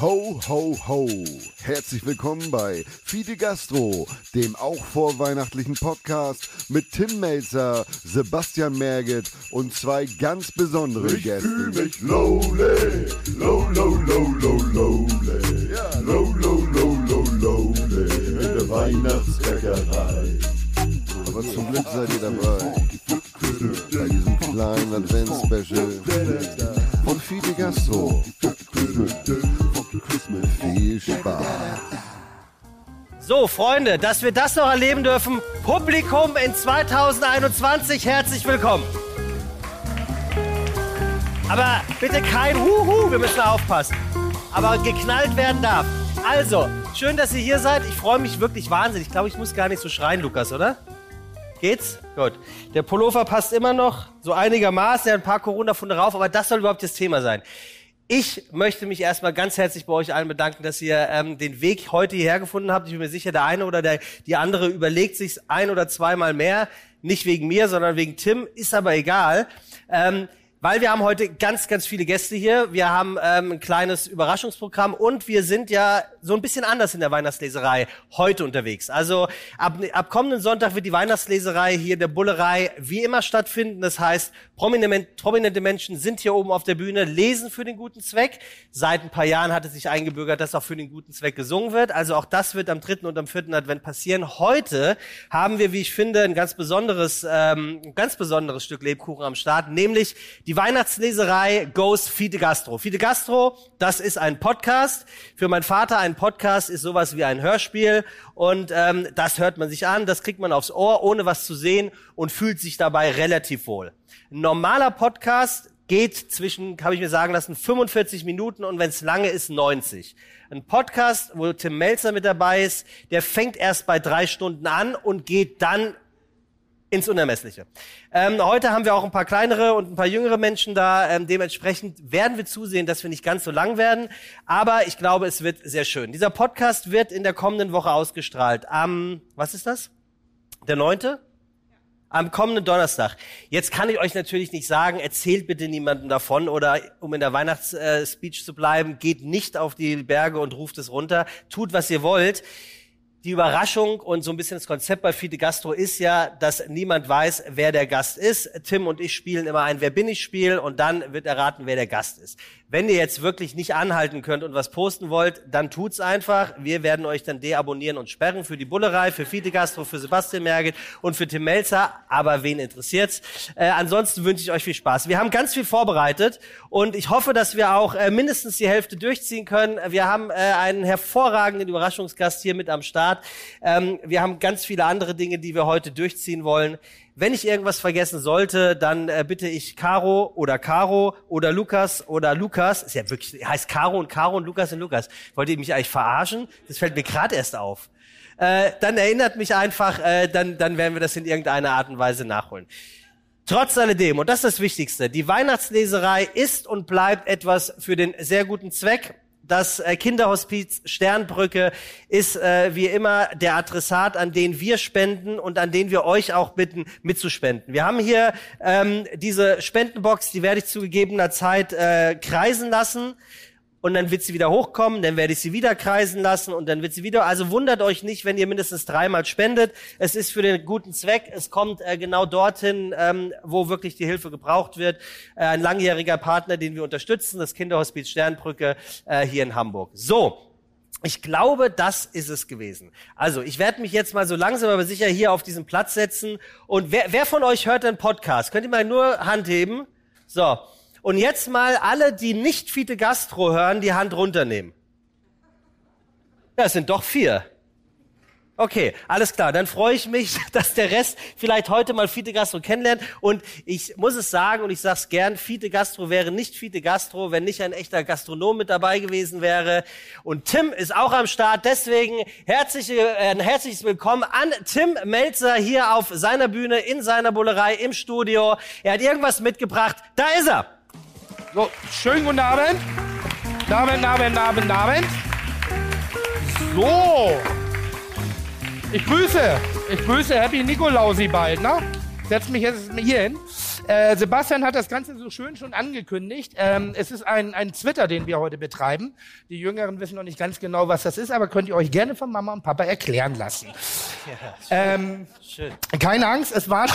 Ho, ho, ho. Herzlich willkommen bei Fide Gastro, dem auch vorweihnachtlichen Podcast mit Tim Melzer, Sebastian Merget und zwei ganz besondere Ich Gäste. fühl mich lowly, low, low, low, low, lowly. Low, low, low, low, lowly. In der Weihnachtsbäckerei. Aber zum Glück seid ihr dabei. Bei diesem kleinen Advents-Special von Fide Gastro. Viel Spaß. So, Freunde, dass wir das noch erleben dürfen. Publikum in 2021, herzlich willkommen. Aber bitte kein Huhu, wir müssen aufpassen. Aber geknallt werden darf. Also, schön, dass ihr hier seid. Ich freue mich wirklich wahnsinnig. Ich glaube, ich muss gar nicht so schreien, Lukas, oder? Geht's? Gut. Der Pullover passt immer noch, so einigermaßen, er hat ein paar Corona-Funde drauf, aber das soll überhaupt das Thema sein. Ich möchte mich erstmal ganz herzlich bei euch allen bedanken, dass ihr ähm, den Weg heute hierher gefunden habt. Ich bin mir sicher, der eine oder der, die andere überlegt sich ein oder zweimal mehr. Nicht wegen mir, sondern wegen Tim. Ist aber egal. Ähm, weil wir haben heute ganz, ganz viele Gäste hier. Wir haben ähm, ein kleines Überraschungsprogramm und wir sind ja so ein bisschen anders in der Weihnachtsleserei heute unterwegs. Also ab, ab kommenden Sonntag wird die Weihnachtsleserei hier in der Bullerei wie immer stattfinden. Das heißt, prominente, Menschen sind hier oben auf der Bühne, lesen für den guten Zweck. Seit ein paar Jahren hat es sich eingebürgert, dass auch für den guten Zweck gesungen wird. Also auch das wird am dritten und am vierten Advent passieren. Heute haben wir, wie ich finde, ein ganz besonderes, ähm, ganz besonderes Stück Lebkuchen am Start, nämlich die Weihnachtsleserei Goes Fide Gastro. Fide Gastro, das ist ein Podcast. Für meinen Vater ein Podcast ist sowas wie ein Hörspiel und ähm, das hört man sich an, das kriegt man aufs Ohr, ohne was zu sehen und fühlt sich dabei relativ wohl. Ein normaler Podcast geht zwischen, habe ich mir sagen lassen, 45 Minuten und wenn es lange ist, 90. Ein Podcast, wo Tim Melzer mit dabei ist, der fängt erst bei drei Stunden an und geht dann ins Unermessliche. Ähm, heute haben wir auch ein paar kleinere und ein paar jüngere Menschen da. Ähm, dementsprechend werden wir zusehen, dass wir nicht ganz so lang werden. Aber ich glaube, es wird sehr schön. Dieser Podcast wird in der kommenden Woche ausgestrahlt. Am, was ist das? Der neunte? Am kommenden Donnerstag. Jetzt kann ich euch natürlich nicht sagen, erzählt bitte niemandem davon oder um in der Weihnachtsspeech zu bleiben, geht nicht auf die Berge und ruft es runter. Tut, was ihr wollt. Die Überraschung und so ein bisschen das Konzept bei Fide Gastro ist ja, dass niemand weiß, wer der Gast ist. Tim und ich spielen immer ein Wer bin ich Spiel und dann wird erraten, wer der Gast ist. Wenn ihr jetzt wirklich nicht anhalten könnt und was posten wollt, dann tut's einfach. Wir werden euch dann deabonnieren und sperren für die Bullerei, für Fide Gastro, für Sebastian Merget und für Tim Melzer. Aber wen interessiert's? Äh, ansonsten wünsche ich euch viel Spaß. Wir haben ganz viel vorbereitet und ich hoffe, dass wir auch äh, mindestens die Hälfte durchziehen können. Wir haben äh, einen hervorragenden Überraschungsgast hier mit am Start. Ähm, wir haben ganz viele andere Dinge, die wir heute durchziehen wollen. Wenn ich irgendwas vergessen sollte, dann äh, bitte ich Caro oder Caro oder Lukas oder Lukas. Ist ja wirklich, heißt Caro und Caro und Lukas und Lukas. Wollt ihr mich eigentlich verarschen? Das fällt mir gerade erst auf. Äh, dann erinnert mich einfach, äh, dann, dann werden wir das in irgendeiner Art und Weise nachholen. Trotz alledem, und das ist das Wichtigste, die Weihnachtsleserei ist und bleibt etwas für den sehr guten Zweck. Das äh, Kinderhospiz Sternbrücke ist äh, wie immer der Adressat, an den wir spenden und an den wir euch auch bitten, mitzuspenden. Wir haben hier ähm, diese Spendenbox, die werde ich zu gegebener Zeit äh, kreisen lassen und dann wird sie wieder hochkommen, dann werde ich sie wieder kreisen lassen und dann wird sie wieder. Also wundert euch nicht, wenn ihr mindestens dreimal spendet. Es ist für den guten Zweck. Es kommt äh, genau dorthin, ähm, wo wirklich die Hilfe gebraucht wird. Äh, ein langjähriger Partner, den wir unterstützen, das Kinderhospiz Sternbrücke äh, hier in Hamburg. So. Ich glaube, das ist es gewesen. Also, ich werde mich jetzt mal so langsam aber sicher hier auf diesen Platz setzen. Und wer, wer von euch hört den Podcast? Könnt ihr mal nur Hand heben? So. Und jetzt mal alle, die nicht Fiete Gastro hören, die Hand runternehmen. Ja, es sind doch vier. Okay, alles klar. Dann freue ich mich, dass der Rest vielleicht heute mal Fiete Gastro kennenlernt. Und ich muss es sagen, und ich sage es gern, Fiete Gastro wäre nicht Fiete Gastro, wenn nicht ein echter Gastronom mit dabei gewesen wäre. Und Tim ist auch am Start. Deswegen herzliche, äh, ein herzliches Willkommen an Tim Melzer hier auf seiner Bühne, in seiner Bullerei, im Studio. Er hat irgendwas mitgebracht. Da ist er. So, schönen guten Abend. Abend, Abend, Abend, Abend. So. Ich grüße. Ich grüße Happy Nikolausi bald, ne? Setz mich jetzt hier hin. Äh, Sebastian hat das Ganze so schön schon angekündigt. Ähm, es ist ein, ein Twitter, den wir heute betreiben. Die Jüngeren wissen noch nicht ganz genau, was das ist, aber könnt ihr euch gerne von Mama und Papa erklären lassen. ähm, Schön. keine Angst, es war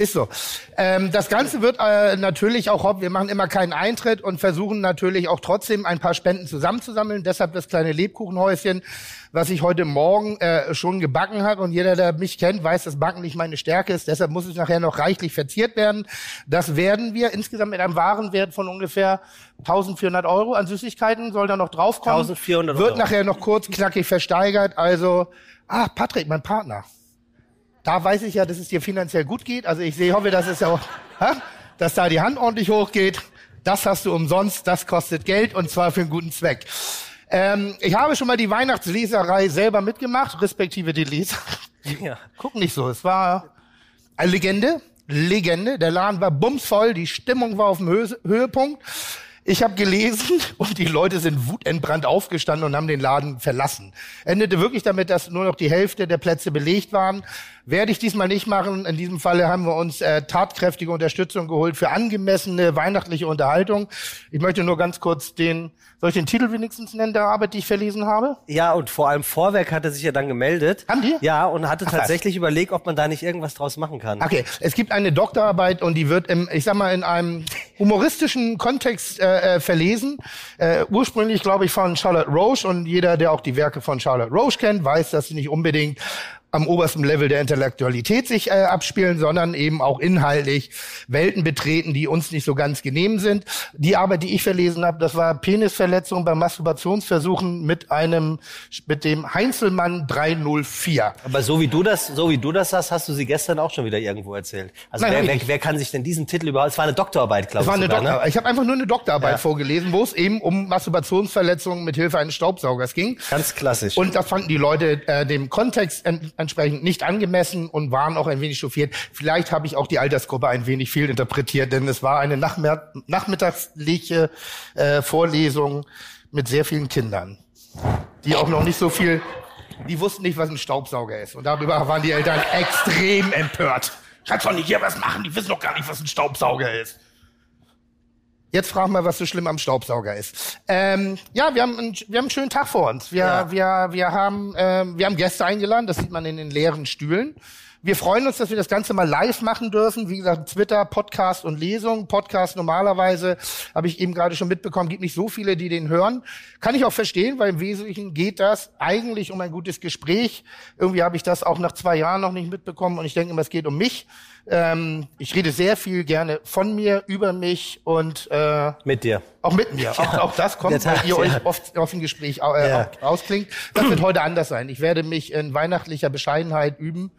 ist so. Ähm, das Ganze wird äh, natürlich auch, wir machen immer keinen Eintritt und versuchen natürlich auch trotzdem ein paar Spenden zusammenzusammeln. Deshalb das kleine Lebkuchenhäuschen, was ich heute Morgen äh, schon gebacken hat. Und jeder, der mich kennt, weiß, dass Backen nicht meine Stärke ist. Deshalb muss es nachher noch reichlich verziert werden. Das werden wir insgesamt mit einem Warenwert von ungefähr 1400 Euro an Süßigkeiten soll da noch draufkommen. 1400 Wird Euro. nachher noch kurz knackig versteigert. Also, ah, Patrick, mein Partner. Da weiß ich ja, dass es dir finanziell gut geht. Also ich sehe, hoffe, dass es ja auch, dass da die Hand ordentlich hochgeht. Das hast du umsonst, das kostet Geld und zwar für einen guten Zweck. Ähm, ich habe schon mal die Weihnachtsleserei selber mitgemacht, respektive die Leser. Ja. Guck nicht so, es war eine Legende, Legende. Der Laden war bumsvoll, die Stimmung war auf dem Höhe, Höhepunkt. Ich habe gelesen und die Leute sind wutentbrannt aufgestanden und haben den Laden verlassen. Endete wirklich damit, dass nur noch die Hälfte der Plätze belegt waren. Werde ich diesmal nicht machen. In diesem Falle haben wir uns äh, tatkräftige Unterstützung geholt für angemessene weihnachtliche Unterhaltung. Ich möchte nur ganz kurz den, soll ich den Titel wenigstens nennen der Arbeit, die ich verlesen habe? Ja, und vor allem Vorwerk hatte sich ja dann gemeldet. Haben die? Ja, und hatte was. tatsächlich überlegt, ob man da nicht irgendwas draus machen kann. Okay, es gibt eine Doktorarbeit und die wird im, ich sag mal, in einem humoristischen Kontext äh, äh, verlesen. Äh, ursprünglich, glaube ich, von Charlotte Roche und jeder, der auch die Werke von Charlotte Roche kennt, weiß, dass sie nicht unbedingt am obersten Level der Intellektualität sich äh, abspielen, sondern eben auch inhaltlich Welten betreten, die uns nicht so ganz genehm sind. Die Arbeit, die ich verlesen habe, das war Penisverletzung bei Masturbationsversuchen mit einem, mit dem Heinzelmann 304. Aber so wie du das, so wie du das hast, hast du sie gestern auch schon wieder irgendwo erzählt. Also Nein, wer, wer, wer kann sich denn diesen Titel überhaupt? Es war eine Doktorarbeit, glaube ich. war eine sogar, Doktor. ne? Ich habe einfach nur eine Doktorarbeit Ja. vorgelesen, wo es eben um Masturbationsverletzungen mit Hilfe eines Staubsaugers ging. Ganz klassisch. Und das fanden die Leute äh, dem Kontext en entsprechend nicht angemessen und waren auch ein wenig chauffiert. Vielleicht habe ich auch die Altersgruppe ein wenig fehlinterpretiert, denn es war eine nachmer nachmittagsliche äh, Vorlesung mit sehr vielen Kindern, die auch noch nicht so viel, die wussten nicht, was ein Staubsauger ist. Und darüber waren die Eltern extrem empört. Kannst doch nicht hier was machen, die wissen doch gar nicht, was ein Staubsauger ist. Jetzt frag mal, was so schlimm am Staubsauger ist. Ähm, ja, wir haben, einen, wir haben einen schönen Tag vor uns. Wir, Ja. wir, wir, haben, ähm, wir haben Gäste eingeladen, das sieht man in den leeren Stühlen. Wir freuen uns, dass wir das Ganze mal live machen dürfen. Wie gesagt, Twitter, Podcast und Lesung. Podcast normalerweise, habe ich eben gerade schon mitbekommen, gibt nicht so viele, die den hören. Kann ich auch verstehen, weil im Wesentlichen geht das eigentlich um ein gutes Gespräch. Irgendwie habe ich das auch nach zwei Jahren noch nicht mitbekommen und ich denke immer, es geht um mich. Ähm, ich rede sehr viel gerne von mir, über mich und äh, Mit dir. auch mit mir. Auch, auch das kommt, Der weil ihr euch ja. oft auf ein Gespräch äh, Ja. auch ausklingt. Das wird heute anders sein. Ich werde mich in weihnachtlicher Bescheidenheit üben.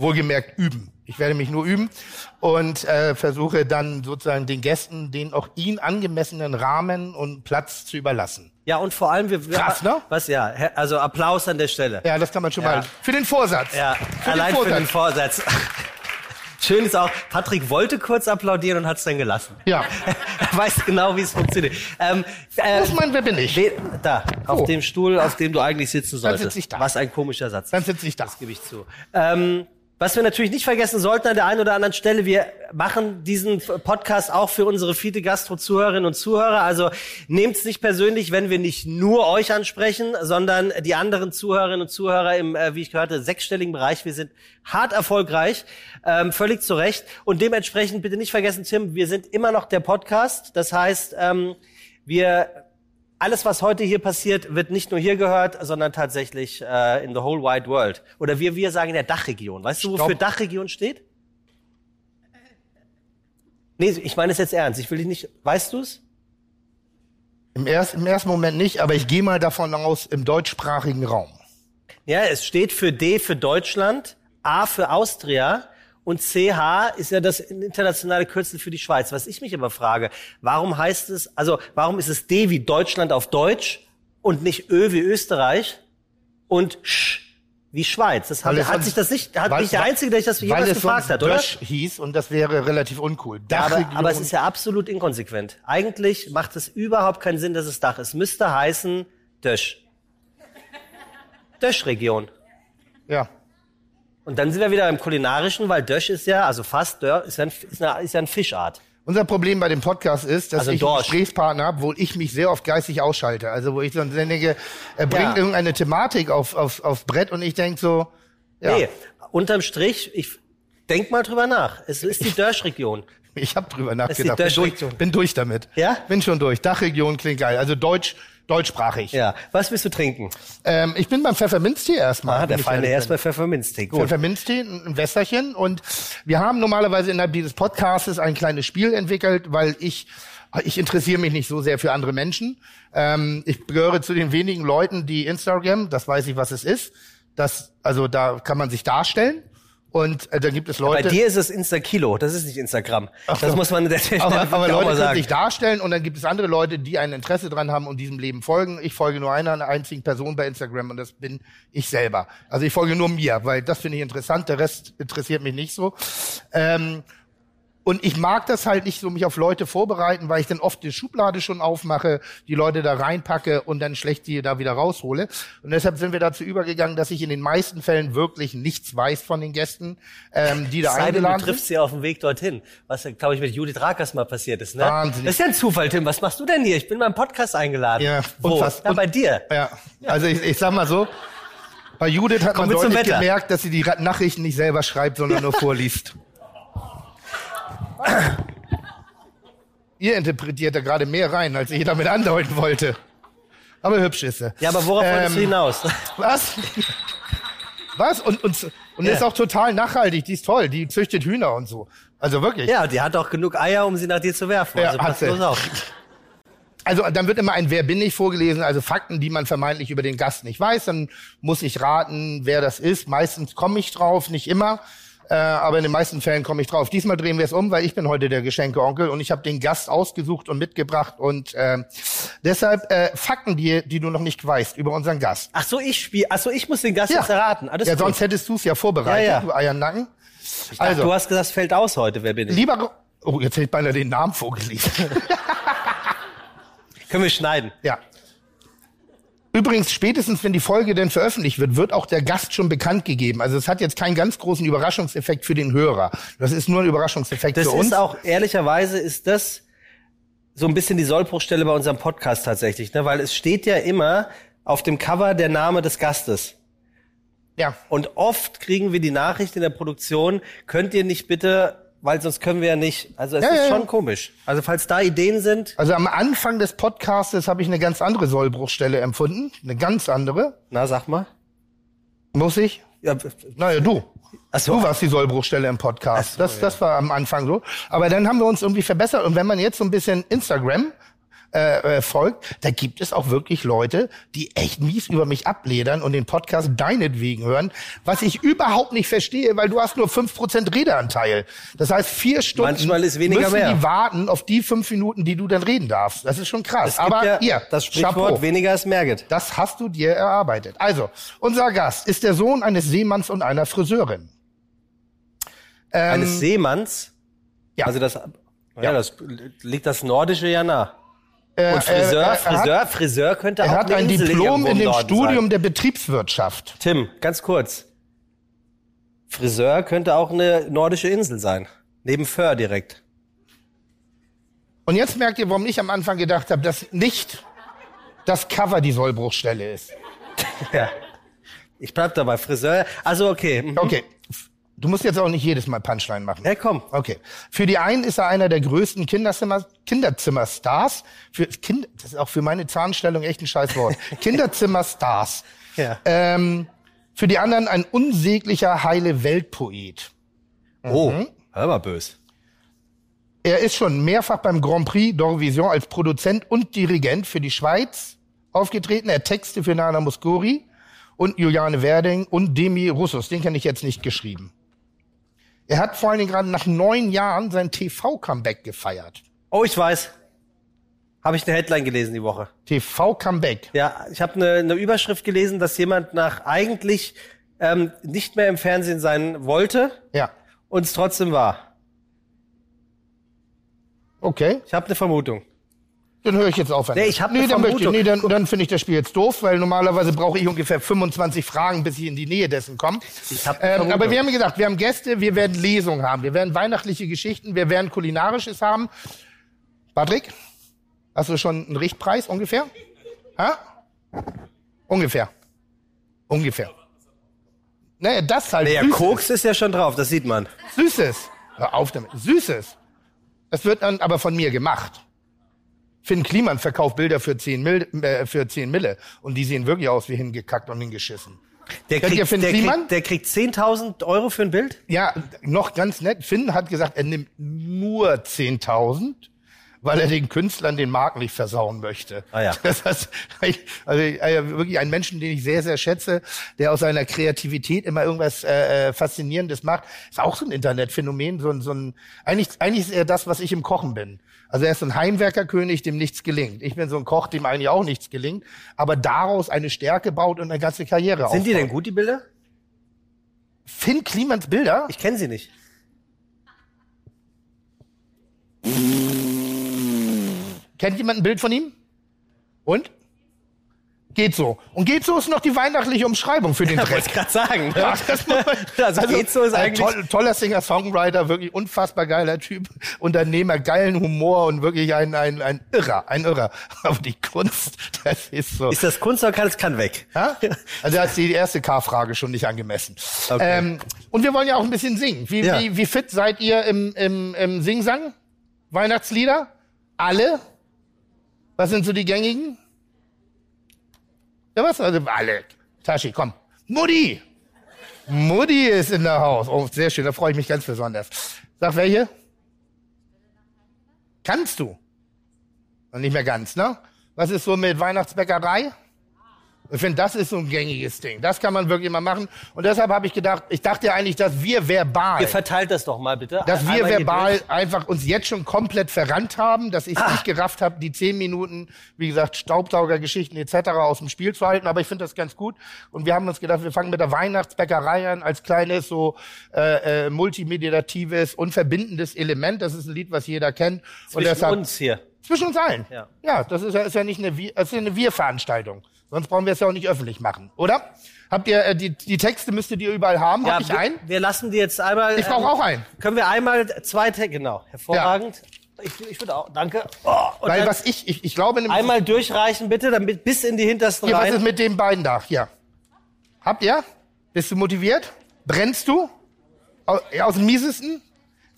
Wohlgemerkt üben. Ich werde mich nur üben und äh, versuche dann sozusagen den Gästen den auch ihnen angemessenen Rahmen und Platz zu überlassen. Ja, und vor allem, wir, Krass, ne? Was, ja. Also Applaus an der Stelle. Ja, das kann man schon Ja. mal. Für den Vorsatz. Ja, für allein den für den Vorsatz. Vorsatz. Schön ist auch, Patrick wollte kurz applaudieren und hat es dann gelassen. Ja. er weiß genau, wie es funktioniert. Ähm, äh, Wo ist mein, wer bin ich? we- da, auf Oh. dem Stuhl, auf dem du eigentlich sitzen solltest. sitze ich da. Was ein komischer Satz. Dann sitze ich da. Das gebe ich zu. Ähm, was wir natürlich nicht vergessen sollten an der einen oder anderen Stelle, wir machen diesen Podcast auch für unsere Fiete Gastro-Zuhörerinnen und Zuhörer. Also nehmt es nicht persönlich, wenn wir nicht nur euch ansprechen, sondern die anderen Zuhörerinnen und Zuhörer im, äh, wie ich gehörte, sechsstelligen Bereich. Wir sind hart erfolgreich, ähm, völlig zu Recht. Und dementsprechend bitte nicht vergessen, Tim, wir sind immer noch der Podcast. Das heißt, ähm, wir alles, was heute hier passiert, wird nicht nur hier gehört, sondern tatsächlich äh, in the whole wide world. Oder wir, wir sagen in der Dachregion. Weißt du, wofür Stopp. Dachregion steht? Nee, ich meine es jetzt ernst. Ich will dich nicht. Weißt du es? Im, erst, Im ersten Moment nicht, aber ich gehe mal davon aus, im deutschsprachigen Raum. Ja, es steht für D für Deutschland, A für Austria und CH ist ja das internationale Kürzel für die Schweiz. Was ich mich aber frage, warum heißt es, also warum ist es D wie Deutschland auf Deutsch und nicht Ö wie Österreich und Sch wie Schweiz? Das hat, hat sich das nicht, hat weil- nicht der Einzige, der ich das jemals gefragt hat, oder? Dösch hieß und das wäre relativ uncool. Ja, aber, aber es ist ja absolut inkonsequent. Eigentlich macht es überhaupt keinen Sinn, dass es Dach ist. Es müsste heißen Dösch. Dösch-Region. ja. Und dann sind wir wieder im Kulinarischen, weil Dösch ist ja, also fast Dörr, ist ja, ein, ist, eine, ist ja eine Fischart. Unser Problem bei dem Podcast ist, dass Also ich einen Dorsch. Gesprächspartner habe, wo ich mich sehr oft geistig ausschalte. Also wo ich so denke, er bringt Ja. irgendeine Thematik auf, auf, auf Brett und ich denk so, ja, Nee, unterm Strich, ich denk mal drüber nach. Es ist die Dörsch-Region. ich habe drüber nachgedacht. Bin durch, bin durch damit. Ja? Bin schon durch. Dachregion klingt geil. Also deutsch, deutschsprachig. Ja. Was willst du trinken? Ähm, ich bin beim Pfefferminztee erstmal. Ah, der ich feine erst bin. bei Pfefferminztee. Gut. Pfefferminztee, ein ein Wässerchen. Und wir haben normalerweise innerhalb dieses Podcasts ein kleines Spiel entwickelt, weil ich, ich interessiere mich nicht so sehr für andere Menschen. Ähm, ich gehöre zu den wenigen Leuten, die Instagram, das weiß ich, was es ist. Das, also da kann man sich darstellen. Und äh, da gibt es Bei Leute. dir ist es Insta-Kilo, das ist nicht Instagram. das so. muss man der aber, aber Leute können sich darstellen und dann gibt es andere Leute, die ein Interesse dran haben und diesem Leben folgen. Ich folge nur einer, einer einzigen Person bei Instagram und das bin ich selber. Also ich folge nur mir, weil das finde ich interessant, der Rest interessiert mich nicht so. Ähm, und ich mag das halt nicht so, mich auf Leute vorbereiten, weil ich dann oft die Schublade schon aufmache, die Leute da reinpacke und dann schlecht die da wieder raushole. Und deshalb sind wir dazu übergegangen, dass ich in den meisten Fällen wirklich nichts weiß von den Gästen, ähm, die da sei denn, du eingeladen sind. triffst sie auf dem Weg dorthin. Was, glaube ich, mit Judith Rakers mal passiert ist, ne? Wahnsinnig. Das ist ja ein Zufall, Tim. Was machst du denn hier? Ich bin beim Podcast eingeladen. Ja, Wo? unfass- Ja, bei dir. Ja, also ich, ich sag mal so, bei Judith hat Komm man deutlich gemerkt, dass sie die Nachrichten nicht selber schreibt, sondern nur vorliest. Ihr interpretiert da gerade mehr rein, als ich damit andeuten wollte. Aber hübsch ist sie. Ja, aber worauf wolltest Ähm, du hinaus? Was? Was? Und, und, und Ja. ist auch total nachhaltig, die ist toll, die züchtet Hühner und so. Also wirklich. ja, die hat auch genug Eier, um sie nach dir zu werfen. Ja, also pass bloß auf. Also dann wird immer ein Wer bin ich vorgelesen, also Fakten, die man vermeintlich über den Gast nicht weiß. Dann muss ich raten, wer das ist. Meistens komme ich drauf, nicht immer, äh, aber in den meisten Fällen komme ich drauf. Diesmal drehen wir es um, weil ich bin heute der Geschenkeonkel und ich habe den Gast ausgesucht und mitgebracht und äh, deshalb äh, Fakten, die, die du noch nicht weißt über unseren Gast. Ach so, ich spiel. Ach so, ich muss den Gast jetzt erraten. Alles ja, gut. sonst hättest du es ja vorbereitet, Ja, ja. du Eiernacken. Ach, Also, du hast gesagt, es fällt aus heute. Wer bin ich? lieber... Oh, jetzt hätte ich beinahe den Namen vorgelesen. Können wir schneiden. Ja. Übrigens, spätestens wenn die Folge denn veröffentlicht wird, wird auch der Gast schon bekannt gegeben. Also es hat jetzt keinen ganz großen Überraschungseffekt für den Hörer. Das ist nur ein Überraschungseffekt Das für uns. ist auch, ehrlicherweise ist das so ein bisschen die Sollbruchstelle bei unserem Podcast tatsächlich, ne? weil es steht ja immer auf dem Cover der Name des Gastes. ja. Und oft kriegen wir die Nachricht in der Produktion, könnt ihr nicht bitte, weil sonst können wir ja nicht. Also es Ja, ist ja, ja. schon komisch. Also falls da Ideen sind, Also am Anfang des Podcastes habe ich eine ganz andere Sollbruchstelle empfunden. Eine ganz andere. na sag mal. Muss ich? Ja, Naja, du. so. Du warst die Sollbruchstelle im Podcast. das, das war am Anfang so. Aber dann haben wir uns irgendwie verbessert. Und wenn man jetzt so ein bisschen Instagram äh, äh, folgt, da gibt es auch wirklich Leute, die echt mies über mich abledern und den Podcast deinetwegen hören, was ich überhaupt nicht verstehe, weil du hast nur 5% Redeanteil. Das heißt, vier Stunden Manchmal ist weniger müssen mehr. die warten auf die fünf Minuten, die du dann reden darfst. Das ist schon krass. Aber ja ihr, das Sprichwort, Chapeau. weniger ist mehr geht. Das hast du dir erarbeitet. Also, unser Gast ist der Sohn eines Seemanns und einer Friseurin. Ähm, Eines Seemanns. ja. Also das, ja, das liegt das Nordische ja nah. Äh, Und Friseur, äh, er Friseur, Hat, Friseur könnte er auch hat eine ein Diplom in dem Studium Sein. der Betriebswirtschaft. Tim, ganz kurz. Friseur könnte auch eine nordische Insel sein. Neben Föhr direkt. Und jetzt merkt ihr, warum ich am Anfang gedacht habe, dass nicht das Cover die Sollbruchstelle ist. Ja. Ich bleib dabei, Friseur. Also okay. mhm. Okay. Du musst jetzt auch nicht jedes Mal Punchline machen. Ja, komm. Okay. Für die einen ist er einer der größten Kinderzimmer, Kinderzimmerstars. Für kind, das ist auch für meine Zahnstellung echt ein scheiß Wort. Kinderzimmerstars. Ja. Ähm, für die anderen ein unsäglicher heile Weltpoet. Oh, Mhm. hör mal bös. Er ist schon mehrfach beim Grand Prix d'Eurovision als Produzent und Dirigent für die Schweiz aufgetreten. Er Texte für Nana Muscuri und Juliane Werding und Demi Russos. Den kenne ich jetzt nicht geschrieben. Er hat vor allen Dingen gerade nach neun Jahren sein TV-Comeback gefeiert. Oh, ich weiß. Habe ich eine Headline gelesen die Woche. TV-Comeback. Ja, ich habe eine, eine Überschrift gelesen, dass jemand nach eigentlich ähm, nicht mehr im Fernsehen sein wollte Ja. und es trotzdem war. Okay. Ich habe eine Vermutung. Dann höre ich jetzt auf. Nee, ich hab nee, dann, möchte nee, dann, dann finde ich das Spiel jetzt doof, weil normalerweise brauche ich ungefähr 25 Fragen, bis ich in die Nähe dessen komme. Ähm, aber wir haben gesagt, wir haben Gäste, wir werden Lesungen haben, wir werden weihnachtliche Geschichten, wir werden kulinarisches haben. Patrick, hast du schon einen Richtpreis ungefähr? Ha? Ungefähr. Ungefähr. Naja, das halt. Naja, Süßes. Koks ist ja schon drauf, das sieht man. Süßes. Hör auf damit. Süßes. Das wird dann aber von mir gemacht. Finn Kliman verkauft Bilder für 10, Mil, äh, für 10 Mille. Und die sehen wirklich aus wie hingekackt und hingeschissen. Der kriegt, Finn der Kliman? kriegt, der kriegt 10.000 Euro für ein Bild? Ja, noch ganz nett. Finn hat gesagt, er nimmt nur 10.000, weil er den Künstlern den Markt nicht versauen möchte. Ah ja. Das heißt, ich- also äh, wirklich ein Menschen, den ich sehr, sehr schätze, der aus seiner Kreativität immer irgendwas äh, äh, Faszinierendes macht. Ist auch so ein Internetphänomen, so ein, so ein eigentlich, eigentlich ist er das, was ich im Kochen bin. Also er ist so ein Heimwerkerkönig, dem nichts gelingt. Ich bin so ein Koch, dem eigentlich auch nichts gelingt, aber daraus eine Stärke baut und eine ganze Karriere Sind die aufbaut. denn gut, die Bilder? Finn Klimans Bilder? Ich kenne sie nicht. Kennt jemand ein Bild von ihm? Und? Geht so. Und geht so ist noch die weihnachtliche Umschreibung für den Ja, Dreck. wollte ich gerade sagen. Ne? Ja, das muss man- also, geht so ist eigentlich. toll, toller Singer, Songwriter, wirklich unfassbar geiler Typ, Unternehmer, geilen Humor und wirklich ein, ein, ein Irrer, ein Irrer. Aber die Kunst, das ist so. Ist das Kunst oder kann es kann weg? Ja? Also da ist die erste K-Frage schon nicht angemessen. Okay. Ähm, und wir wollen ja auch ein bisschen singen. Wie, Ja. wie, wie fit seid ihr im, im, im Singsang? Weihnachtslieder? Alle? Was sind so die gängigen? Ja, was? Also alle. Tashi, komm. Mutti! Mutti ist in der Haus. Oh, sehr schön, da freue ich mich ganz besonders. Sag welche? Kannst du? Und nicht mehr ganz, ne? Was ist so mit Weihnachtsbäckerei? Ich finde, das ist so ein gängiges Ding. Das kann man wirklich mal machen. Und deshalb habe ich gedacht, ich dachte ja eigentlich, dass wir verbal, Ihr verteilt das doch mal bitte. dass wir Einmal verbal einfach uns jetzt schon komplett verrannt haben, dass ich es nicht gerafft habe, die zehn Minuten, wie gesagt, Staubsaugergeschichten etc. aus dem Spiel zu halten. Aber ich finde das ganz gut. Und wir haben uns gedacht, wir fangen mit der Weihnachtsbäckerei an als kleines so äh, äh, multimediatives und verbindendes Element. Das ist ein Lied, was jeder kennt. und Zwischen deshalb, uns hier. zwischen uns allen. Ja. ja das ist ja, ist ja nicht eine, Wir- ist ja eine Wir-Veranstaltung. Sonst brauchen wir es ja auch nicht öffentlich machen, oder? Habt ihr äh, die, die Texte müsstet ihr überall haben? Hab ich wir, einen? wir lassen die jetzt einmal. Ich brauche ähm, auch einen. Können wir einmal zwei Texte, genau, hervorragend. Ich, ich würde auch, danke. Oh, Weil was ich, ich, ich glaube einmal durchreichen bitte, damit bis in die hintersten hier, was ist Reihen. mit den beiden da? Hier. Habt ihr? Bist du motiviert? Brennst du? Aus, aus dem Miesesten?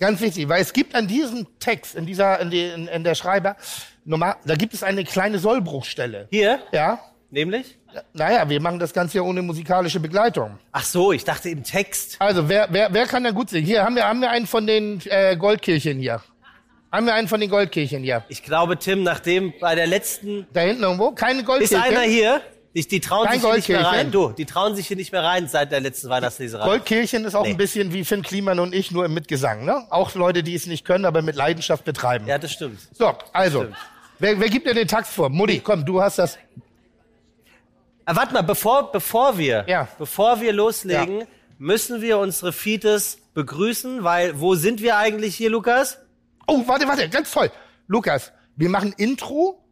Ganz wichtig, weil es gibt an diesem Text, in dieser, in, die, in, in der Schreiber, normal, da gibt es eine kleine Sollbruchstelle. Hier, Ja? Nämlich? Naja, wir machen das Ganze ja ohne musikalische Begleitung. Ach so, ich dachte im Text. Also, wer, wer, wer kann da gut singen? Hier, haben wir, haben wir einen von den äh, Goldkirchen hier. Haben wir einen von den Goldkirchen hier. Ich glaube, Tim, nachdem bei der letzten Da hinten irgendwo? Keine ist Goldkirche. einer hier. Die, die trauen Kein sich hier nicht mehr Goldkirchen? rein. Du, die trauen sich hier nicht mehr rein seit der letzten Weihnachtsleserei. Goldkirchen ist auch Nee. ein bisschen wie Finn Kliman und ich, nur im Mitgesang. Ne? Auch Leute, die es nicht können, aber mit Leidenschaft betreiben. Ja, das stimmt. So, also. Stimmt. Wer, wer gibt dir den Text vor? Mutti, komm, du hast das. Ah, warte mal, bevor, bevor wir, Ja. bevor wir loslegen, müssen wir unsere Fites begrüßen, weil wo sind wir eigentlich hier, Lukas? Oh, warte, warte, ganz toll. Lukas, wir machen Intro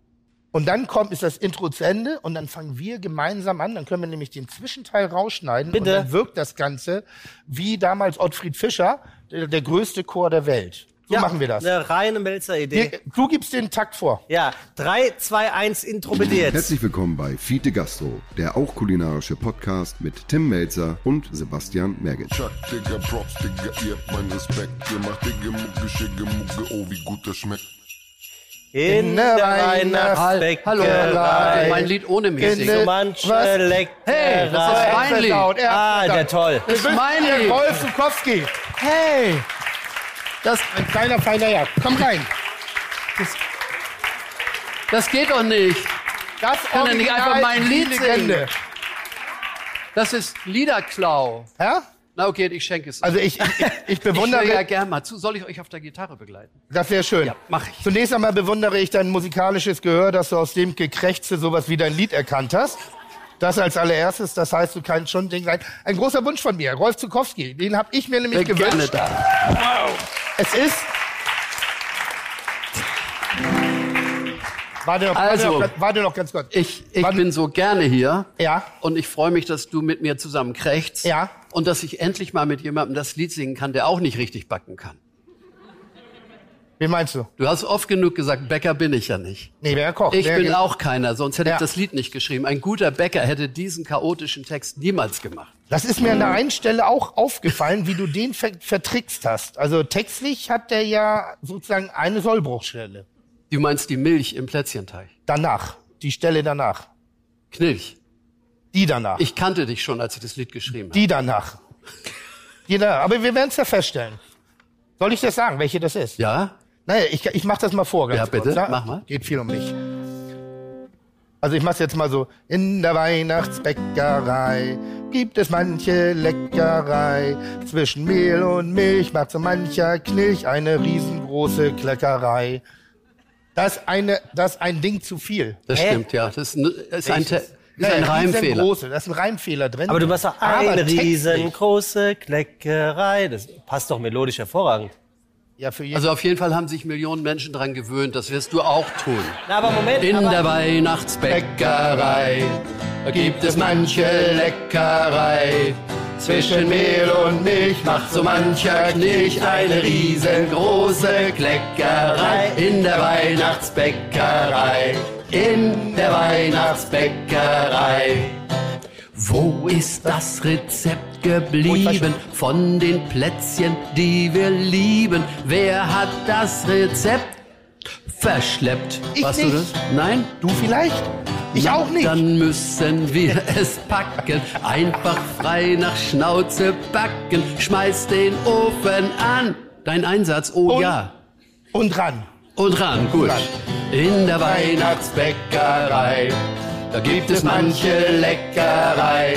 und dann kommt, ist das Intro zu Ende und dann fangen wir gemeinsam an. Dann können wir nämlich den Zwischenteil rausschneiden Bitte. und dann wirkt das Ganze wie damals Ottfried Fischer, der, der größte Chor der Welt. So machen wir das. Eine reine Melzer-Idee. Du gibst den Takt vor. Ja, 3, 2, 1, Intro bitte jetzt. Herzlich willkommen bei Fiete Gastro, der auch kulinarische Podcast mit Tim Melzer und Sebastian Merget. Chuck, Digga, Props, Digga, ihr habt meinen Respekt. Ihr macht Digga, Mucke, Schicke, Mucke, oh, wie gut das schmeckt. In der der Weihnachtsbäckerei. Hallo, Weihnachtsbäckerei. mein Lied ohne In der- So manche Was? Leckerei. Hey, das ist mein Lied. Ah, der toll. Du bist mein Lied. Zukowski. Hey, Das, ein kleiner, feiner Jagd. Komm rein. das geht doch nicht. Das kann doch nicht einfach mein Lied Legende. Das ist Liederklau. Ja? Na okay, ich schenke es. Also ich, ich, ich ich bewundere, höre ja gern mal zu. Soll ich euch auf der Gitarre begleiten? das wäre schön. Ja, mach ich. Zunächst einmal bewundere ich dein musikalisches Gehör, dass du aus dem Gekrächze sowas wie dein Lied erkannt hast. Das als allererstes, das heißt, du kannst schon Ding rein. Ein großer Wunsch von mir, Rolf Zukowski, den habe ich mir nämlich Bin gewünscht. da. Es ist Warte noch, Also. warte, noch, warte noch ganz kurz. Ich, ich bin so gerne hier. Ja. Und ich freue mich, dass du mit mir zusammen krächzt. Ja. Und dass ich endlich mal mit jemandem das Lied singen kann, der auch nicht richtig backen kann. Wie meinst du? Du hast oft genug gesagt, Bäcker bin ich ja nicht. Nee, wer kocht. Ich bin auch keiner, sonst hätte Ja. ich das Lied nicht geschrieben. Ein guter Bäcker hätte diesen chaotischen Text niemals gemacht. Das ist mir an der einen Stelle auch aufgefallen, wie du den ver vertrickst hast. Also textlich hat der ja sozusagen eine Sollbruchstelle. Du meinst die Milch im Plätzchenteig. Danach. Die Stelle danach. Knilch. Die danach. Ich kannte dich schon, als ich das Lied geschrieben habe. Die danach. Die danach. Aber wir werden es ja feststellen. Soll ich das sagen, welche das ist? Ja? Naja, ich, ich mach das mal vor. Ganz Ja, bitte, kurz, mach mal. Geht viel um mich. Also ich mach's jetzt mal so. In der Weihnachtsbäckerei gibt es manche Leckerei. Zwischen Mehl und Milch macht so mancher Knilch eine riesengroße Kleckerei. Das ist, eine, das ein Ding zu viel. Das Hä? stimmt, ja. Das ist ein, das ist ein, Te- ist Naja, ein Reimfehler. riesengroße, Da ist ein Reimfehler drin. Aber du machst doch eine riesengroße Kleckerei. Das passt doch melodisch hervorgend. Ja, für jeden. Also auf jeden Fall haben sich Millionen Menschen dran gewöhnt. Das wirst du auch tun. Na, aber Moment. In aber, der Weihnachtsbäckerei gibt es manche Leckerei. Zwischen Mehl und Milch macht so mancher Knilch eine riesengroße Kleckerei. In der Weihnachtsbäckerei, in der Weihnachtsbäckerei. Wo ist das Rezept geblieben von den Plätzchen, die wir lieben? Wer hat das Rezept verschleppt? Ich Warst du nicht. das? Nein? du vielleicht? Ich Na, auch nicht. Dann müssen wir es packen. Einfach frei nach Schnauze backen. Schmeiß den Ofen an. Dein Einsatz, oh Und? ja. Und ran. Und ran, gut. Ran. In der Weihnachtsbäckerei, da gibt es manche Leckerei.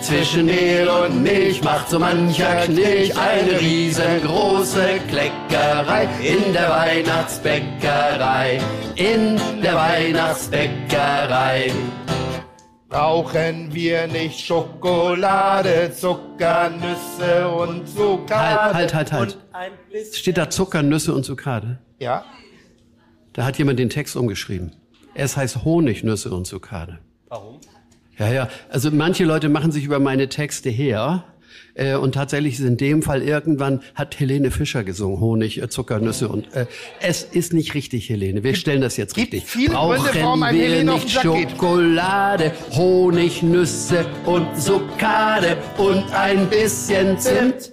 Zwischen Mehl und Milch macht so mancher Knilch eine riesengroße Kleckerei. In der Weihnachtsbäckerei, in der Weihnachtsbäckerei. Brauchen wir nicht Schokolade, Zucker, Nüsse und Zucker? Halt, halt, halt, halt. Steht da Zucker, Nüsse und Zuckade? Ja. Da hat jemand den Text umgeschrieben. Es heißt Honig, Nüsse und Zuckade. Warum? Ja, ja. Also manche Leute machen sich über meine Texte her. Äh, und tatsächlich ist in dem Fall irgendwann hat Helene Fischer gesungen, Honig, äh, Zucker, Nüsse und äh, es ist nicht richtig, Helene. Wir stellen das jetzt richtig. viele Gründe, Brauchen warum wir Helene nicht. Schokolade, Honig, Nüsse und Zuckade und ein bisschen Zimt?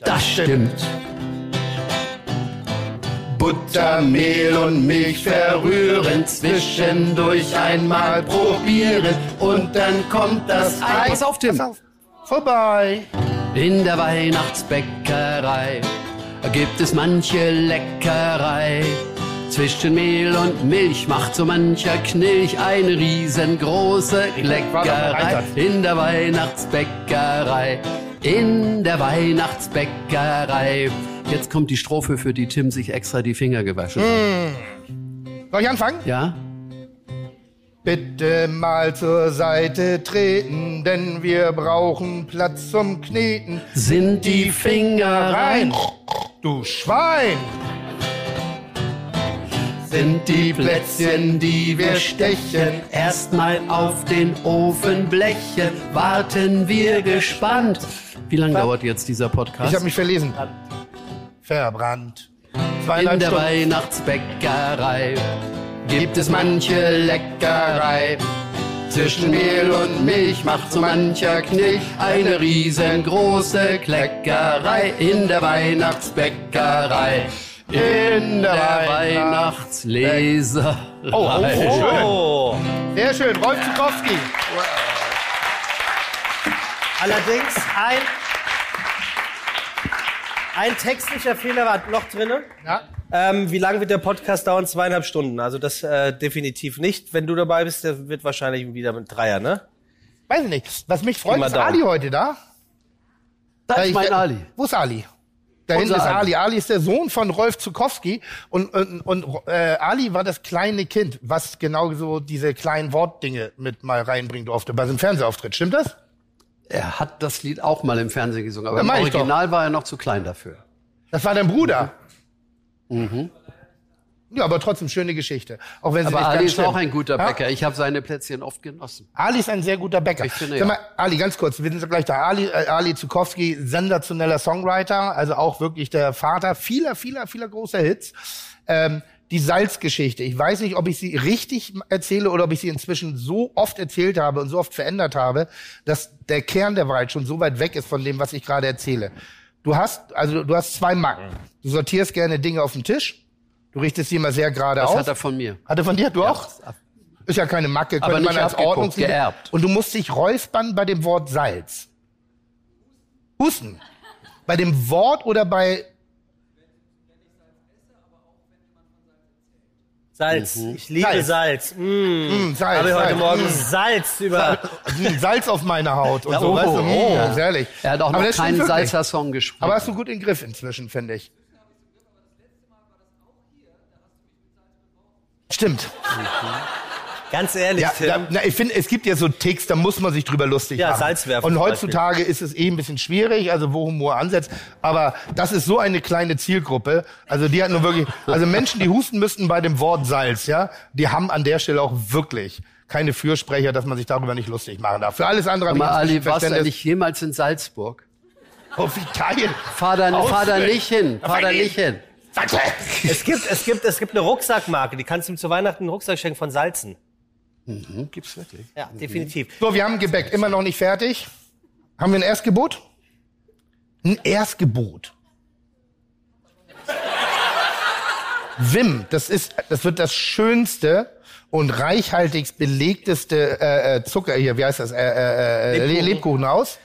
Das stimmt. Butter, Mehl und Milch verrühren, zwischendurch einmal probieren und dann kommt das Ei. Pass auf, Tim. Pass auf. Vorbei. In der Weihnachtsbäckerei gibt es manche Leckerei. Zwischen Mehl und Milch macht so mancher Knilch eine riesengroße Leckerei. In der Weihnachtsbäckerei, in der Weihnachtsbäckerei. Jetzt kommt die Strophe, für die Tim sich extra die Finger gewaschen hat. Soll ich anfangen? Ja? Bitte mal zur Seite treten, denn wir brauchen Platz zum Kneten. Sind die Finger rein? Du Schwein! sind die Plätzchen, die wir stechen, erstmal auf den Ofen blechen, warten wir gespannt. Wie lange dauert jetzt dieser Podcast? Ich habe mich verlesen. Verbrannt. In der Stunden. Weihnachtsbäckerei gibt es manche Leckerei. Zwischen Mehl und Milch macht so mancher Knilch eine riesengroße Kleckerei in der Weihnachtsbäckerei. In der Weihnachtsleserei. Oh, oh, oh. Oh. Sehr schön. Rolf Zukowski. Allerdings ein, ein textlicher Fehler war noch drinne. Ja. Ähm, wie lange wird der Podcast dauern? Zweieinhalb Stunden. Also das äh, definitiv nicht. Wenn du dabei bist, der wird wahrscheinlich wieder mit Dreier, ne? Weiß ich nicht. Was mich freut, mal ist Daumen. Ali heute da. Das Ich- ist mein Ali. Wo ist Ali? Da hinten ist Ali. Ali. Ali ist der Sohn von Rolf Zukowski und, und, und äh, Ali war das kleine Kind, was genau so diese kleinen Wortdinge mit mal reinbringen durfte bei seinem Fernsehauftritt. Stimmt das? Er hat das Lied auch mal im Fernsehen gesungen, aber im Original war er noch zu klein dafür. Das war dein Bruder. Ja, aber trotzdem schöne Geschichte. Auch wenn sie Aber nicht Ali ist stimmt. auch ein guter Ja? Bäcker. Ich habe seine Plätzchen oft genossen. Ali ist ein sehr guter Bäcker. Ich finde, Sag mal, ja. Ali, ganz kurz, wir sind gleich da. Ali, äh, Ali Zukowski, sensationeller Songwriter, also auch wirklich der Vater vieler, vieler, vieler großer Hits. Ähm, die Salzgeschichte. Ich weiß nicht, ob ich sie richtig erzähle oder ob ich sie inzwischen so oft erzählt habe und so oft verändert habe, dass der Kern der Wahrheit schon so weit weg ist von dem, was ich gerade erzähle. Du hast, also du hast zwei Macken. Du sortierst gerne Dinge auf den Tisch. Du richtest sie immer sehr gerade Das aus. hat er von mir. Hat er von dir? Du auch? Ist ja keine Macke, Aber könnte man als Ordnungsliebe. geerbt. Und du musst dich räuspern bei dem Wort Salz. Husten. Bei dem Wort oder bei Salz. Ich liebe Salz. Salz. Mm. hm, Salz. Habe ich heute Salz. Morgen Hm. Salz über. Salz auf meiner Haut und Ja, so, oh, weißt du? oh. Hm, sehr ehrlich. Er hat auch Aber noch keinen wirklich. Salzer-Song geschrieben. Aber hast du gut in den Griff inzwischen, finde ich. Stimmt. Ganz ehrlich, Ja, Tim. da, na, ich finde, es gibt ja so Ticks, da muss man sich drüber lustig Ja, machen. Salz werfen Und heutzutage ist es eh ein bisschen schwierig, also wo Humor ansetzt. Aber das ist so eine kleine Zielgruppe. Also die hat nur wirklich, also Menschen, die husten müssten bei dem Wort Salz, ja, die haben an der Stelle auch wirklich keine Fürsprecher, dass man sich darüber nicht lustig machen darf. Für alles andere habe ich Aber Ali, warst du nicht jemals in Salzburg? Oh, wie geil. Fahr da, fahr da nicht hin. Fahr da nicht hin. Es gibt, es gibt, es gibt eine Rucksackmarke, die kannst du ihm zu Weihnachten einen Rucksack schenken von Salzen. Gibt's wirklich? Ja, definitiv. So, wir haben Gebäck, immer noch nicht fertig. Haben wir ein Erstgebot? Ein Erstgebot. Wim, das ist, das wird das schönste und reichhaltigst belegteste äh, äh, Zucker hier, wie heißt das, äh, äh, äh, Lebkuchen. Lebkuchenhaus,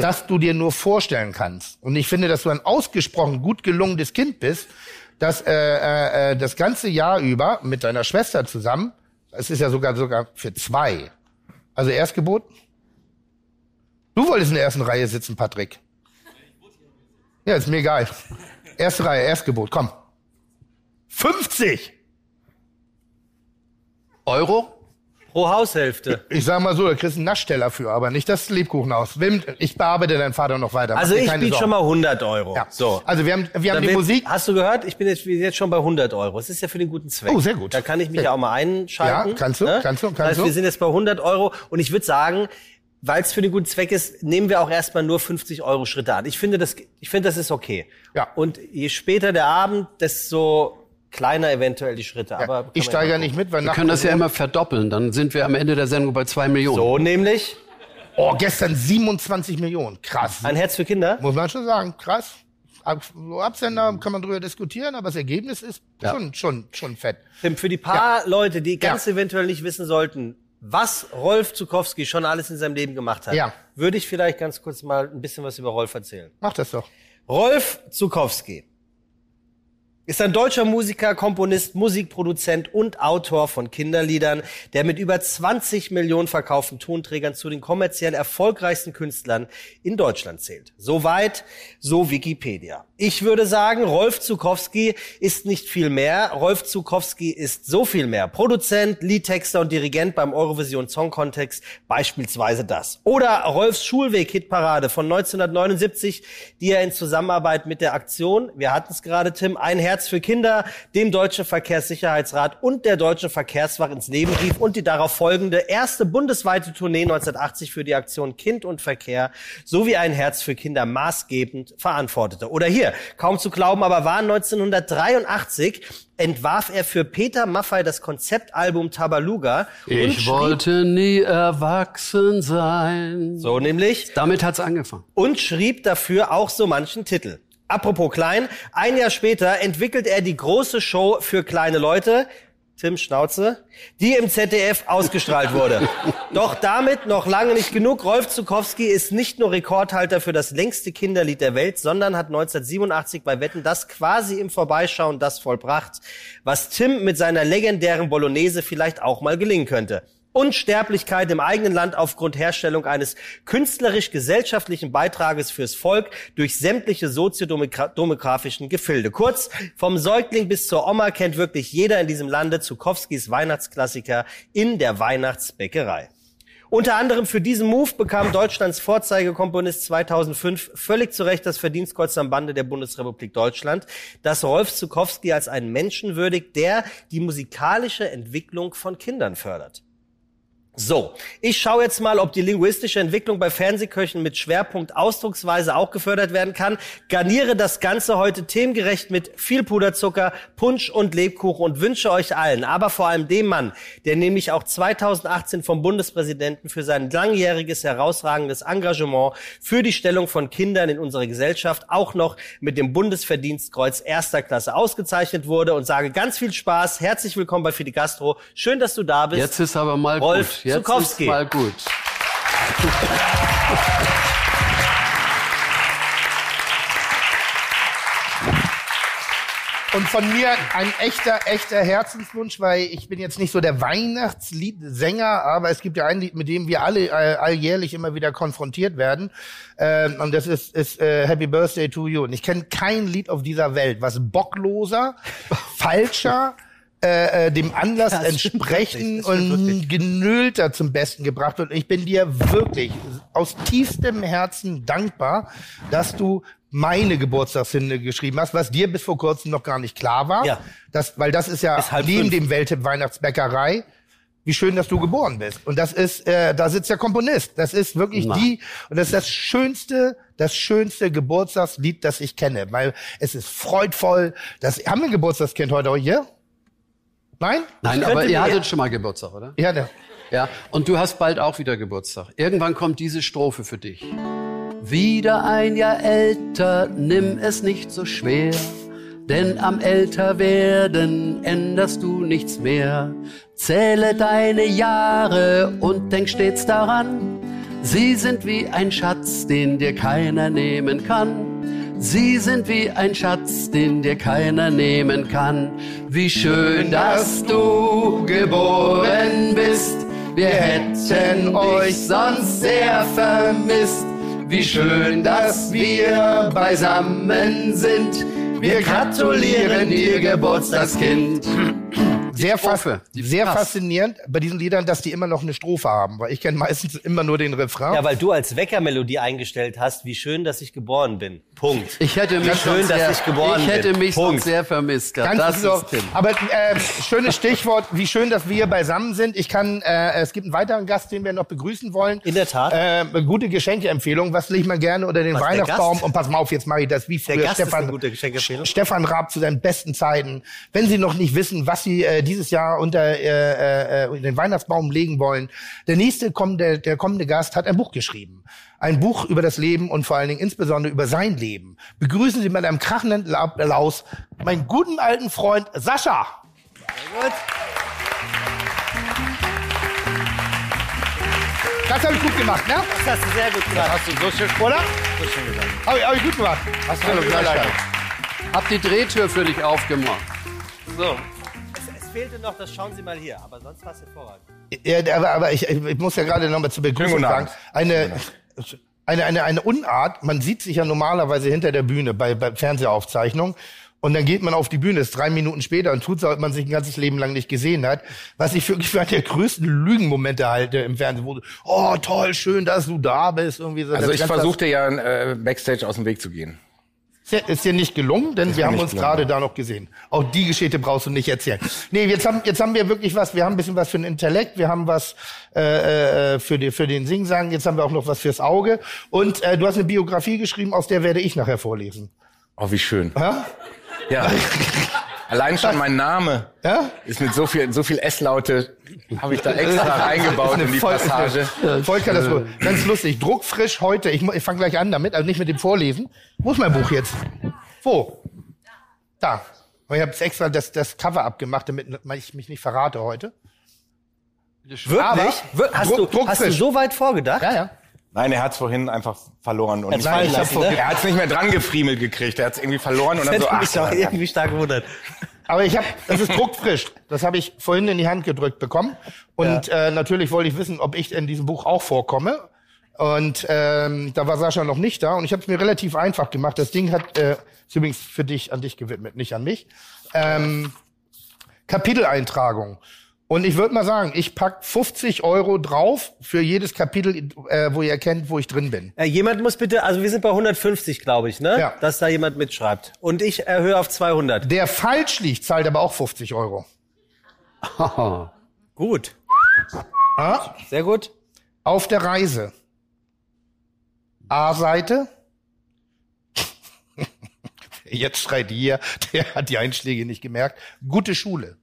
das du dir nur vorstellen kannst. Und ich finde, dass du ein ausgesprochen gut gelungenes Kind bist, das äh, äh, äh, das ganze Jahr über mit deiner Schwester zusammen, es ist ja sogar sogar für zwei, also Erstgebot. Du wolltest in der ersten Reihe sitzen, Patrick. Ja, ist mir egal. Erste Reihe, Erstgebot, komm. 50! Euro? Pro Haushälfte. Ich sag mal so, da kriegst du einen Naschteller für, aber nicht das Lebkuchenhaus. Wim, ich bearbeite deinen Vater noch weiter. Mach Also ich biete schon mal 100 Euro. Ja. So. Also wir haben, wir haben Dann die will- Musik. Hast du gehört? Ich bin jetzt, wir sind jetzt schon bei 100 Euro. Es ist ja für den guten Zweck. Oh, sehr gut. Da kann ich mich Sehr ja auch mal einschalten. Ja, kannst du, kannst du, kannst das heißt, du. Wir sind jetzt bei 100 Euro und ich würde sagen, weil es für den guten Zweck ist, nehmen wir auch erstmal nur 50 Euro Schritte an. Ich finde das, ich finde das ist okay. Ja. Und je später der Abend, desto kleiner eventuell die Schritte. Aber Ja, kann ich man steigere mal nicht mit, weil Wir können das ja immer verdoppeln. Dann sind wir am Ende der Sendung bei zwei Millionen. So nämlich Oh, gestern 27 Millionen. Krass. ein Herz für Kinder. Muss man schon sagen, krass. Absender kann man drüber diskutieren, aber das Ergebnis ist Ja. schon, schon, schon fett. Tim, für die paar Leute, die ganz Ja. eventuell nicht wissen sollten, was Rolf Zukowski schon alles in seinem Leben gemacht hat, Ja. würde ich vielleicht ganz kurz mal ein bisschen was über Rolf erzählen. Mach das doch. Rolf Zukowski ist ein deutscher Musiker, Komponist, Musikproduzent und Autor von Kinderliedern, der mit über 20 Millionen verkauften Tonträgern zu den kommerziell erfolgreichsten Künstlern in Deutschland zählt. Soweit, so Wikipedia. Ich würde sagen, Rolf Zukowski ist nicht viel mehr. Rolf Zukowski ist so viel mehr. Produzent, Liedtexter und Dirigent beim Eurovision Song Contest, beispielsweise das. Oder Rolfs Schulweg-Hitparade von 1979, die er in Zusammenarbeit mit der Aktion, wir hatten es gerade, Tim, Ein Herz für Kinder, dem Deutschen Verkehrssicherheitsrat und der Deutschen Verkehrswacht ins Leben rief und die darauf folgende erste bundesweite Tournee 1980 für die Aktion Kind und Verkehr sowie Ein Herz für Kinder maßgebend verantwortete. Oder hier, kaum zu glauben, aber war 1983 entwarf er für Peter Maffay das Konzeptalbum Tabaluga. Ich wollte nie erwachsen sein. So nämlich. Damit hat's angefangen. und schrieb dafür auch so manchen Titel. Apropos klein, ein Jahr später entwickelt er die große Show für kleine Leute, Tim Schnauze, die im ZDF ausgestrahlt wurde. Doch damit noch lange nicht genug. Rolf Zukowski ist nicht nur Rekordhalter für das längste Kinderlied der Welt, sondern hat 1987 bei Wetten das quasi im Vorbeischauen das vollbracht, was Tim mit seiner legendären Bolognese vielleicht auch mal gelingen könnte. Unsterblichkeit im eigenen Land aufgrund Herstellung eines künstlerisch-gesellschaftlichen Beitrages fürs Volk durch sämtliche soziodemografischen Gefilde. Kurz, vom Säugling bis zur Oma kennt wirklich jeder in diesem Lande Zukowskis Weihnachtsklassiker in der Weihnachtsbäckerei. Unter anderem für diesen Move bekam Deutschlands Vorzeigekomponist 2005 völlig zu Recht das Verdienstkreuz am Bande der Bundesrepublik Deutschland, das Rolf Zukowski als einen Menschen würdigt, der die musikalische Entwicklung von Kindern fördert. So, ich schaue jetzt mal, ob die linguistische Entwicklung bei Fernsehköchen mit Schwerpunkt Ausdrucksweise auch gefördert werden kann. Garniere das Ganze heute themengerecht mit viel Puderzucker, Punsch und Lebkuchen und wünsche euch allen, aber vor allem dem Mann, der nämlich auch 2018 vom Bundespräsidenten für sein langjähriges herausragendes Engagement für die Stellung von Kindern in unserer Gesellschaft auch noch mit dem Bundesverdienstkreuz erster Klasse ausgezeichnet wurde und sage ganz viel Spaß. Herzlich willkommen bei Fide Gastro. Schön, dass du da bist. Jetzt ist aber mal Rolf gut. Jetzt Zukowski. ist mal gut. Und von mir ein echter, echter Herzenswunsch, weil ich bin jetzt nicht so der Weihnachtsliedsänger, aber es gibt ja ein Lied, mit dem wir alle äh, alljährlich immer wieder konfrontiert werden. Ähm, und das ist, ist äh, Happy Birthday to You. Und ich kenne kein Lied auf dieser Welt, was bockloser, falscher, äh, äh, dem Anlass Das entsprechen und genüllter zum Besten gebracht wird. Und ich bin dir wirklich aus tiefstem Herzen dankbar, dass du meine Geburtstagshymne geschrieben hast, was dir bis vor kurzem noch gar nicht klar war. Ja. Das, weil das ist ja Ist neben fünf. dem Welttipp Weihnachtsbäckerei. Wie schön, dass du geboren bist. Und das ist, äh, da sitzt der Komponist. Das ist wirklich Na. die, und das ist das schönste, das schönste Geburtstagslied, das ich kenne, weil es ist freudvoll. Das, haben wir ein Geburtstagskind heute auch hier? Nein? Nein, aber ihr hattet schon mal Geburtstag, oder? Ja, ne. Ja. Und du hast bald auch wieder Geburtstag. Irgendwann kommt diese Strophe für dich. Wieder ein Jahr älter, nimm es nicht so schwer, denn am Älterwerden änderst du nichts mehr. Zähle deine Jahre und denk stets daran, sie sind wie ein Schatz, den dir keiner nehmen kann. Sie sind wie ein Schatz, den dir keiner nehmen kann. Wie schön, dass du geboren bist. Wir hätten euch sonst sehr vermisst. Wie schön, dass wir beisammen sind. Wir gratulieren dir, Geburtstagskind. Sehr, fas Strophe, die sehr faszinierend bei diesen Liedern, dass die immer noch eine Strophe haben, weil ich kenne meistens immer nur den Refrain. Ja, weil du als Weckermelodie eingestellt hast, wie schön, dass ich geboren bin. Punkt. Ich hätte mich schön, sonst dass sehr, ich geboren ich hätte bin. mich Punkt. sonst sehr vermisst. Ganz Das so, ist Tim. aber äh, schönes Stichwort, wie schön, dass wir beisammen sind. Ich kann, äh, es gibt einen weiteren Gast, den wir noch begrüßen wollen. In der Tat. Äh, gute Geschenkeempfehlung. Was legt man gerne unter den Was, der Weihnachtsbaum? Gast? Und pass mal auf, jetzt mache ich das wie Der früher Gast ist Stefan. eine gute Geschenkeempfehlung. Stefan Raab zu seinen besten Zeiten. Wenn Sie noch nicht wissen, was Sie äh, dieses Jahr unter äh, äh, den Weihnachtsbaum legen wollen, der nächste kommende, der kommende Gast hat ein Buch geschrieben. Ein Buch über das Leben und vor allen Dingen insbesondere über sein Leben. Begrüßen Sie mit einem krachenden Applaus meinen guten alten Freund Sascha. Gut. Das habe ich gut gemacht, ne? Das hast du sehr gut gemacht. Hast du so schön, oder? So schön gesagt. Habe ich, hab ich gut gemacht. Hast du Gleichheit. Gleichheit. Hab die Drehtür für dich aufgemacht. So. Fehlte noch, das schauen Sie mal hier, aber sonst war es hervorragend. Ja, aber, aber ich, ich muss ja gerade nochmal zur Begrüßung sagen. Eine, eine, eine, eine Unart, man sieht sich ja normalerweise hinter der Bühne bei, bei Fernsehaufzeichnungen. Und dann geht man auf die Bühne, ist drei Minuten später und tut so, als ob man sich ein ganzes Leben lang nicht gesehen hat. Was ich wirklich für einen der größten Lügenmomente halte im Fernsehen, wo du, oh toll, schön, dass du da bist. Irgendwie so. Also Das ich versuchte ja äh, Backstage aus dem Weg zu gehen. Ist dir- nicht gelungen, denn wir mir haben uns gerade da noch gesehen. Auch die Geschichte brauchst du nicht erzählen. Nee, jetzt haben, jetzt haben wir wirklich was, wir haben ein bisschen was für den Intellekt, wir haben was äh, äh, für, die, für den Singsang, jetzt haben wir auch noch was fürs Auge. Und äh, du hast eine Biografie geschrieben, aus der werde ich nachher vorlesen. Oh, wie schön. Ja? Ja. Allein schon mein Name Ja? ist mit so viel, so viel S-Laute, habe ich da extra reingebaut in die Voll- Passage. Vollkatastrophe. Ganz lustig. Druckfrisch heute. Ich, ich fange gleich an damit, also nicht mit dem Vorlesen. Wo ist mein Buch jetzt? Wo? Da. Und ich habe extra das, das Cover abgemacht, damit ich mich nicht verrate heute. Wirklich? Aber- hast, Druck- du, hast du so weit vorgedacht? Ja, ja. Nein, er hat es vorhin einfach verloren. Und ich lassen, ne? er hat es nicht mehr dran gefriemelt gekriegt. Er hat es irgendwie verloren und dann so, ach, mich auch irgendwie stark gewundert. Aber ich habe, das ist druckfrisch. Das habe ich vorhin in die Hand gedrückt bekommen. Und äh, natürlich wollte ich wissen, ob ich in diesem Buch auch vorkomme. Und ähm, da war Sascha noch nicht da. Und ich habe es mir relativ einfach gemacht. Das Ding hat, äh, ist übrigens für dich, an dich gewidmet, nicht an mich. Ähm, Kapiteleintragung. Und ich würde mal sagen, ich pack 50 Euro drauf für jedes Kapitel, äh, wo ihr erkennt, wo ich drin bin. Äh, jemand muss bitte, also wir sind bei 150, glaube ich, ne? Ja. Dass da jemand mitschreibt. Und ich erhöhe auf 200. Der falsch liegt, zahlt aber auch 50 Euro. Gut. Ah? Sehr gut. Auf der Reise. A-Seite. Jetzt schreit hier, der hat die Einschläge nicht gemerkt. Gute Schule.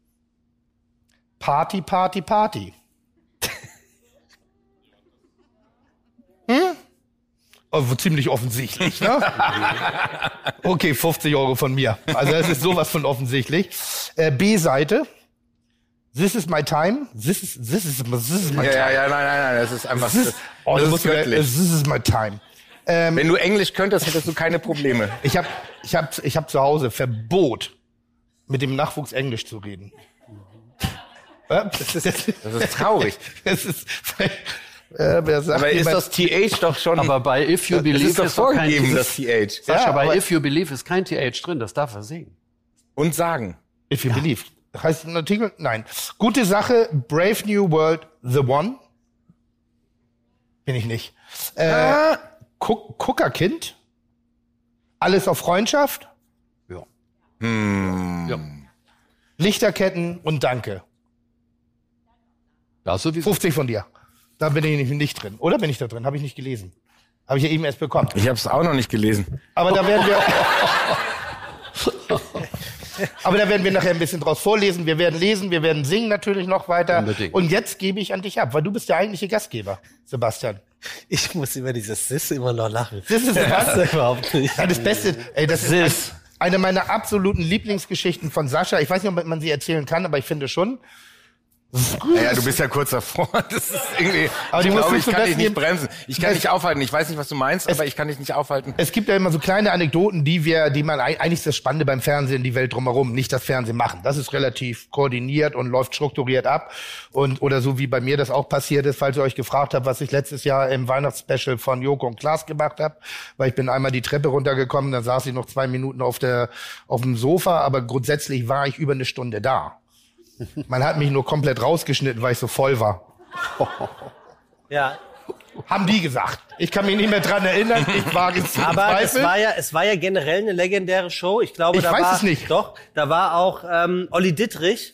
Party, Party, Party. Hm? Oh, ziemlich offensichtlich, ne? Okay, 50 Euro von mir. Also das ist sowas von offensichtlich. Äh, B-Seite. This is my time. This is, this is, this is my Ja, time. ja, ja, nein, nein, nein, das ist einfach, This das, oh, das du ist göttlich. This is my time. Wenn du Englisch könntest, hättest du keine Probleme. Ich habe ich hab, ich hab zu Hause Verbot, mit dem Nachwuchs Englisch zu reden. Ja, Das ist, jetzt, Das ist traurig. das ist, äh, wer sagt Aber ist das TH doch schon, Aber bei If You das Believe ist doch ist doch kein das TH. Sascha, Ja, bei If You Believe ist kein TH drin, das darf er singen. Und sagen. If you believe. Heißt ein Artikel? Nein. Gute Sache, Brave New World, The One. Bin ich nicht. Äh, Guck, Guckerkind. Alles auf Freundschaft. Ja. Hm. ja. Lichterketten und Danke. Das sowieso. 50 von dir. Da bin ich nicht, drin. Oder bin ich da drin? Habe ich nicht gelesen. Habe ich ja eben erst bekommen. Ich habe es auch noch nicht gelesen. Aber da werden wir. Aber da werden wir nachher ein bisschen draus vorlesen. Wir werden lesen, wir werden singen natürlich noch weiter. Unbedingt. Und jetzt gebe ich an dich ab, weil du bist der eigentliche Gastgeber, Sebastian. Ich muss über dieses Sis immer noch lachen. Das ist Das ist überhaupt nicht. Ja, das Beste, ey, das ist Sis. eine meiner absoluten Lieblingsgeschichten von Sascha. Ich weiß nicht, ob man sie erzählen kann, aber ich finde schon. Naja, du bist ja kurz davor. Das ist irgendwie. Aber die ich glaube, ich kann dich nicht bremsen. Ich kann dich aufhalten. Ich weiß nicht, was du meinst, aber ich kann dich nicht aufhalten. Es gibt ja immer so kleine Anekdoten, die wir, die man eigentlich ist das Spannende beim Fernsehen, die Welt drumherum, nicht das Fernsehen machen. Das ist relativ koordiniert und läuft strukturiert ab. Und oder so wie bei mir das auch passiert ist, falls ihr euch gefragt habt, was ich letztes Jahr im Weihnachtsspecial von Joko und Klaas gemacht habe, weil ich bin einmal die Treppe runtergekommen, dann saß ich noch zwei Minuten auf der auf dem Sofa, aber grundsätzlich war ich über eine Stunde da. Man hat mich nur komplett rausgeschnitten, weil ich so voll war. Ja. Haben die gesagt. Ich kann mich nicht mehr dran erinnern. Ich zu Aber es war ja, es war ja generell eine legendäre Show. Ich glaube, Ich da weiß war, es nicht. Doch, da war auch ähm, Olli Dittrich.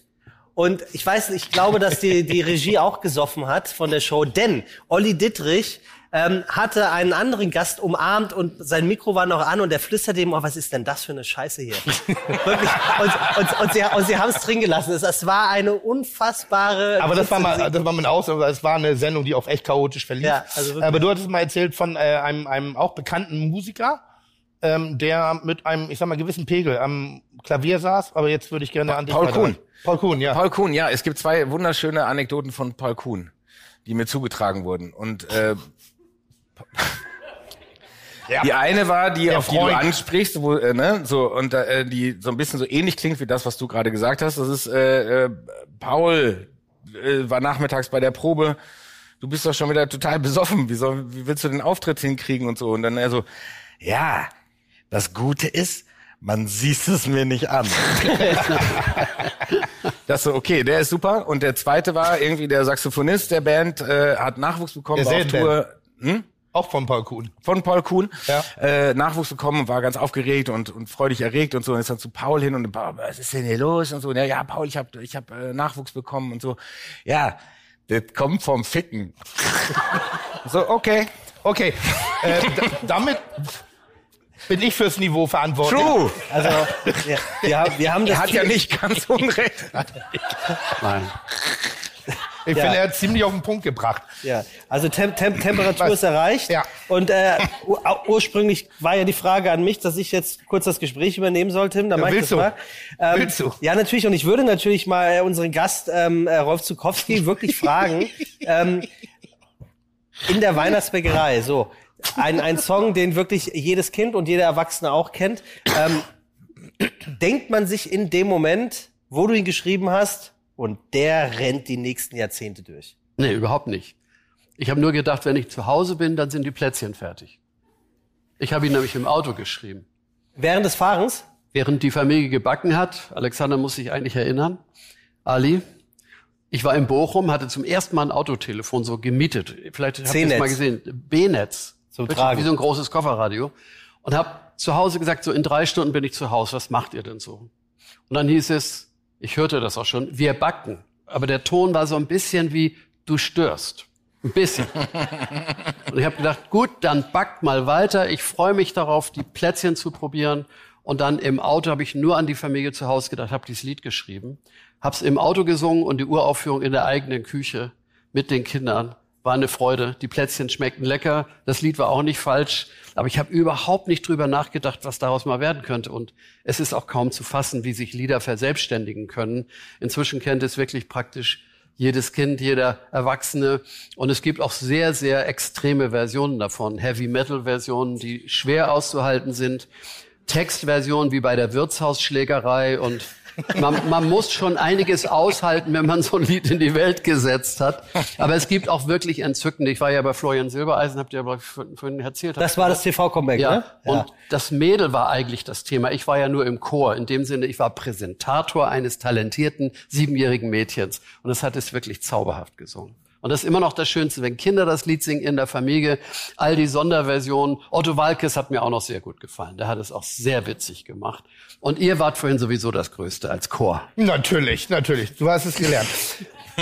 Und ich weiß, ich glaube, dass die, die Regie auch gesoffen hat von der Show, denn Olli Dittrich ähm, hatte einen anderen Gast umarmt und sein Mikro war noch an und der flüsterte ihm, oh, was ist denn das für eine Scheiße hier? Wirklich. Und, und, und sie, und sie haben es drin gelassen. Es, es war eine unfassbare... Aber das war mal, das war mal eine Ausnahme, es war eine Sendung, die auf echt chaotisch verlief. Ja, also wirklich. Aber du hattest mal erzählt von äh, einem, einem auch bekannten Musiker, ähm, der mit einem, ich sag mal, gewissen Pegel am Klavier saß. Aber jetzt würde ich gerne an dich Paul Kuhn. Paul Kuhn, ja. Paul Kuhn, ja, es gibt zwei wunderschöne Anekdoten von Paul Kuhn, die mir zugetragen wurden. Und äh, Ja. die eine war, die Der auf die du Freund. ansprichst, wo äh, ne, so und äh, die so ein bisschen so ähnlich klingt wie das, was du gerade gesagt hast. Das ist äh, äh, Paul äh, war nachmittags bei der Probe. Du bist doch schon wieder total besoffen. Wie, soll, wie willst du den Auftritt hinkriegen und so? Und dann er so, ja, das Gute ist, man sieht es mir nicht an. Das so, okay, der ist super. Und der zweite war irgendwie der Saxophonist der Band, äh, hat Nachwuchs bekommen, war auf Tour hm? Auch von Paul Kuhn. von Paul Kuhn. Ja. Äh, Nachwuchs bekommen und war ganz aufgeregt und, und freudig erregt und so. Und ist dann zu Paul hin und Paul, was ist denn hier los? Und so, ja, ja Paul, ich habe ich hab, äh, Nachwuchs bekommen und so. Ja, das kommt vom Ficken. so, okay. Okay, äh, da, damit bin ich fürs Niveau verantwortlich. True. Also, ja, wir, haben, wir haben das Er hat ja nicht ganz unrecht. Nein. Ich Ja. finde, er hat ziemlich auf den Punkt gebracht. Ja, also Tem Tem Temperatur Was? ist erreicht. Ja. Und äh, ur ursprünglich war ja die Frage an mich, dass ich jetzt kurz das Gespräch übernehmen soll, Tim. Da Ja, willst du? Ähm, Willst du? Ja, natürlich. Und ich würde natürlich mal äh, unseren Gast ähm, äh, Rolf Zukowski wirklich fragen. ähm, in der Weihnachtsbäckerei, so. Ein, ein Song, den wirklich jedes Kind und jeder Erwachsene auch kennt. Ähm, denkt man sich in dem Moment, wo du ihn geschrieben hast, und der rennt die nächsten Jahrzehnte durch. Nee, überhaupt nicht. Ich habe nur gedacht, wenn ich zu Hause bin, dann sind die Plätzchen fertig. Ich habe ihn nämlich im Auto geschrieben. Während des Fahrens? Während die Familie gebacken hat, Alexander muss sich eigentlich erinnern, Ali, Ich war in Bochum, hatte zum ersten Mal ein Autotelefon so gemietet. Vielleicht habt ihr das mal gesehen. B-Netz. Zum Tragen. Wie so ein großes Kofferradio. Und habe zu Hause gesagt, so in drei Stunden bin ich zu Hause. Was macht ihr denn so? Und dann hieß es, ich hörte das auch schon, wir backen. Aber der Ton war so ein bisschen wie, du störst. Ein bisschen. Und ich habe gedacht, gut, dann backt mal weiter. Ich freue mich darauf, die Plätzchen zu probieren. Und dann im Auto habe ich nur an die Familie zu Hause gedacht, habe dieses Lied geschrieben, habe es im Auto gesungen und die Uraufführung in der eigenen Küche mit den Kindern. War eine Freude. Die Plätzchen schmeckten lecker. Das Lied war auch nicht falsch. Aber ich habe überhaupt nicht drüber nachgedacht, was daraus mal werden könnte. Und es ist auch kaum zu fassen, wie sich Lieder verselbstständigen können. Inzwischen kennt es wirklich praktisch jedes Kind, jeder Erwachsene. Und es gibt auch sehr, sehr extreme Versionen davon. Heavy-Metal-Versionen, die schwer auszuhalten sind. Textversionen wie bei der Wirtshausschlägerei und man, man muss schon einiges aushalten, wenn man so ein Lied in die Welt gesetzt hat. Aber es gibt auch wirklich entzückende. Ich war ja bei Florian Silbereisen, habt ihr aber vorhin erzählt. Das war das TV-Comeback, Ja, ne? und das Mädel war eigentlich das Thema. Ich war ja nur im Chor. In dem Sinne, ich war Präsentator eines talentierten siebenjährigen Mädchens. Und das hat es wirklich zauberhaft gesungen. Und das ist immer noch das Schönste, wenn Kinder das Lied singen in der Familie. All die Sonderversionen. Otto Walkes hat mir auch noch sehr gut gefallen. Der hat es auch sehr witzig gemacht. Und ihr wart vorhin sowieso das Größte als Chor. Natürlich, natürlich. Du hast es gelernt.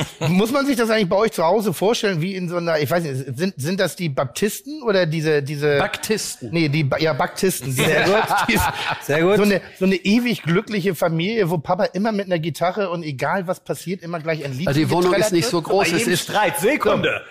Muss man sich das eigentlich bei euch zu Hause vorstellen, wie in so einer, ich weiß nicht, sind, sind das die Baptisten oder diese, diese... Baktisten. Nee, die, ja, Baptisten. Sehr gut. Sehr gut. So eine, so eine ewig glückliche Familie, wo Papa immer mit einer Gitarre und egal was passiert, immer gleich ein Lied Also die Wohnung ist nicht so groß. Es ist Streit, Sekunde.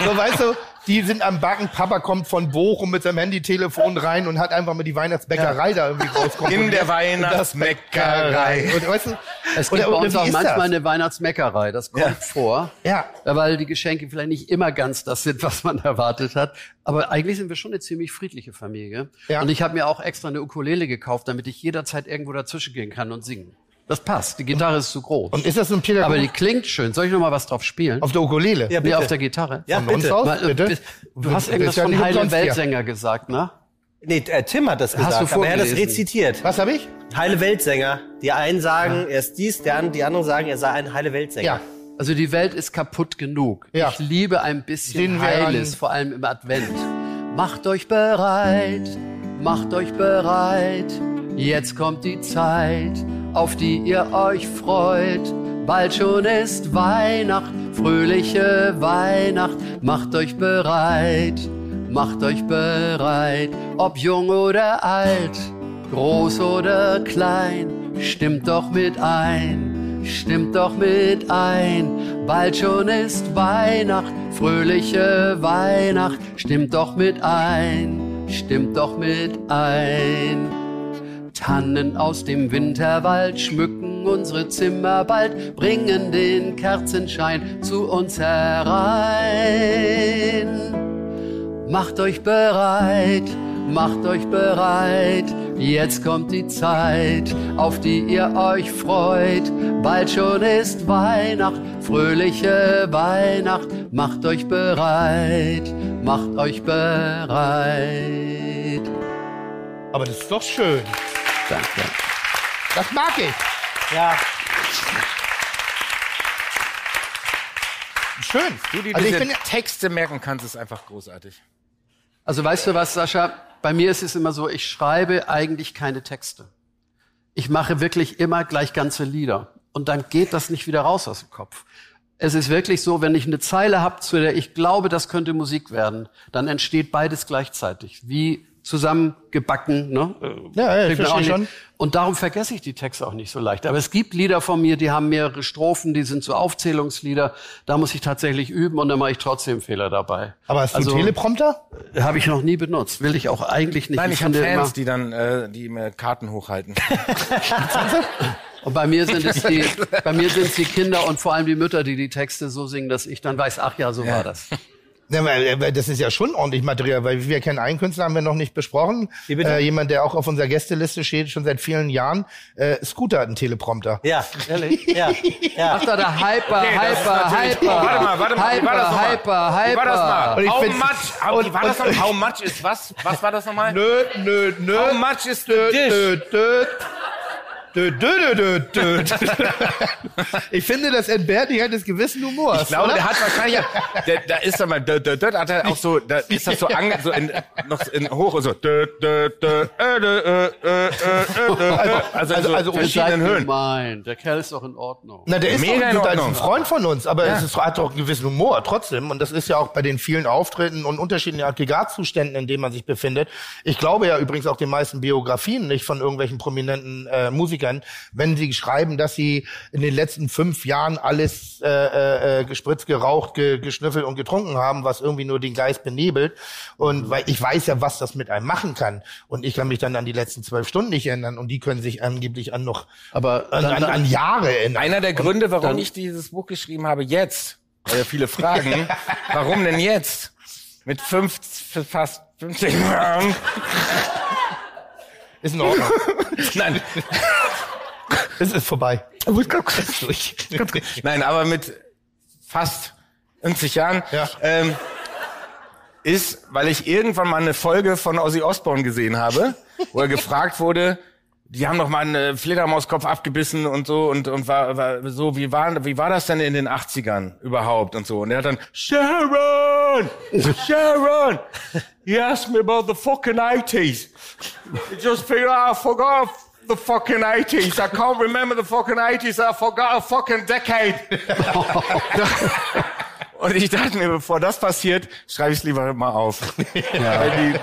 So, weißt du, die sind am Backen, Papa kommt von Bochum mit seinem Handytelefon rein und hat einfach mal die Weihnachtsbäckerei da irgendwie rauskommen. In der Weihnachtsmeckerei. Und, weißt du, Es gibt oder- bei uns auch manchmal das? eine Weihnachtsmeckerei, das kommt vor. Ja. Weil die Geschenke vielleicht nicht immer ganz das sind, was man erwartet hat. Aber eigentlich sind wir schon eine ziemlich friedliche Familie. Ja. Und ich habe mir auch extra eine Ukulele gekauft, damit ich jederzeit irgendwo dazwischen gehen kann und singen. Das passt. Die Gitarre ist zu groß. Und ist das so ein Pädagog Aber die klingt schön. Soll ich noch mal was drauf spielen? auf der Ukulele? Ja, nee, bitte. auf der Gitarre. Ja, Von bitte. aus, Mal, äh, bitte? Du hast irgendwas ja von Heile. Weltsänger gesagt, ne? Nee, äh, Tim hat das Hast gesagt, du aber er hat das rezitiert. Was habe ich? Heile Weltsänger. Die einen sagen, er ist dies, der an, die anderen sagen, er sei ein Heile Weltsänger. Ja. Also die Welt ist kaputt genug. Ja. Ich liebe ein bisschen Heiles, vor allem im Advent. Macht euch bereit, macht euch bereit. Jetzt kommt die Zeit, auf die ihr euch freut. Bald schon ist Weihnacht, fröhliche Weihnacht. Macht euch bereit, macht euch bereit. Ob jung oder alt, groß oder klein, stimmt doch mit ein. Stimmt doch mit ein, bald schon ist Weihnacht, fröhliche Weihnacht, stimmt doch mit ein, stimmt doch mit ein. Tannen aus dem Winterwald schmücken unsere Zimmer bald, bringen den Kerzenschein zu uns herein. Macht euch bereit, macht euch bereit, jetzt kommt die Zeit, auf die ihr euch freut. Bald schon ist Weihnacht, fröhliche Weihnacht, macht euch bereit, macht euch bereit. Aber das ist doch schön. Danke. Das mag ich. Ja. Schön. Du, die also ich bin ja, Texte merken kannst, ist einfach großartig. Also weißt du was, Sascha? Bei mir ist es immer so, ich schreibe eigentlich keine Texte. Ich mache wirklich immer gleich ganze Lieder. Und dann geht das nicht wieder raus aus dem Kopf. Es ist wirklich so, wenn ich eine Zeile habe, zu der ich glaube, das könnte Musik werden, dann entsteht beides gleichzeitig. Wie zusammengebacken, ne? Äh, Ja, ja, ich verstehe schon. Und darum vergesse ich die Texte auch nicht so leicht. Aber es gibt Lieder von mir, die haben mehrere Strophen, die sind so Aufzählungslieder. Da muss ich tatsächlich üben und dann mache ich trotzdem Fehler dabei. aber hast du Also- einen Teleprompter? habe ich noch nie benutzt. Will ich auch eigentlich nicht. Nein, ich, habe finde Fans, immer- die dann, äh, die mir Karten hochhalten. Und bei mir sind es die, bei mir sind es die Kinder und vor allem die Mütter, die die Texte so singen, dass ich dann weiß, ach ja, so war das. Weil das ist ja schon ordentlich Material, weil wir kennen einen Künstler, haben wir noch nicht besprochen. Wie bitte? Äh, jemand, der auch auf unserer Gästeliste steht, schon seit vielen Jahren. Äh, Scooter hat einen Teleprompter. Ja. Ehrlich? Ja. ja. Ach da, der Hyper, Nee, ist Hyper, Hyper. Warte mal, warte mal, wie war das Hyper? Hyper, Hyper. Wie war das mal? Und ich How much, how, wie war das noch? How much ist was? Was war das nochmal? Nö, nö, nö. How much is the Nö, nö, nö. Dö, dö, dö, dö, dö. Ich finde, das entbehrt nicht eines gewissen Humors. Ich glaube, oder? der hat wahrscheinlich, der, da ist er mal, dö, dö, dö, hat er auch so, da ist das so, ange, so in, noch in hoch und so, dö, dö, dö, äh, dö, äh, äh, äh, also, in so also, Ihr verschiedenen Höhen. gemein. Der Kerl ist doch in Ordnung. Na, der ist Mega in doch ein, Ordnung. ein Freund von uns, aber es ist, hat doch einen gewissen Humor trotzdem. Und das ist ja auch bei den vielen Auftritten und unterschiedlichen Aggregatzuständen, in denen man sich befindet. Ich glaube ja übrigens auch den meisten Biografien nicht von irgendwelchen prominenten äh, Musikern, wenn sie schreiben, dass sie in den letzten fünf Jahren alles äh, äh, gespritzt, geraucht, ge, geschnüffelt und getrunken haben, was irgendwie nur den Geist benebelt. Und weil ich weiß ja, was das mit einem machen kann. Und ich kann mich dann an die letzten zwölf Stunden nicht erinnern. Und die können sich angeblich an noch Aber an, dann, an, an Jahre erinnern. Einer der Gründe, warum dann- ich dieses Buch geschrieben habe, jetzt, weil ja viele fragen, warum denn jetzt? Mit fünf, fast 50 Jahren. Ist in Ordnung. Nein, es ist vorbei. durch. nein, aber mit fast 50 Jahren, Ja. ähm, ist, weil ich irgendwann mal eine Folge von Ozzy Osbourne gesehen habe, wo er gefragt wurde, die haben doch mal einen Fledermauskopf abgebissen und so und und war, war so wie war wie war das denn in den 80ern überhaupt und so? Und er hat dann Sharon! Sharon! He asked me about the fucking 80s I just figured out I forgot the fucking 80s I can't remember the fucking 80s I forgot a fucking decade und ich dachte mir bevor das passiert schreibe ich es lieber mal auf die,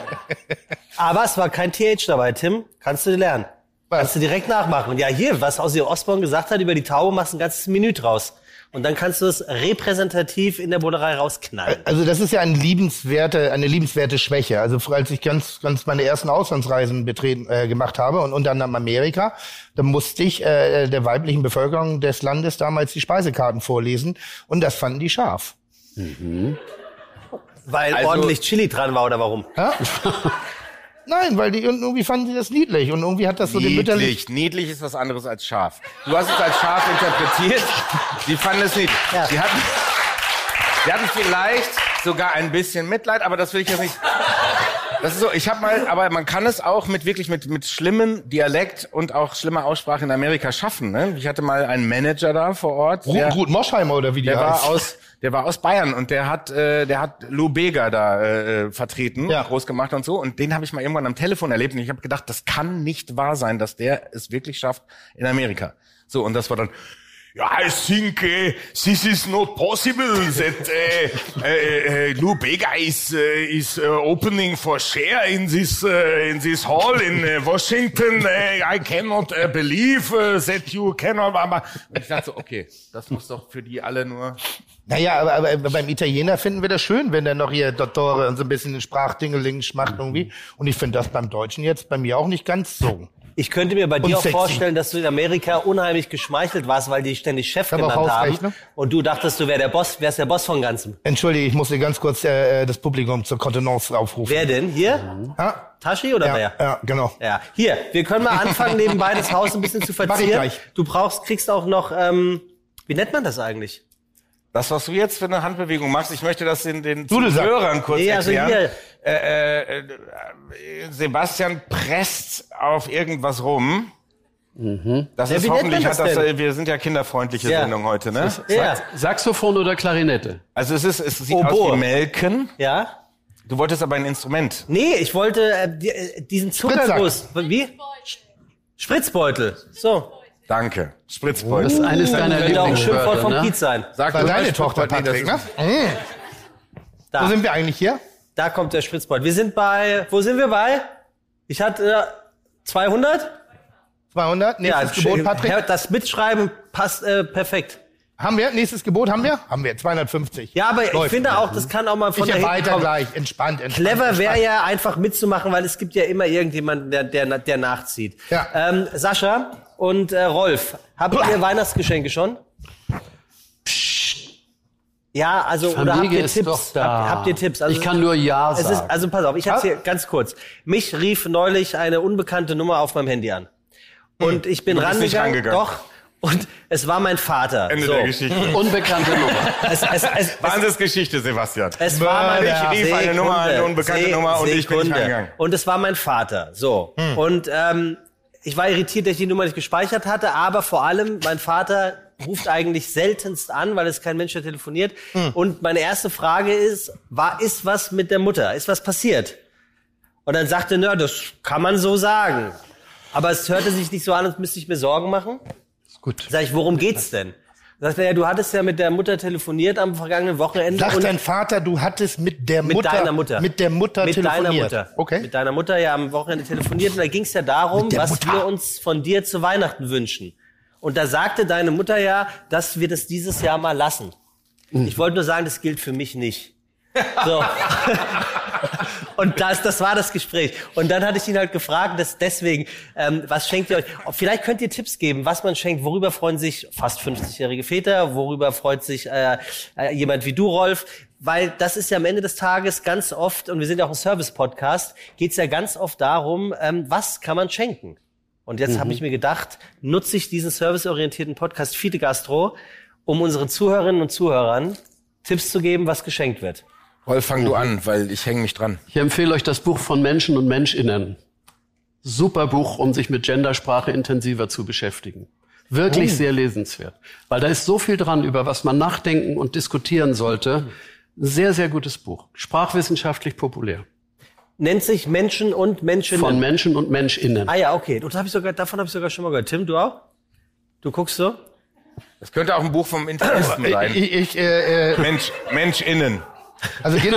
Aber es war kein TH dabei, Tim. Kannst du lernen. Kannst du direkt nachmachen. Und ja, hier, was Ozzy Osbourne gesagt hat über die Taube, machst ein ganzes Menü draus. Und dann kannst du es repräsentativ in der Bullerei rausknallen. Also das ist ja ein liebenswerte, eine liebenswerte Schwäche. Also als ich ganz, ganz meine ersten Auslandsreisen betreten, äh, gemacht habe und unter anderem Amerika, da musste ich äh, der weiblichen Bevölkerung des Landes damals die Speisekarten vorlesen und das fanden die scharf. Weil Also- ordentlich Chili dran war oder warum? Ja? Nein, weil die irgendwie fanden sie das niedlich und irgendwie hat das so den mütterlichen Niedlich. Niedlich ist was anderes als scharf. Du hast es als scharf interpretiert. Die fanden es niedlich. Ja. Die hatten, die hatten vielleicht sogar ein bisschen Mitleid, aber das will ich jetzt nicht. Das ist so, ich habe mal, aber man kann es auch mit wirklich mit mit schlimmen Dialekt und auch schlimmer Aussprache in Amerika schaffen. Ne? Ich hatte mal einen Manager da vor Ort. Der- Ruth Moschheimer oder wie die der war heißt. aus, der war aus Bayern und der hat, äh, der hat Lou Bega da äh, vertreten, Ja. groß gemacht und so. Und den habe ich mal irgendwann am Telefon erlebt und ich habe gedacht, das kann nicht wahr sein, dass der es wirklich schafft in Amerika. So und das war dann. Ja, I think uh, this is not possible that uh, uh, uh, Lou Bega is uh, is uh, opening for share in this uh, in this hall in uh, Washington. Uh, I cannot uh, believe uh, that you cannot. Aber und ich dachte so, okay, das muss doch für die alle nur Naja, aber, aber beim Italiener finden wir das schön, wenn der noch hier Dottore und so ein bisschen den Sprachdingeling macht irgendwie. Und ich finde das beim Deutschen jetzt bei mir auch nicht ganz so. Ich könnte mir bei dir auch sexy. vorstellen, dass du in Amerika unheimlich geschmeichelt warst, weil die ständig Chef man genannt haben. Und du dachtest, du wärst der Boss, wärst der Boss von Ganzem. Entschuldige, ich musste ganz kurz äh, das Publikum zur Kontenance aufrufen. Wer denn? Hier? Ja, Tashi oder ja, wer? ja, genau. Ja, hier, wir können mal anfangen, nebenbei das Haus ein bisschen zu Mach ich verzieren. gleich. Du brauchst, kriegst auch noch, ähm, wie nennt man das eigentlich? Das, was du jetzt für eine Handbewegung machst, ich möchte das den, den. Zuhörern kurz Nee, also erklären. hier. Äh, äh, Sebastian presst auf irgendwas rum. Das Ja, ist hoffentlich, das hat das, äh, wir sind ja kinderfreundliche Ja. Sendung heute, ne? Ja, Saxophon oder Klarinette? Also es ist, es sieht Oboe. aus wie Melken. ja. Du wolltest aber ein Instrument. Nee, ich wollte äh, die, äh, diesen Zuckerguss. Wie? Spritzbeutel. So. Danke. Spritzbeutel. Das ist eines deiner Könnte auch ein Schimpfwort Lieblingswörter, vom ne? Kiez sein. Sag War deine Tochter, Patrick, das ne? ist- Da. Wo sind wir eigentlich hier? Da kommt der Spritzbeutel. Wir sind bei, wo sind wir bei? Ich hatte äh, 200? 200? Nächstes Gebot, Patrick? Ja, das Mitschreiben passt äh, perfekt. Haben wir? Nächstes Gebot haben wir? Haben wir. 250. Ja, aber ich Läuft. finde auch, das kann auch mal von Ich der kommen. gleich. Entspannt, entspannt. Clever wäre ja einfach mitzumachen, weil es gibt ja immer irgendjemanden, der, der, der nachzieht. Ja. Ähm, Sascha und äh, Rolf, habt ihr Weihnachtsgeschenke schon? Ja, also oder habt Familie ihr Tipps? Habt, habt ihr Tipps? Also Ich kann nur Ja es ist, sagen. also pass auf, ich erzähle ganz kurz. Mich rief neulich eine unbekannte Nummer auf meinem Handy an. Und ich bin Du bist nicht rangegangen, rangegangen. doch. Und es war mein Vater. Ende so. der Geschichte. Unbekannte Nummer. Es, es, es, es, Wahnsinnsgeschichte, Sebastian. es war mein Ich rief eine Nummer, eine unbekannte Se- Nummer und ich bin nicht Sekunde. rangegangen. Und es war mein Vater. So. Hm. Und ähm, ich war irritiert, dass ich die Nummer nicht gespeichert hatte, aber vor allem, mein Vater ruft eigentlich seltenst an, weil es kein Mensch, der telefoniert. Und meine erste Frage ist, war, ist was mit der Mutter? Ist was passiert? Und dann sagte, na, das kann man so sagen. Aber es hörte sich nicht so an, als müsste ich mir Sorgen machen. Gut. Sag ich, worum geht's denn? Sagt er, ja, du hattest ja mit der Mutter telefoniert am vergangenen Wochenende. Sagt und dein Vater, du hattest mit der mit Mutter, deiner Mutter. mit der Mutter mit telefoniert. deiner Mutter. Okay. Mit deiner Mutter ja am Wochenende telefoniert und da ging es ja darum, was Mutter. wir uns von dir zu Weihnachten wünschen. Und da sagte deine Mutter ja, dass wir das dieses Jahr mal lassen. Hm. Ich wollte nur sagen, das gilt für mich nicht. So. Und das, das war das Gespräch. Und dann hatte ich ihn halt gefragt, dass deswegen, ähm, was schenkt ihr euch? Vielleicht könnt ihr Tipps geben, was man schenkt. Worüber freuen sich fast 50-jährige Väter? Worüber freut sich äh, äh, jemand wie du, Rolf? Weil das ist ja am Ende des Tages ganz oft, und wir sind ja auch ein Service-Podcast, geht es ja ganz oft darum, ähm, was kann man schenken? Und jetzt habe ich mir gedacht, nutze ich diesen serviceorientierten Podcast Fiete Gastro, um unseren Zuhörerinnen und Zuhörern Tipps zu geben, was geschenkt wird. Rolf, fang du an, weil ich hänge mich dran. Ich empfehle euch das Buch von Menschen und MenschInnen. Super Buch, um sich mit Gendersprache intensiver zu beschäftigen. Wirklich sehr lesenswert. Weil da ist so viel dran, über was man nachdenken und diskutieren sollte. Sehr, sehr gutes Buch. Sprachwissenschaftlich populär. Nennt sich Menschen und Menschen. Von Menschen und MenschInnen. Ah ja, okay. Und hab ich sogar, davon habe ich sogar schon mal gehört. Tim, du auch? Du guckst so? Das könnte auch ein Buch vom Internisten sein. Ich, ich, äh, äh, Mensch, MenschInnen. Also gen,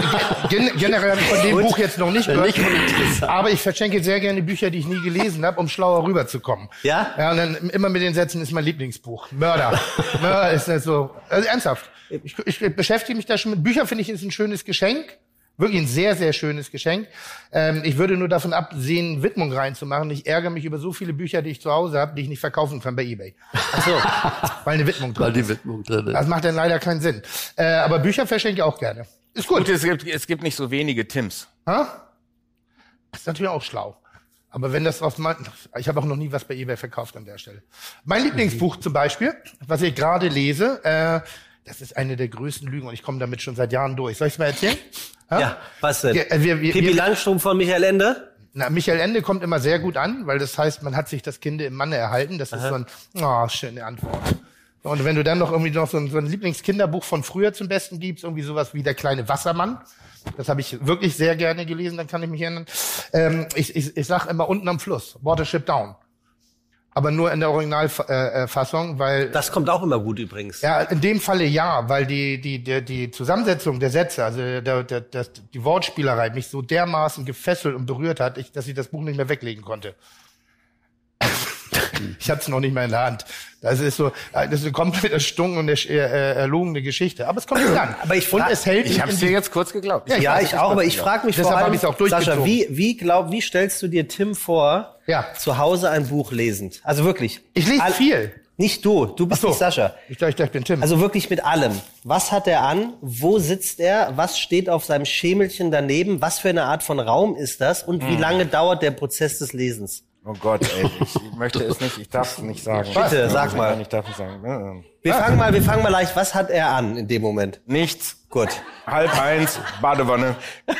gen, generell habe ich von dem Gut. Buch jetzt noch nicht gehört. Nicht. Aber ich verschenke sehr gerne Bücher, die ich nie gelesen habe, um schlauer rüberzukommen. Ja? Ja, und dann immer mit den Sätzen ist mein Lieblingsbuch. Mörder. Mörder ist das so. Also ernsthaft. Ich, ich beschäftige mich da schon mit Büchern, finde ich, ist ein schönes Geschenk. Wirklich ein sehr, sehr schönes Geschenk. Ähm, ich würde nur davon absehen, Widmung reinzumachen. Ich ärgere mich über so viele Bücher, die ich zu Hause habe, die ich nicht verkaufen kann bei Ebay. Ach so. Weil eine Widmung drin Weil die ist. Widmung drin ist. Das macht dann leider keinen Sinn. Äh, aber Bücher verschenke ich auch gerne. Ist gut. Gut, es gibt, es gibt nicht so wenige Tims. Ha? Das ist natürlich auch schlau. Aber wenn das aus mein, ich habe auch noch nie was bei eBay verkauft an der Stelle. Mein Lieblingsbuch zum Beispiel, was ich gerade lese, äh, das ist eine der größten Lügen und ich komme damit schon seit Jahren durch. Soll ich es mal erzählen? Ha? Ja, was denn? Ja, äh, wir, wir, Pippi wir, Langstrumpf von Michael Ende? na, Michael Ende kommt immer sehr gut an, weil das heißt, man hat sich das Kind im Manne erhalten. Das ist so ein, oh, schöne Antwort. Und wenn du dann noch irgendwie noch so ein, so ein Lieblingskinderbuch von früher zum Besten gibst, irgendwie sowas wie der kleine Wassermann, das habe ich wirklich sehr gerne gelesen, dann kann ich mich erinnern. Ähm, ich, ich, ich sag immer unten am Fluss, Watership Down. Aber nur in der Originalfassung, äh, Fassung, weil Das kommt auch immer gut übrigens. ja, in dem Falle ja, weil die, die, die, die Zusammensetzung der Sätze, also der, der, der, die Wortspielerei mich so dermaßen gefesselt und berührt hat, ich, dass ich das Buch nicht mehr weglegen konnte. ich hatte es noch nicht mehr in der Hand. Das ist so, das ist eine komplett erstunken und ersch- äh, erlogene Geschichte. Aber es kommt nicht an. Aber ich und frag- es hält Ich habe es dir jetzt kurz geglaubt. Ja, Ja, weiß, ich auch, aber ich ich frage mich Deshalb vor hab allem, ich's auch. Sascha, wie, wie, glaub, wie stellst du dir Tim vor, Ja. zu Hause ein Buch lesend? Also wirklich. Ich lese All- viel. Nicht du, du bist so. nicht Sascha. Ich dachte, ich bin Tim. Also wirklich mit allem. Was hat er an? Wo sitzt er? Was steht auf seinem Schemelchen daneben? Was für eine Art von Raum ist das? Und Hm. wie lange dauert der Prozess des Lesens? Oh Gott, ey, ich möchte es nicht, ich darf es nicht sagen. Bitte, sag mal. Nein, ich darf nicht sagen. Wir fangen mal, wir fangen mal leicht. Was hat er an in dem Moment? Nichts. Gut. Halb eins, Badewanne.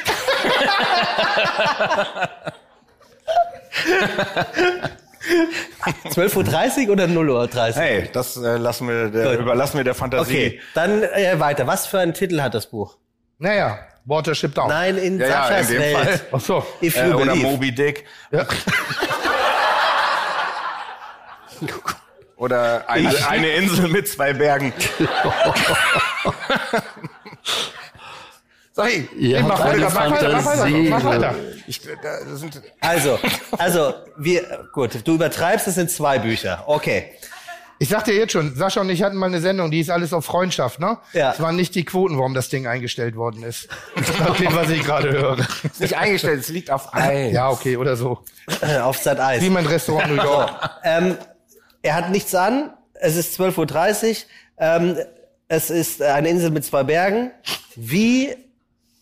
Uhr 12.30 Uhr oder 0.30 Uhr? Hey, das äh, lassen wir der, Gut. überlassen wir der Fantasie. Okay, dann äh, weiter. Was für einen Titel hat das Buch? naja, Watership Down. Nein, in Ja, ja, Saschas in dem Welt. Fall. Ach so. If you Äh, oder. Moby Dick. Ja. Oder eine, eine Insel mit zwei Bergen. Sorry. Ihr mach habt eine weiter, mach weiter, mach weiter, mach weiter. Ich, da sind, Also, also, wir, gut, du übertreibst, es sind zwei Bücher. Okay. Ich sag dir jetzt schon, Sascha und ich hatten mal eine Sendung, die ist alles auf Freundschaft, ne? Ja. Es waren nicht die Quoten, warum das Ding eingestellt worden ist. Nach dem, was ich gerade höre. nicht eingestellt, es liegt auf Eis. Ja, okay, oder so. Auf Sat 1. Wie mein Restaurant New York. Ähm, er hat nichts an. Es ist 12.30 Uhr. Ähm, es ist eine Insel mit zwei Bergen. Wie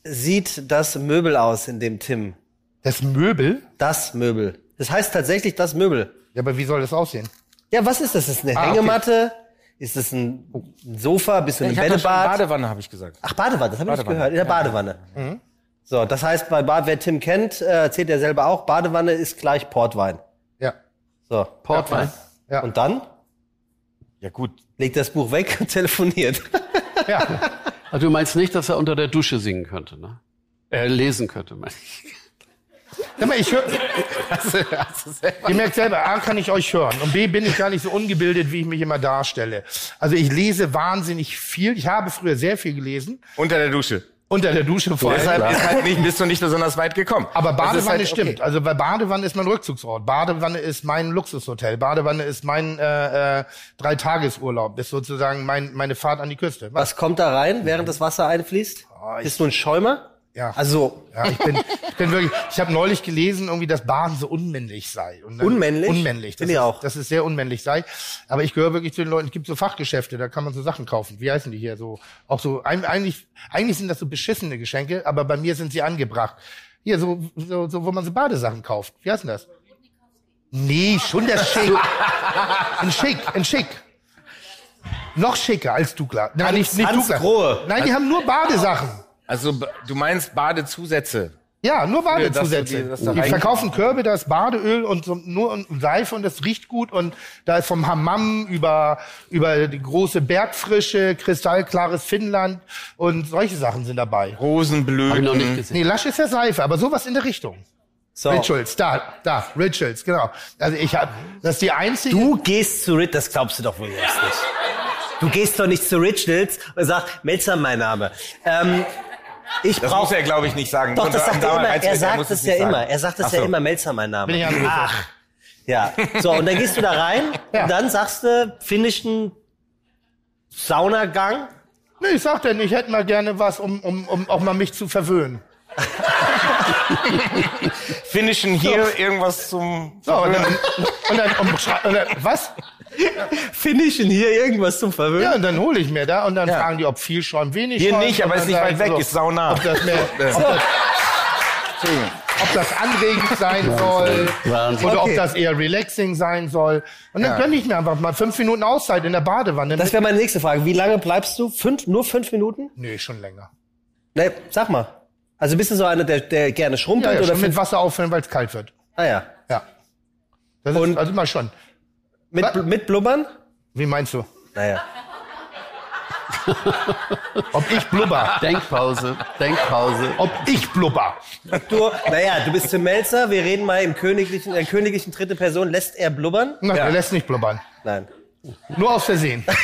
sieht das Möbel aus, in dem Tim? Das Möbel? Das Möbel. Das heißt tatsächlich das Möbel. Ja, aber wie soll das aussehen? Ja, was ist das? Ist es eine Ah, okay. Hängematte? Ist es ein ein Sofa? Bist du ein Ich hab doch schon Bällebad? Badewanne, habe ich gesagt. Ach, Badewanne, das habe ich nicht Badewanne. gehört. In der Badewanne. So, das heißt, bei Bad, wer Tim kennt, äh, erzählt er selber auch, Badewanne ist gleich Portwein. Ja. So. Portwein. Ja. Und dann Ja gut. legt das Buch weg und telefoniert. Ja. Also du meinst nicht, dass er unter der Dusche singen könnte, ne? Äh, lesen könnte, mein ich. Sag mal, ich höre. Ihr merkt selber, A, kann ich euch hören. Und B, bin ich gar nicht so ungebildet, wie ich mich immer darstelle. Also ich lese wahnsinnig viel. Ich habe früher sehr viel gelesen. Unter der Dusche. Unter der Dusche vor allem. Deshalb ist halt nicht, bist du nicht besonders weit gekommen. Aber Badewanne halt stimmt. okay. Also bei Badewanne ist mein Rückzugsort. Badewanne ist mein Luxushotel. Badewanne ist mein äh, äh, Dreitagesurlaub. Ist sozusagen mein, meine Fahrt an die Küste. Was? Was kommt da rein, während das Wasser einfließt? Oh, ich- Bist du ein Schäumer? Ja. Also, Ja, ich bin, ich bin wirklich. Ich habe neulich gelesen, irgendwie, dass Baden so unmännlich sei. Dann- Unmännlich? Unmännlich. Das Finde ich auch. Dass es sehr unmännlich sei. Aber ich gehöre wirklich zu den Leuten. Es gibt so Fachgeschäfte, da kann man so Sachen kaufen. Wie heißen die hier? So auch so. Eigentlich, eigentlich sind das so beschissene Geschenke, aber bei mir sind sie angebracht. Hier so, so, so wo man so Badesachen kauft. Wie heißt denn das? Nee, schon der Schick. ein Schick, ein Schick. Noch schicker als Douglas. Nein, nicht, nicht Douglas. Nein, die haben nur Badesachen. Also du meinst Badezusätze. Ja, nur Badezusätze. die- dass da Die, verkaufen Körbe, da ist Badeöl und so, nur und Seife und das riecht gut und da ist vom Hammam über über die große Bergfrische, kristallklares Finnland und solche Sachen sind dabei. Rosenblüten. Hab ich noch nicht gesehen. Nee, Lasch ist ja Seife, aber sowas in der Richtung. so. Rituals, da, da, Rituals, genau. Also ich habe, das ist die einzige. Du gehst zu Rituals, das glaubst du doch wohl jetzt nicht. Du gehst doch nicht zu Rituals und sagst, Melzer mein Name. Ähm, ich Das muss brauche er, glaube ich, nicht sagen. Doch, das sagt er immer. Er sagt muss es ja immer. Er sagt es ja so. immer, Melzer mein Name. Bin ich angerufen. Ach. Ja. So, und dann gehst du da rein Ja. und dann sagst du, finnischen Saunagang. Nee, ich sag denn, ich hätte mal gerne was, um, um, um auch mal mich zu verwöhnen. Finnischen hier irgendwas zum... So, und dann, und dann, um, und dann was? Finnischen hier irgendwas zum Verwöhnen. Ja, und dann hole ich mir da und dann fragen die, ob viel Schäumen, wenig Hier Schäumen. nicht, aber ist nicht weit weg, ist saunah. Ob das, mehr, ob, das, ob das anregend sein soll Wahnsinn. oder Okay. ob das eher relaxing sein soll. Und dann Ja. gönne ich mir einfach mal fünf Minuten Auszeit in der Badewanne. Das wäre meine nächste Frage. Wie lange bleibst du? Fünf, nur fünf Minuten? nee, schon länger. Ne, sag mal. Also bist du so einer, der, der gerne Ja, schrumpelt ja oder schon mit? Wasser auffüllen, weil es kalt wird. Ah ja. Ja. Das Und- ist, also immer schon. Mit, Was? mit Blubbern? Wie meinst du? Naja. Ob ich blubber? Denkpause, Denkpause. Ob ich blubber? Du, naja, du bist Tim Melzer, wir reden mal im königlichen, in der königlichen dritte Person. Lässt er blubbern? Na, der lässt nicht blubbern. Nein. Nur aus Versehen.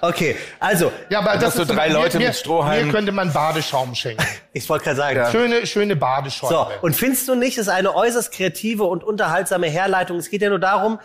Okay, also, Ja, aber das so ist drei mir- Leute mir, mit Strohhalmen. Mir könnte man Badeschaum schenken. ich wollte gerade sagen. Schöne, schöne Badeschäume. So, und findest du nicht, es ist eine äußerst kreative und unterhaltsame Herleitung. Es geht ja nur darum,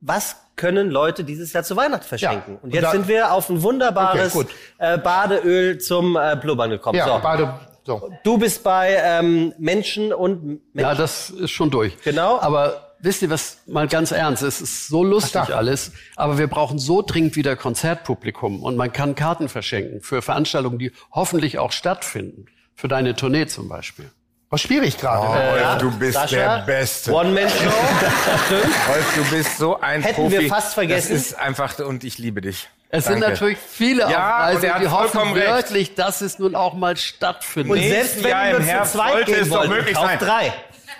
was können Leute dieses Jahr zu Weihnachten verschenken? Ja. Und jetzt Und da- sind wir auf ein wunderbares Okay, äh, Badeöl zum äh, Blubbern gekommen. ja, so. Bade, so. Du bist bei ähm, Menschen und Menschen. Ja, das ist schon durch. Genau. Aber wisst ihr was, mal ganz ernst, es ist so lustig Ach alles, aber wir brauchen so dringend wieder Konzertpublikum und man kann Karten verschenken für Veranstaltungen, die hoffentlich auch stattfinden. Für deine Tournee zum Beispiel. Was schwierig gerade. ne? Rolf, du bist Sascha, der Beste. One-Man-Show. Rolf, du bist so ein Hätten Profi. wir fast vergessen. Das ist einfach, und ich liebe dich. Es Danke. sind natürlich viele Ja, auf und die hoffen wirklich, dass es nun auch mal stattfindet. Und selbst wenn wir zu Herbst zweit gehen kauf sein. drei.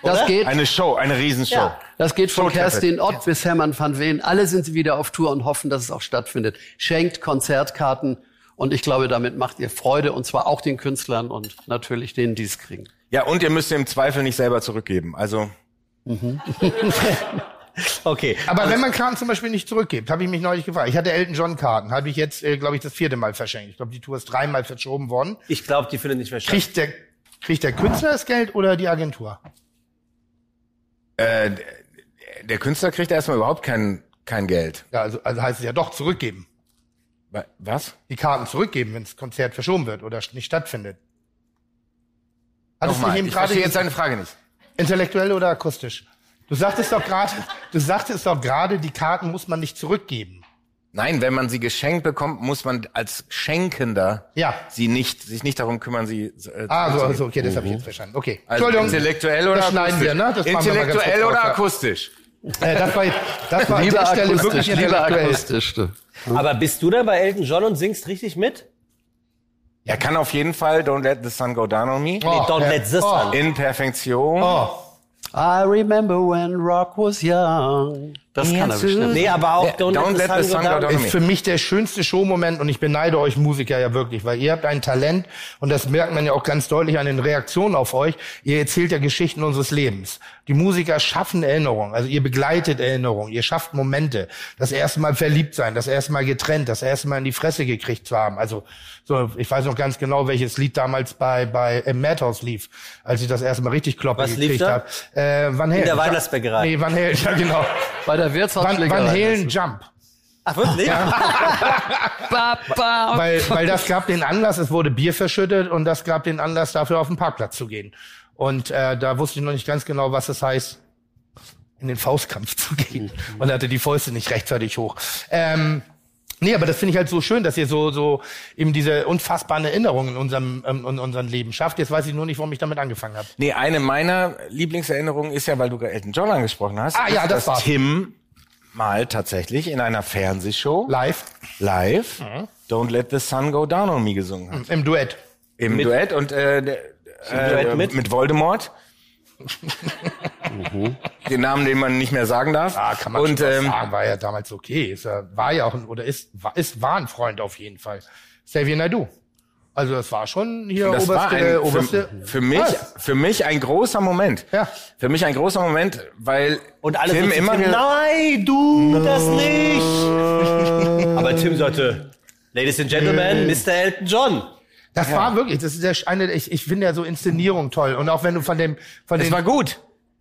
Das geht, Eine Show, eine Riesenshow. Ja. das geht von. Kerstin Ott bis Hermann van Veen. Alle sind sie wieder auf Tour und hoffen, dass es auch stattfindet. Schenkt Konzertkarten und ich glaube, damit macht ihr Freude und zwar auch den Künstlern und natürlich denen, die es kriegen. Ja, und ihr müsst im Zweifel nicht selber zurückgeben. Also, Okay. Aber wenn man Karten zum Beispiel nicht zurückgibt, habe ich mich neulich gefragt. Ich hatte Elton John Karten, habe ich jetzt, äh, glaube ich, das vierte Mal verschenkt. Ich glaube, die Tour ist dreimal verschoben worden. Ich glaube, die findet nicht mehr statt. Kriegt der, kriegt der Künstler das Geld oder die Agentur? Äh, der Künstler kriegt erstmal überhaupt kein, kein Geld. Ja, also, also heißt es ja doch zurückgeben. Wa- Was? Die Karten zurückgeben, wenn das Konzert verschoben wird oder nicht stattfindet. Hattest du Nochmal, eben ich verstehe jetzt deine Frage nicht. intellektuell oder akustisch? Du sagtest doch gerade, du sagtest doch gerade, die Karten muss man nicht zurückgeben. Nein, wenn man sie geschenkt bekommt, muss man als Schenkender Ja. sie nicht, sich nicht darum kümmern, sie äh, Ah, so, also, okay, das habe ich jetzt verstanden. Okay. Also Entschuldigung. intellektuell oder das schneiden akustisch? wir, ne? Das intellektuell oder akustisch? Äh, das war, das war an Lieber der Stelle akustisch, wirklich lieber intellektuell. akustisch. du. Aber bist du da bei Elton John und singst richtig mit? Er kann auf jeden Fall Don't Let the Sun Go Down on Me Oh, Don't ja. let this Oh. an. in Perfektion. Oh, I remember when rock was young. Das kann er bestimmt. Nee, aber auch Don't, Don't Let the Sun Go Down. ist für mich der schönste Showmoment und ich beneide euch Musiker ja wirklich, weil ihr habt ein Talent und das merkt man ja auch ganz deutlich an den Reaktionen auf euch. Ihr erzählt ja Geschichten unseres Lebens. Die Musiker schaffen Erinnerungen, also ihr begleitet Erinnerungen, ihr schafft Momente. Das erste Mal verliebt sein, das erste Mal getrennt, das erste Mal in die Fresse gekriegt zu haben. Also so, ich weiß noch ganz genau, welches Lied damals bei bei im Madhouse lief, als ich das erste Mal richtig kloppen Was lief gekriegt da? habe. Äh, Van Halen. der Weihnachtsbäckerei. Nee, Van Halen, ja genau. Der Van, Wirtshausschlägerei. Van Halen Jump. Ach, wirklich? Ba. weil, weil das gab den Anlass, es wurde Bier verschüttet und das gab den Anlass dafür auf den Parkplatz zu gehen. Und äh, da wusste ich noch nicht ganz genau, was es heißt, in den Faustkampf zu gehen. Und hatte die Fäuste nicht rechtzeitig hoch. Ähm, nee, aber das finde ich halt so schön, dass ihr so so eben diese unfassbaren Erinnerungen in unserem ähm, in unserem Leben schafft. Jetzt weiß ich nur nicht, warum ich damit angefangen habe. Nee, eine meiner Lieblingserinnerungen ist ja, weil du Elton John angesprochen hast. Ah, ja, das dass war's. Tim mal tatsächlich in einer Fernsehshow Live live Don't Let the Sun Go Down on Me gesungen hat. im Duett. Im Duett und äh, der, Duett äh, mit? mit Voldemort. Den Namen, den man nicht mehr sagen darf. Ah, kann man und ähm, sagen, war ja damals okay. Ist, ja- war ja auch ein, oder ist, war, ist, war ein Freund auf jeden Fall. Xavier Naidoo. Also das war schon hier das war oberste, ein, oberste. für, für mich, Was? für mich ein großer Moment. Ja. Für mich ein großer Moment, weil Und alle Tim immer Tim, nein, du, das nicht. Aber Tim sagte, Ladies and Gentlemen, Mr. Elton John. Das war wirklich, das ist der, eine, ich, ich finde ja so Inszenierung toll. Und auch wenn du von dem, von Es den, war gut.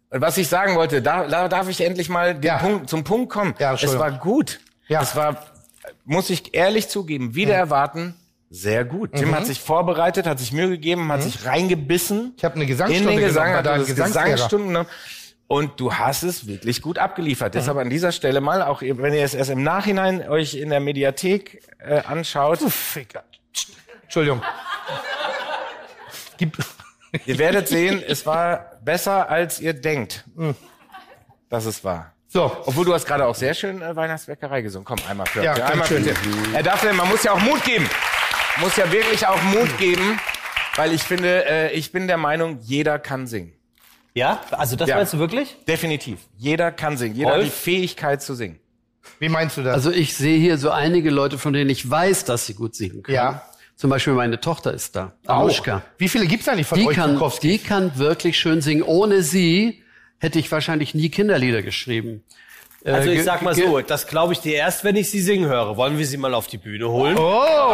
Und was ich sagen wollte, da, da darf ich endlich mal den Ja. Punkt, zum Punkt kommen. Ja, es war gut. Ja. Es war, muss ich ehrlich zugeben, wieder erwarten, sehr gut. Tim hat sich vorbereitet, hat sich Mühe gegeben, hat sich reingebissen. ich habe eine in Gesangsstunde den Gesang, genommen, hat. Gesangsstunden genommen. Und du hast es wirklich gut abgeliefert. Deshalb an dieser Stelle mal, auch wenn ihr es erst im Nachhinein euch in der Mediathek äh, anschaut, Ficker. Entschuldigung. Gib, ihr werdet sehen, es war besser, als ihr denkt, dass es war. so. Obwohl du hast gerade auch sehr schön äh, Weihnachtsbäckerei gesungen. Komm, einmal für Ja, für ganz einmal schön. für Er darf denn, man muss ja auch Mut geben. Muss ja wirklich auch Mut geben, weil ich finde, äh, ich bin der Meinung, jeder kann singen. Ja, also das Ja. meinst du wirklich? Definitiv. Jeder kann singen. Jeder Rolf? hat die Fähigkeit zu singen. Wie meinst du das? Also ich sehe hier so einige Leute, von denen ich weiß, dass sie gut singen können. Ja. Zum Beispiel meine Tochter ist da. Anushka. Wie viele gibt's eigentlich von Die euch kann, Bukowski? die kann wirklich schön singen. Ohne sie hätte ich wahrscheinlich nie Kinderlieder geschrieben. Äh, Also ich sag mal so, das glaube ich dir erst, wenn ich sie singen höre. Wollen wir sie mal auf die Bühne holen? Oh!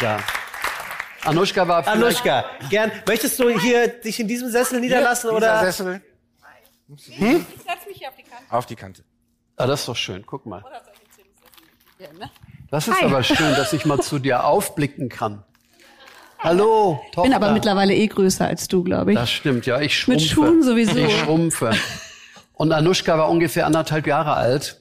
Ja. Anushka war vielleicht, Anushka, gern. Möchtest du hier dich in diesem Sessel niederlassen Dieser oder? Sessel Setz mich hier auf die Kante. auf die Kante. Ah, das ist doch schön. Guck mal. Ich ne? Das ist aber schön, dass ich mal zu dir aufblicken kann. Hallo, Tochter. bin aber mittlerweile eh größer als du, glaube ich. Das stimmt, ja. Ich schrumpfe. Mit Schuhen sowieso. Ich schrumpfe. Und Anushka war ungefähr anderthalb Jahre alt,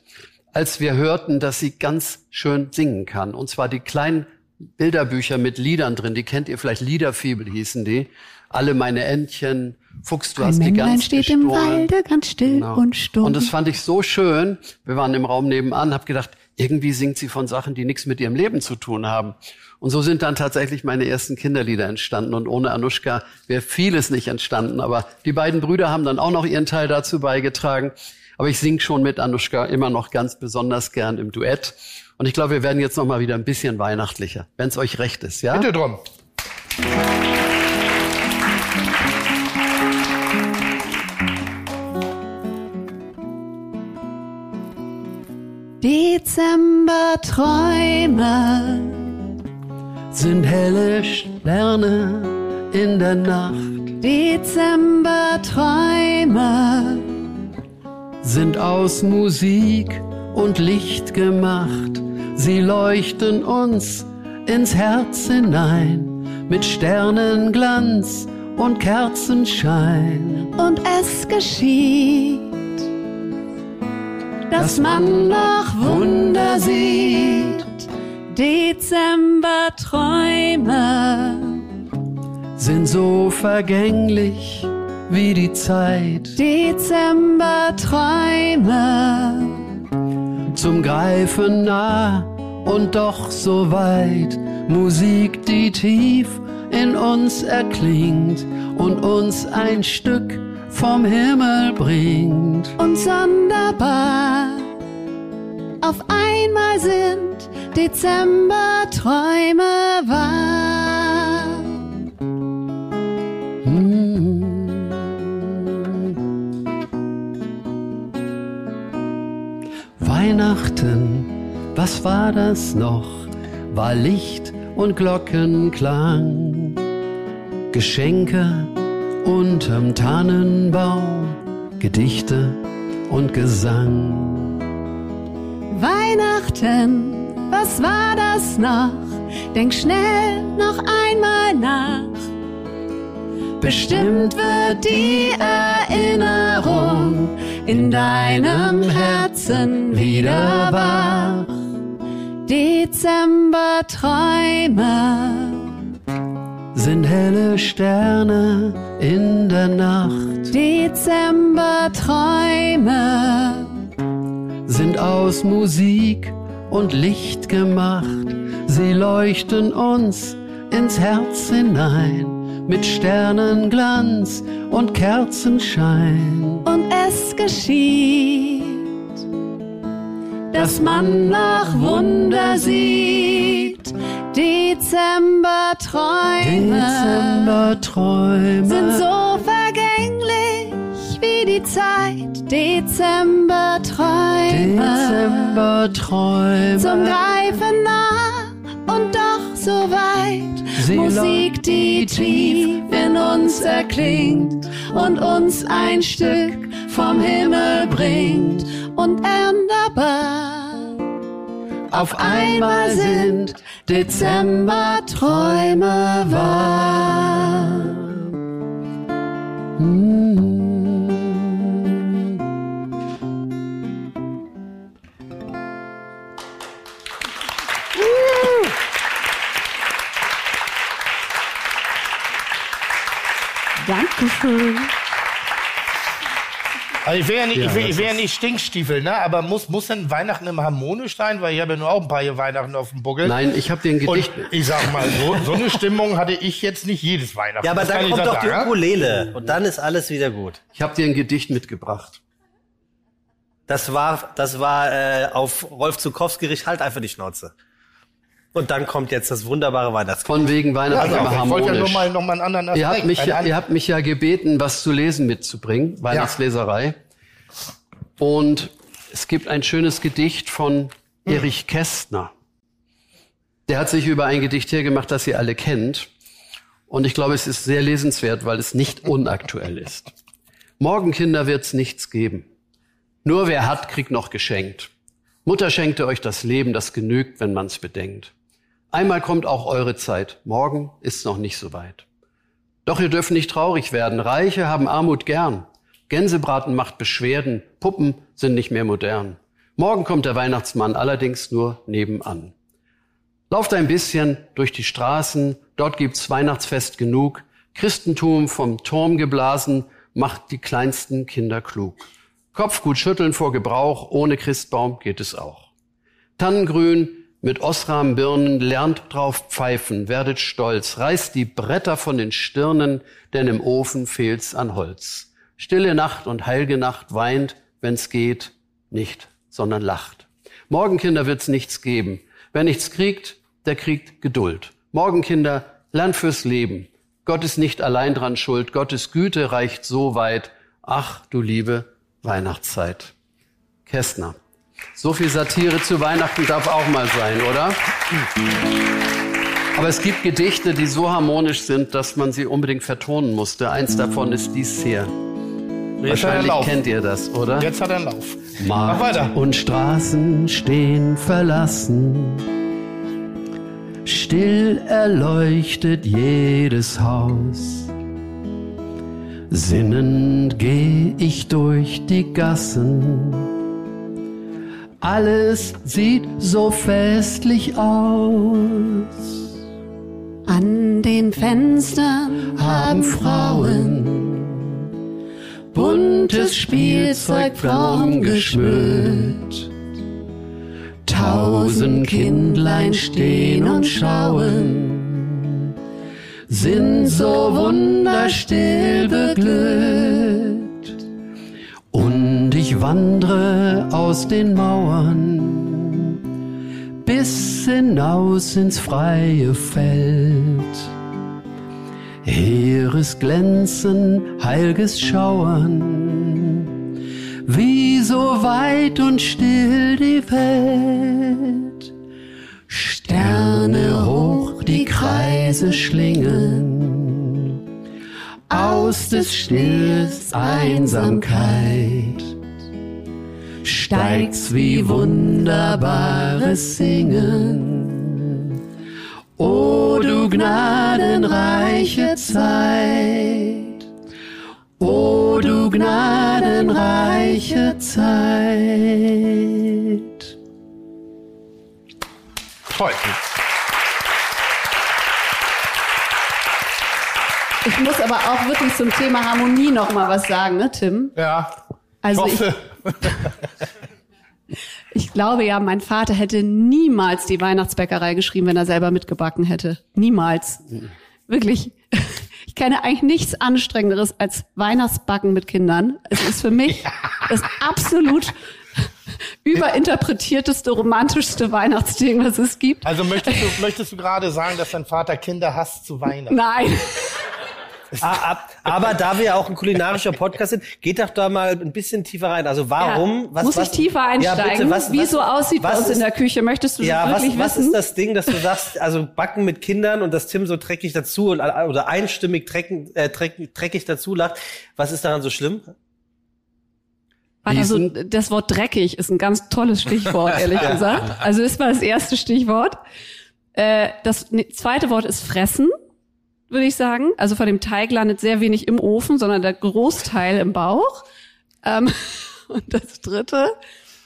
als wir hörten, dass sie ganz schön singen kann. Und zwar die kleinen Bilderbücher mit Liedern drin. Die kennt ihr vielleicht. Liederfibel hießen die. Alle meine Entchen. Fuchs, du Ein hast die Männlein ganz steht im gestohlen. Walde, ganz still Genau. und stumm. Und das fand ich so schön. Wir waren im Raum nebenan, hab gedacht, irgendwie singt sie von Sachen, die nichts mit ihrem Leben zu tun haben. Und so sind dann tatsächlich meine ersten Kinderlieder entstanden. Und ohne Anushka wäre vieles nicht entstanden. Aber die beiden Brüder haben dann auch noch ihren Teil dazu beigetragen. Aber ich sing schon mit Anushka immer noch ganz besonders gern im Duett. Und ich glaube, wir werden jetzt noch mal wieder ein bisschen weihnachtlicher, wenn es euch recht ist, ja? Bitte drum. Dezemberträume. Sind helle Sterne in der Nacht. Dezemberträume. sind aus Musik und Licht gemacht. Sie leuchten uns ins Herz hinein mit Sternenglanz und Kerzenschein. Und es geschieht, dass man noch Wunder sieht. Dezemberträume. Sind so vergänglich wie die Zeit. Dezemberträume. Zum Greifen nah und doch so weit. Musik, die tief in uns erklingt und uns ein Stück vom Himmel bringt. Und sonderbar, auf einmal sind Dezemberträume wahr. Weihnachten, was war das noch? War Licht und Glockenklang, Geschenke unterm Tannenbaum, Gedichte und Gesang. Weihnachten, was war das noch? Denk schnell noch einmal nach. Bestimmt wird die Erinnerung in deinem Herzen wieder wach. Dezemberträume Sind helle Sterne in der Nacht, Dezemberträume sind aus Musik und Licht gemacht. Sie leuchten uns ins Herz hinein mit Sternenglanz und Kerzenschein. und es geschieht, dass man nach Wunder sieht. Dezemberträume Dezemberträume sind so vergänglich wie die Zeit. Dezemberträume Dezemberträume zum Greifen nah und doch so weit. Musik, die tief in uns erklingt und uns ein Stück vom Himmel bringt. Und änderbar auf einmal sind Dezemberträume wahr. Dankeschön. Also ich will ja nicht, Ja, ich will, ich will ja nicht Stinkstiefel, ne? Aber muss, muss denn Weihnachten immer harmonisch sein? Weil ich habe ja nur auch ein paar hier Weihnachten auf dem Buckel. Nein, ich habe dir ein Und Gedicht. ich sag mal, so, so eine Stimmung hatte ich jetzt nicht jedes Weihnachten. Ja, aber Das dann kommt doch die sagen, ja? Ukulele und dann ist alles wieder gut. Ich habe dir ein Gedicht mitgebracht. Das war, das war äh, auf Rolf Zukowski, halt einfach die Schnauze. Und dann kommt jetzt das wunderbare Weihnachtslied. Von wegen Weihnachten Also, immer ich wollte ja nur harmonisch. mal, noch mal einen anderen Aspekt. Ihr habt, mich, einen ja- ihr habt mich ja gebeten, was zu lesen mitzubringen, Weihnachtsleserei. Und es gibt ein schönes Gedicht von Erich Kästner. Der hat sich über ein Gedicht hergemacht, das ihr alle kennt. Und ich glaube, es ist sehr lesenswert, weil es nicht unaktuell ist. Morgen, Kinder, wird's nichts geben. Nur wer hat, kriegt noch geschenkt. Mutter schenkte euch das Leben, das genügt, wenn man's bedenkt. Einmal kommt auch eure Zeit. Morgen ist noch nicht so weit. Doch ihr dürft nicht traurig werden. Reiche haben Armut gern. Gänsebraten macht Beschwerden. Puppen sind nicht mehr modern. Morgen kommt der Weihnachtsmann allerdings nur nebenan. Lauft ein bisschen durch die Straßen. Dort gibt's Weihnachtsfest genug. Christentum vom Turm geblasen macht die kleinsten Kinder klug. Kopf gut schütteln vor Gebrauch. Ohne Christbaum geht es auch. Tannengrün mit Osram-Birnen, lernt drauf pfeifen, werdet stolz, reißt die Bretter von den Stirnen, denn im Ofen fehlt's an Holz. Stille Nacht und heilge Nacht weint, wenn's geht, nicht, sondern lacht. Morgen, Kinder, wird's nichts geben. Wer nichts kriegt, der kriegt Geduld. Morgen, Kinder, lernt fürs Leben. Gott ist nicht allein dran schuld. Gottes Güte reicht so weit. Ach, du liebe Weihnachtszeit. Kästner. So viel Satire zu Weihnachten darf auch mal sein, oder? Aber es gibt Gedichte, die so harmonisch sind, dass man sie unbedingt vertonen musste. Eins davon ist dies hier. Jetzt Wahrscheinlich Lauf. kennt ihr das, oder? Jetzt hat er einen Lauf. Markt Mach weiter. und Straßen stehen verlassen. Still erleuchtet jedes Haus. Sinnend geh ich durch die Gassen. Alles sieht so festlich aus. An den Fenstern haben Frauen buntes Spielzeug geschmückt. Tausend Kindlein stehen und schauen. sind so wunderstill beglückt. Ich wandre aus den Mauern bis hinaus ins freie Feld. Heeres Glänzen, heilges Schauern, wie so weit und still die Welt. Sterne hoch die Kreise schlingen, aus des Stills Einsamkeit steigt's wie wunderbares Singen. O du gnadenreiche Zeit, o du gnadenreiche Zeit. Toll. Ich muss aber auch wirklich zum Thema Harmonie noch mal was sagen, ne, Tim? Ja. Also ich hoffe. Ich glaube ja, mein Vater hätte niemals die Weihnachtsbäckerei geschrieben, wenn er selber mitgebacken hätte. Niemals. Wirklich. Ich kenne eigentlich nichts Anstrengenderes als Weihnachtsbacken mit Kindern. Es ist für mich das absolut überinterpretierteste, romantischste Weihnachtsding, was es gibt. Also möchtest du, möchtest du gerade sagen, dass dein Vater Kinder hasst zu Weihnachten? Nein. Ah, ab, aber da wir ja auch ein kulinarischer Podcast sind, geht doch da mal ein bisschen tiefer rein. Also warum? Ja, was, muss was, ich tiefer Ja, einsteigen? bitte, was, Wie was, so aussieht bei was uns in ist- der Küche? Möchtest du Ja, das was, wirklich was wissen? ist das Ding, dass du sagst, also backen mit Kindern und dass Tim so dreckig dazu und, oder einstimmig dreckig, äh, dreckig, dreckig dazu lacht? Was ist daran so schlimm? Also das Wort dreckig ist ein ganz tolles Stichwort, ehrlich gesagt. Also ist mal das erste Stichwort. Äh, das ne- zweite Wort ist fressen, würde ich sagen. Also von dem Teig landet sehr wenig im Ofen, sondern der Großteil im Bauch. Ähm, und das dritte,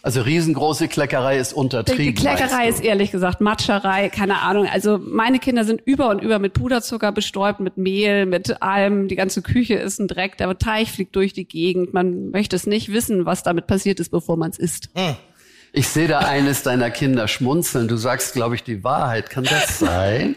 Also riesengroße Kleckerei ist die untertrieben. Kleckerei meinst ist ehrlich gesagt Matscherei, keine Ahnung. Also meine Kinder sind über und über mit Puderzucker bestäubt, mit Mehl, mit allem. Die ganze Küche ist ein Dreck. Der Teig fliegt durch die Gegend. Man möchte es nicht wissen, was damit passiert ist, bevor man es isst. Ich sehe da eines deiner Kinder schmunzeln. Du sagst, glaube ich, die Wahrheit. Kann das sein?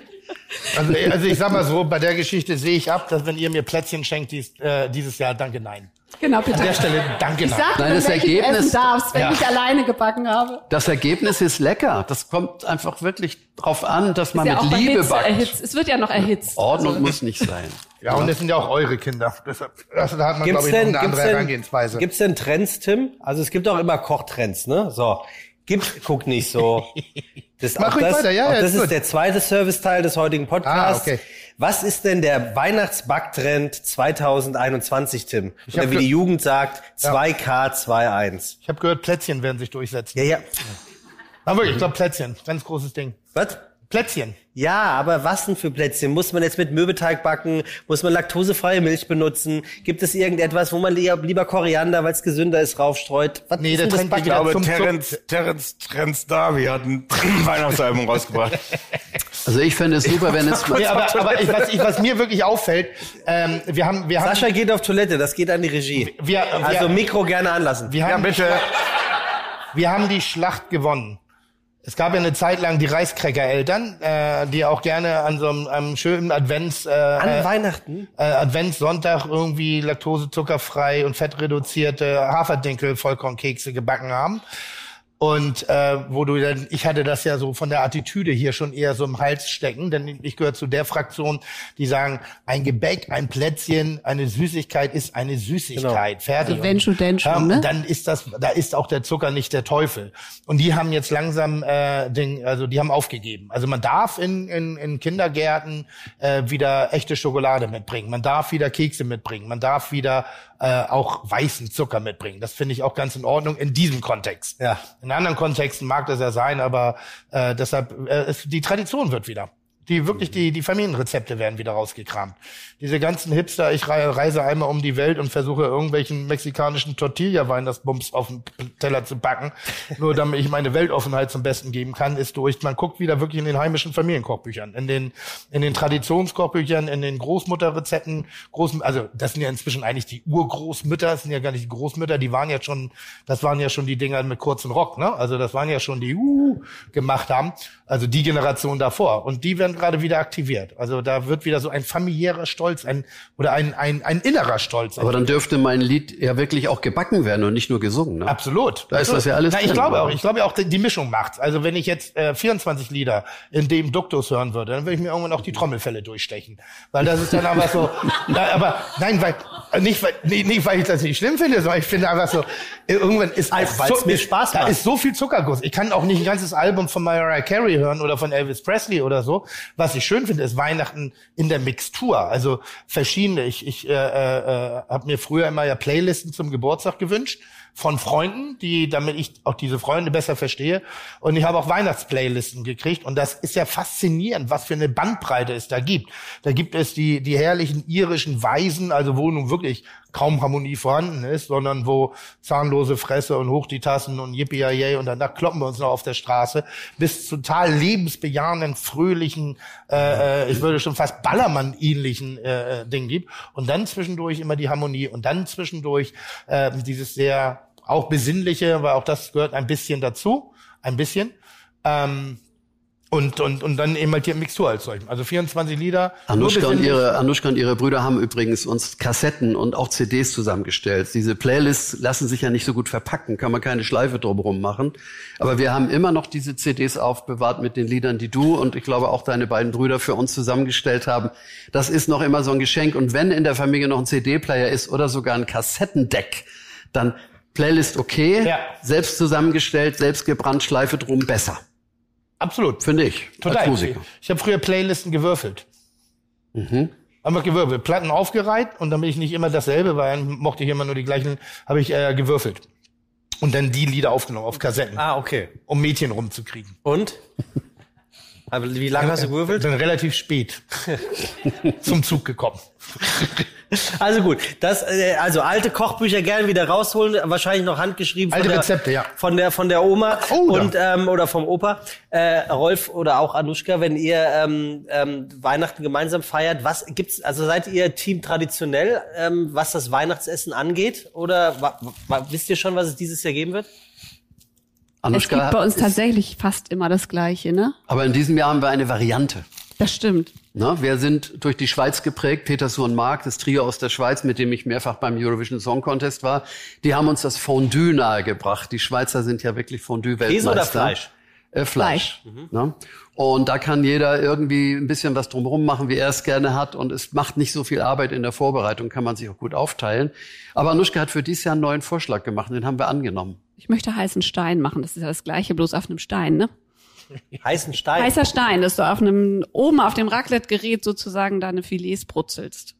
Also, also ich sag mal so, bei der Geschichte sehe ich ab, dass wenn ihr mir Plätzchen schenkt dies, äh, dieses Jahr, danke nein. Genau, bitte. An der Stelle danke Ich nein. sag Nein, das Ergebnis- essen darfst, wenn Ja. ich alleine gebacken habe. Das Ergebnis ist lecker. Das kommt einfach wirklich drauf an, dass man ja mit Liebe Hitze backt. erhitzt. Es wird ja noch erhitzt. Ordnung muss nicht sein. Ja, und es sind ja auch eure Kinder. Deshalb, also da hat man, Gibt's glaube ich, noch denn, eine andere denn, Herangehensweise. gibt's denn Trends, Tim? Also es gibt auch immer Kochtrends, ne? So. Gibt, guck nicht so. Das, Mach ruhig weiter, ja, ja, das ist gut. der zweite Serviceteil des heutigen Podcasts. Ah, okay. Was ist denn der Weihnachtsbacktrend 2021, Tim? Oder hab wie die Jugend sagt, 2K21. Ich habe gehört, Plätzchen werden sich durchsetzen. Ja, ja. Aber wirklich, ich glaube Plätzchen, ganz großes Ding. Was? Plätzchen. Ja, aber was denn für Plätzchen? Muss man jetzt mit Mürbeteig backen? Muss man laktosefreie Milch benutzen? Gibt es irgendetwas, wo man lieber, Koriander, weil es gesünder ist, raufstreut? Was Nee, ist der Trend wieder glaube, zum- Terence, Terence Trends Darby hat ein Weihnachtsalbum rausgebracht. Also ich fände es super, wenn es mal Ja, aber, aber ich, was, ich, was mir wirklich auffällt, ähm, wir haben, wir haben, Sascha geht auf Toilette, das geht an die Regie. wir, wir, Also Mikro gerne anlassen. wir Ja, haben, bitte. wir haben die Schlacht gewonnen. Es gab ja eine Zeit lang die Reiskräcker-Eltern, äh, die auch gerne an so einem, einem schönen Advents, äh, An äh, Weihnachten? äh, Adventssonntag irgendwie laktosezuckerfrei und fettreduzierte Haferdinkel-Vollkornkekse gebacken haben. Und äh, wo du dann, ich hatte das ja so von der Attitüde hier schon eher so im Hals stecken, denn ich gehöre zu der Fraktion, die sagen, ein Gebäck, ein Plätzchen, eine Süßigkeit ist eine Süßigkeit. Fertig. Also wenn schon, denn schon, Ja, ne? Dann ist das, da ist auch der Zucker nicht der Teufel. Und die haben jetzt langsam äh, den, also die haben aufgegeben. Also man darf in, in, in Kindergärten äh, wieder echte Schokolade mitbringen. Man darf wieder Kekse mitbringen. Man darf wieder äh, auch weißen Zucker mitbringen. Das finde ich auch ganz in Ordnung in diesem Kontext. Ja. In anderen Kontexten mag das ja sein, aber äh, deshalb äh, es, die Tradition wird wieder. Die wirklich die die Familienrezepte werden wieder rausgekramt. Diese ganzen Hipster, ich rei- reise einmal um die Welt und versuche irgendwelchen mexikanischen Tortilla-Wein das Bums auf den Teller zu backen, nur damit ich meine Weltoffenheit zum Besten geben kann, ist durch. Man guckt wieder wirklich in den heimischen Familienkochbüchern, in den in den Traditionskochbüchern, in den Großmutterrezepten, Groß, also das sind ja inzwischen eigentlich die Urgroßmütter, das sind ja gar nicht die Großmütter, die waren ja schon, das waren ja schon die Dinger mit kurzen Rock, ne? Also das waren ja schon die uh, gemacht haben, also die Generation davor. Und die werden gerade wieder aktiviert. Also da wird wieder so ein familiärer Stolz, ein oder ein ein, ein innerer Stolz. Aber dann dürfte mein Lied ja wirklich auch gebacken werden und nicht nur gesungen. Ne? Absolut. Da ist das ja alles Na, ich drin. glaube auch. Ich glaube auch, die Mischung macht's. Also wenn ich jetzt äh, 24 Lieder in dem Duktus hören würde, dann würde ich mir irgendwann auch die Trommelfälle durchstechen, weil das ist dann einfach so. Na, aber nein, weil nicht weil nicht, nicht weil ich das nicht schlimm finde, sondern ich finde einfach so äh, irgendwann ist Als- auch weil's Zu- mir ist- Spaß Da macht. ist so viel Zuckerguss. Ich kann auch nicht ein ganzes Album von Mariah Carey hören oder von Elvis Presley oder so. Was ich schön finde, ist Weihnachten in der Mixtur. Also verschiedene. Ich, ich äh, äh, habe mir früher immer ja Playlisten zum Geburtstag gewünscht von Freunden, die, damit ich auch diese Freunde besser verstehe. Und ich habe auch Weihnachtsplaylisten gekriegt. Und das ist ja faszinierend, was für eine Bandbreite es da gibt. Da gibt es die, die herrlichen irischen Weisen, also wo nun wirklich kaum Harmonie vorhanden ist, sondern wo zahnlose Fresse und hoch die Tassen und yippie yay und danach kloppen wir uns noch auf der Straße, bis total lebensbejahenden, fröhlichen, äh, äh, ich würde schon fast Ballermann-ähnlichen äh, äh, Ding gibt. Und dann zwischendurch immer die Harmonie und dann zwischendurch äh, dieses sehr auch besinnliche, weil auch das gehört ein bisschen dazu, ein bisschen. Ähm, und, und, und dann eben halt die Mixtur als solchen. Also 24 Lieder. Anushka und, ihre, Anushka und ihre Brüder haben übrigens uns Kassetten und auch CDs zusammengestellt. Diese Playlists lassen sich ja nicht so gut verpacken, kann man keine Schleife drumherum machen. Aber wir haben immer noch diese CDs aufbewahrt mit den Liedern, die du und ich glaube auch deine beiden Brüder für uns zusammengestellt haben. Das ist noch immer so ein Geschenk. Und wenn in der Familie noch ein CD-Player ist oder sogar ein Kassettendeck, dann Playlist okay, Ja. selbst zusammengestellt, selbst gebrannt, Schleife drum, besser. Absolut. Finde ich. Total. Als Musiker. Ich habe früher Playlisten gewürfelt. Mhm. Einfach gewürfelt. Platten aufgereiht und damit ich nicht immer dasselbe, weil dann mochte ich immer nur die gleichen, habe ich äh, gewürfelt. Und dann die Lieder aufgenommen auf Kassetten, Ah, okay. um Mädchen rumzukriegen. Und? Aber wie lange hast du gewürfelt? Bin relativ spät zum Zug gekommen. Also gut, das, äh, also alte Kochbücher gerne wieder rausholen, wahrscheinlich noch handgeschrieben von Alte der, Rezepte, ja. von der von der Oma Oh, und ähm, oder vom Opa, äh, Rolf oder auch Anushka, wenn ihr ähm, ähm, Weihnachten gemeinsam feiert, was gibt's? Also seid ihr Team traditionell, ähm, was das Weihnachtsessen angeht, oder wisst ihr schon, was es dieses Jahr geben wird? Es gibt bei uns tatsächlich fast immer das Gleiche, ne? Aber in diesem Jahr haben wir eine Variante. Das stimmt. Na, wir sind durch die Schweiz geprägt. Peter Suhr und Mark, das Trio aus der Schweiz, mit dem ich mehrfach beim Eurovision Song Contest war, die haben uns das Fondue nahegebracht. Die Schweizer sind ja wirklich Fondue-Weltmeister. Käse oder Fleisch? Äh, Fleisch. Ne? Und da kann jeder irgendwie ein bisschen was drumherum machen, wie er es gerne hat. Und es macht nicht so viel Arbeit in der Vorbereitung, kann man sich auch gut aufteilen. Aber Anushka hat für dieses Jahr einen neuen Vorschlag gemacht, den haben wir angenommen. Ich möchte heißen Stein machen. Das ist ja das Gleiche, bloß auf einem Stein, ne? Heißen Stein. Heißer Stein, dass du auf einem, oben auf dem Raclette-Gerät sozusagen deine Filets brutzelst.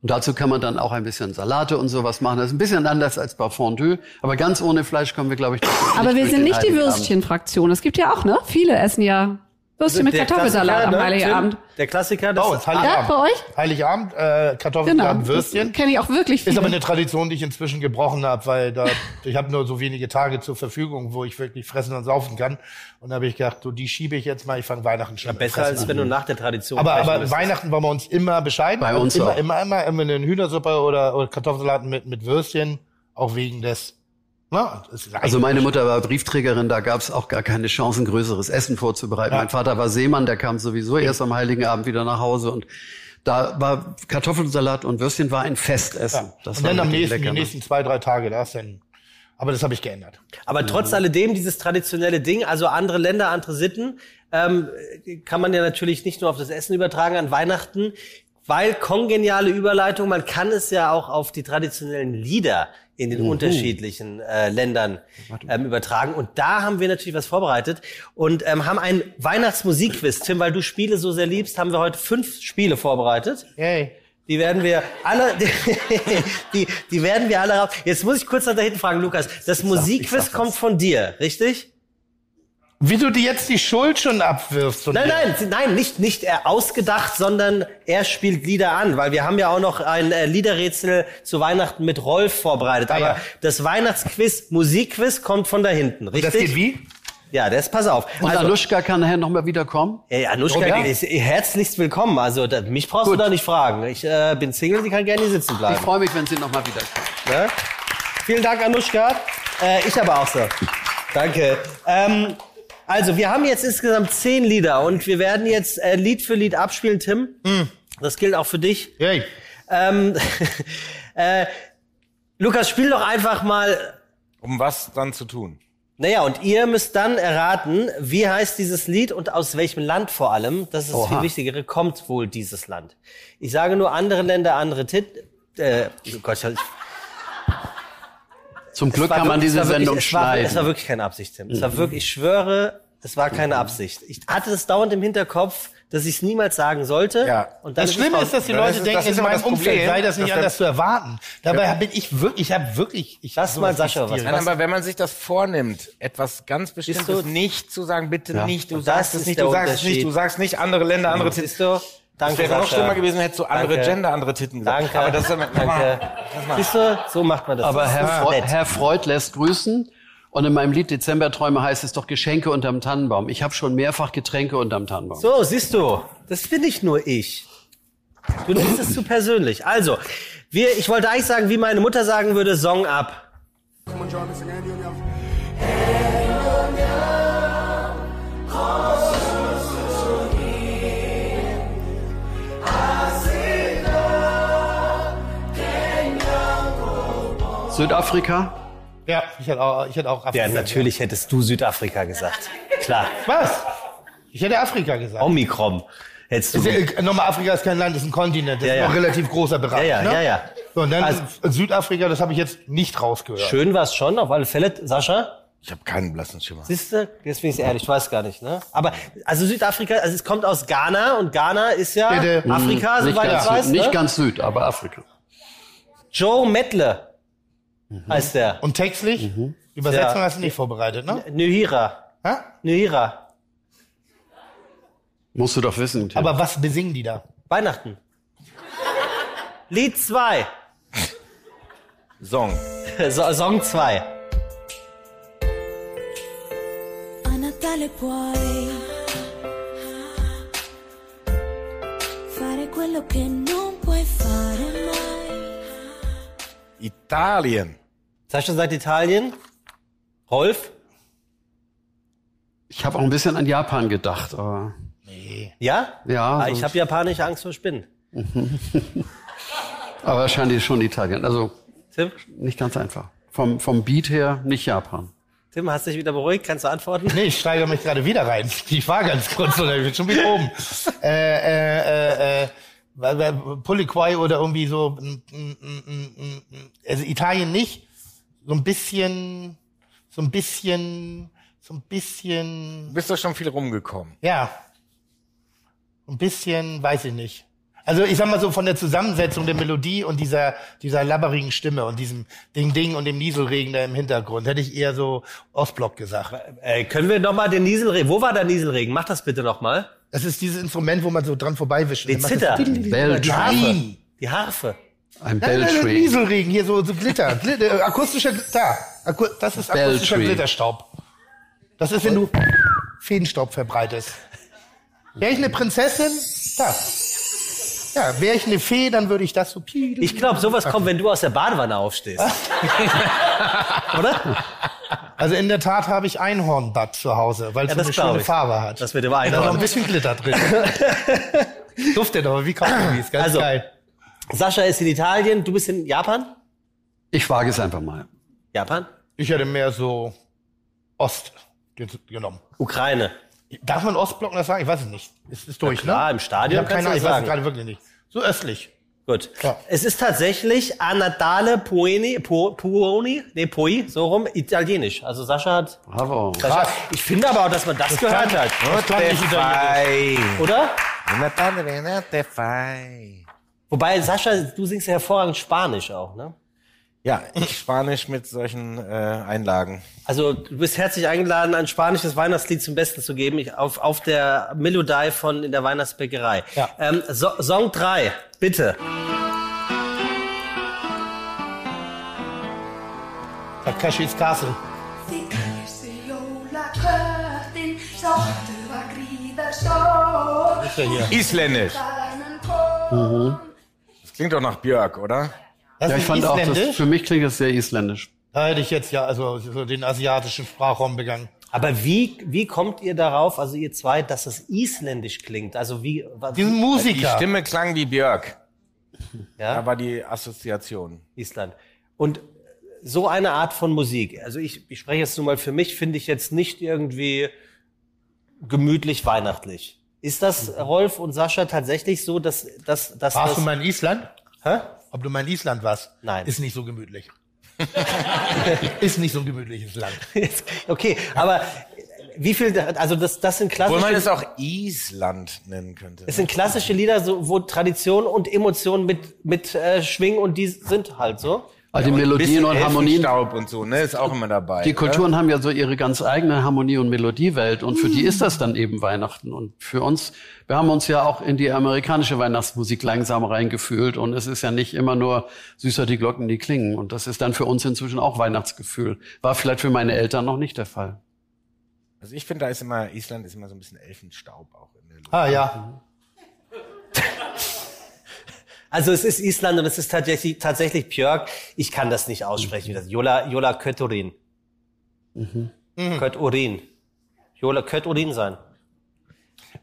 Und dazu kann man dann auch ein bisschen Salate und sowas machen. Das ist ein bisschen anders als bei Fondue. Aber ganz ohne Fleisch kommen wir, glaube ich, Aber wir sind nicht die. Würstchenfraktion. Es gibt ja auch, ne? Viele essen ja Würstchen mit Der Kartoffelsalat am Klassiker, ne, Heiligabend. Tim? Der Klassiker, das Bei uns, Heiligabend. Ja, bei euch? Heiligabend, äh, Kartoffelsalat, Genau. Würstchen. Kenne ich auch wirklich viele. Ist aber eine Tradition, die ich inzwischen gebrochen habe, weil da ich habe nur so wenige Tage zur Verfügung, wo ich wirklich fressen und saufen kann. Und da habe ich gedacht, so die schiebe ich jetzt mal. Ich fange Weihnachten schon mit besser als an. wenn du nach der Tradition Aber, aber. Weihnachten war bei uns immer bescheiden. Bei uns immer, auch. immer, immer, immer eine Hühnersuppe oder, oder Kartoffelsalat mit, mit Würstchen, auch wegen des. Na, Also meine Mutter war Briefträgerin, da gab es auch gar keine Chance, ein größeres Essen vorzubereiten. Ja. Mein Vater war Seemann, der kam sowieso erst am Heiligen Abend wieder nach Hause und da war Kartoffelsalat und Würstchen war ein Festessen. Ja. Das Und war dann am nächsten, lecker, die ne? nächsten zwei, drei Tage, da ist dann. Aber das habe ich geändert. Aber trotz alledem, dieses traditionelle Ding, also andere Länder, andere Sitten, ähm, kann man ja natürlich nicht nur auf das Essen übertragen an Weihnachten, weil kongeniale Überleitung, man kann es ja auch auf die traditionellen Lieder in den unterschiedlichen äh, Ländern ähm, übertragen. Und da haben wir natürlich was vorbereitet und ähm, haben ein Weihnachtsmusikquiz. Tim, weil du Spiele so sehr liebst, haben wir heute fünf Spiele vorbereitet. Yay. Die werden wir alle, die, die werden wir alle raus. Jetzt muss ich kurz nach da hinten fragen, Lukas. Das Musikquiz kommt von dir, richtig? Wie du dir jetzt die Schuld schon abwirfst. Und Nein, nein, nein, nicht, nicht er ausgedacht, sondern er spielt Lieder an, weil wir haben ja auch noch ein äh, Liederrätsel zu Weihnachten mit Rolf vorbereitet. Ah, Aber ja. das Weihnachtsquiz, Musikquiz kommt von da hinten, richtig? Das geht wie? Ja, das, pass auf. Und Also, Anushka kann nachher nochmal wiederkommen. Ey, Anushka, Ja. ist herzlichst willkommen. Also da, mich brauchst du da nicht fragen. Ich äh, bin Single, die kann gerne hier sitzen Ich bleiben. freue mich, wenn sie nochmal wiederkommt. Ne? Vielen Dank, Anushka. Äh, ich aber auch so. Danke. Ähm, Also, wir haben jetzt insgesamt zehn Lieder und wir werden jetzt äh, Lied für Lied abspielen, Tim. Das gilt auch für dich. Hey. Ähm, äh, Lukas, spiel doch einfach mal. Um was dann zu tun? Naja, und ihr müsst dann erraten, wie heißt dieses Lied und aus welchem Land vor allem, das ist das viel wichtigere, kommt wohl dieses Land. Ich sage nur andere Länder, andere Tit. Äh, oh Gott, ich, Zum Glück kann man diese wirklich- Sendung es war, schneiden. Es war wirklich keine Absicht, Tim. Es war wirklich, ich schwöre, es war keine Absicht. Ich hatte es dauernd im Hinterkopf, dass ich es niemals sagen sollte. Ja. Und dann Das Schlimme ist, dass die Das Leute ist- denken, das ist in meinem das Umfeld sei das nicht anders zu erwarten. Dabei bin ich wirklich, ich habe wirklich, ich Lass mal Sascha was-. Nein, aber wenn man sich das vornimmt, etwas ganz Bestimmtes nicht zu sagen, bitte Ja. nicht, du Und das sagst es nicht, du sagst es nicht, du sagst nicht andere Länder, andere Titten. Siehst du? Danke, Das wäre noch schlimmer gewesen, hättest du andere Danke. Gender, andere Titten gesagt. Danke. Aber das ist Danke. Siehst du, so macht man das. Aber Das Herr, Freud, nett. Herr Freud lässt grüßen. Und in meinem Lied Dezemberträume heißt es doch Geschenke unterm Tannenbaum. Ich habe schon mehrfach Getränke unterm Tannenbaum. So, siehst du, das bin nicht nur ich. Du nimmst es zu persönlich. Also, wir, ich wollte eigentlich sagen, wie meine Mutter sagen würde, Song ab. Südafrika? Ja, ich hätte auch, ich hätte auch Afrika. Ja, natürlich hättest du Südafrika gesagt. Klar. Was? Ich hätte Afrika gesagt. Omikron hättest du. Ist ja, äh, nochmal, Afrika ist kein Land, ist ein Kontinent. Das Ja, ist ja. auch ein relativ großer Bereich. Ja, ja, ne? ja, ja. So, und dann Also- Südafrika, das habe ich jetzt nicht rausgehört. Schön war es schon, auf alle Fälle. Sascha? Ich habe keinen blassen Schimmer. Siehst du? Jetzt bin ich ehrlich, ich weiß gar nicht, ne? Aber, also Südafrika, also es kommt aus Ghana und Ghana ist ja Bitte. Afrika, nicht soweit ganz, ich weiß. Süd, nicht ne? ganz Süd, aber Afrika. Joe Mettler heißt der. Und textlich? Übersetzung Ja. hast du nicht vorbereitet, ne? Nuhira. Hä? Nuhira. Musst du doch wissen. Tim. Aber was besingen die da? Weihnachten. Lied 2. Song. So, Song 2. A Natale puoi fare quello che non Italien. Sascha sagt Italien. Rolf? ich habe auch ein bisschen an Japan gedacht, aber Ja? Ja, Ah, ich habe japanische Angst vor Spinnen. aber wahrscheinlich schon Italien. Also Tim? nicht ganz einfach. Vom, vom Beat her nicht Japan. Tim, hast dich wieder beruhigt? Kannst du antworten? Nee, ich steigere mich gerade wieder rein. Ich war ganz kurz oder ich bin schon wieder oben. äh, äh, äh, äh, Poliquai oder irgendwie so, mm, mm, mm, also Italien nicht, so ein bisschen, so ein bisschen, so ein bisschen, Du bist doch schon viel rumgekommen. ja, ein bisschen, weiß ich nicht. Also ich sag mal so von der Zusammensetzung der Melodie und dieser dieser labberigen Stimme und diesem Ding Ding und dem Nieselregen da im Hintergrund hätte ich eher so Ostblock gesagt. Äh, können wir noch mal den Nieselregen? Wo war der Nieselregen? Mach das bitte noch mal. Das ist dieses Instrument, wo man so dran vorbeiwischt. Die Zither. Belltree. Nein. Die Harfe. Ein Nein, nein, nein, Belltree. Nieselregen, hier so, so Glitter. Glitter äh, akustischer Glitter. Akku das ist akustischer Belltree. Glitterstaub. Das ist, wenn du Feenstaub verbreitest. Wäre ich eine Prinzessin? Da. Ja, wäre ich eine Fee, dann würde ich das so... Ich glaube, sowas kommt, wenn du aus der Badewanne aufstehst. Oder? Also in der Tat habe ich Einhornbad zu Hause, weil es Ja, so das eine schöne ich. Farbe hat. Das mit dem Da ist noch ein Einhorn. bisschen Glitter drin. Duftet aber wie Kaugummis, ganz Also, geil. Sascha ist in Italien, du bist in Japan? Ich wage es einfach mal. Japan? Ich hätte mehr so Ost ge- genommen. Ukraine. Darf man Ostblock das sagen? Ich weiß es nicht. Es ist durch, klar, ne? im Stadion Ich keine Ahnung, ich das weiß es gerade wirklich nicht. So östlich. Gut. Ja. Es ist tatsächlich a Natale Puoni, Pu, Puoni, nee, Pui, so rum, italienisch. Also Sascha hat, Bravo. Sascha, ich finde aber auch, dass man das, gehört klang- hat. Das klang nicht italienisch. Oder? Wobei, Sascha, du singst ja hervorragend Spanisch auch, ne? Ja, ich Spanisch mit solchen äh, Einlagen. Also du bist herzlich eingeladen, ein spanisches Weihnachtslied zum Besten zu geben, ich, auf, auf der Melodie von in der Weihnachtsbäckerei. Ja. Ähm, so, Song 3, bitte. Takashis Castle. Ist ja hier. Isländisch. Das klingt doch nach Björk, oder? Das Ja, ich fand auch, das, für mich klingt das sehr isländisch. Da hätte ich jetzt ja also so den asiatischen Sprachraum begangen. Aber wie, wie kommt ihr darauf, also ihr zwei, dass es isländisch klingt? Also wie, was, Die sind Die Musiker. Stimme klang wie Björk. ja, Da war die Assoziation. Island. Und so eine Art von Musik, also ich, ich spreche jetzt nur mal für mich, finde ich jetzt nicht irgendwie gemütlich weihnachtlich. Ist das, Rolf und Sascha, tatsächlich so, dass, dass, dass Warst das... du mal in Island? Hä? Ob du mal in Island warst? Nein. Ist nicht so gemütlich. ist nicht so ein gemütliches Land. okay, aber wie viel, also das, das sind Obwohl man klassische, es auch Island nennen könnte. es sind klassische Lieder, so, wo Tradition und Emotionen mit, mit äh, schwingen und die sind halt so. Also die Ein Melodien und Harmonien. Elfenstaub und so, ne, ist auch immer dabei. Die oder? Kulturen haben ja so ihre ganz eigene Harmonie- und Melodiewelt und für die ist das dann eben Weihnachten. Und für uns, wir haben uns ja auch in die amerikanische Weihnachtsmusik langsam reingefühlt und es ist ja nicht immer nur süßer die Glocken, die klingen. Und das ist dann für uns inzwischen auch Weihnachtsgefühl. War vielleicht für meine Eltern noch nicht der Fall. Also ich finde, da ist immer, Island ist immer so ein bisschen Elfenstaub auch in der Luft. Ah ja. Also es ist Island und es ist tatsächlich, tatsächlich Björk. Ich kann das nicht aussprechen. wie das Jola, Jola Kötturin. Mhm. Kötturin. Jola Kötturin sein.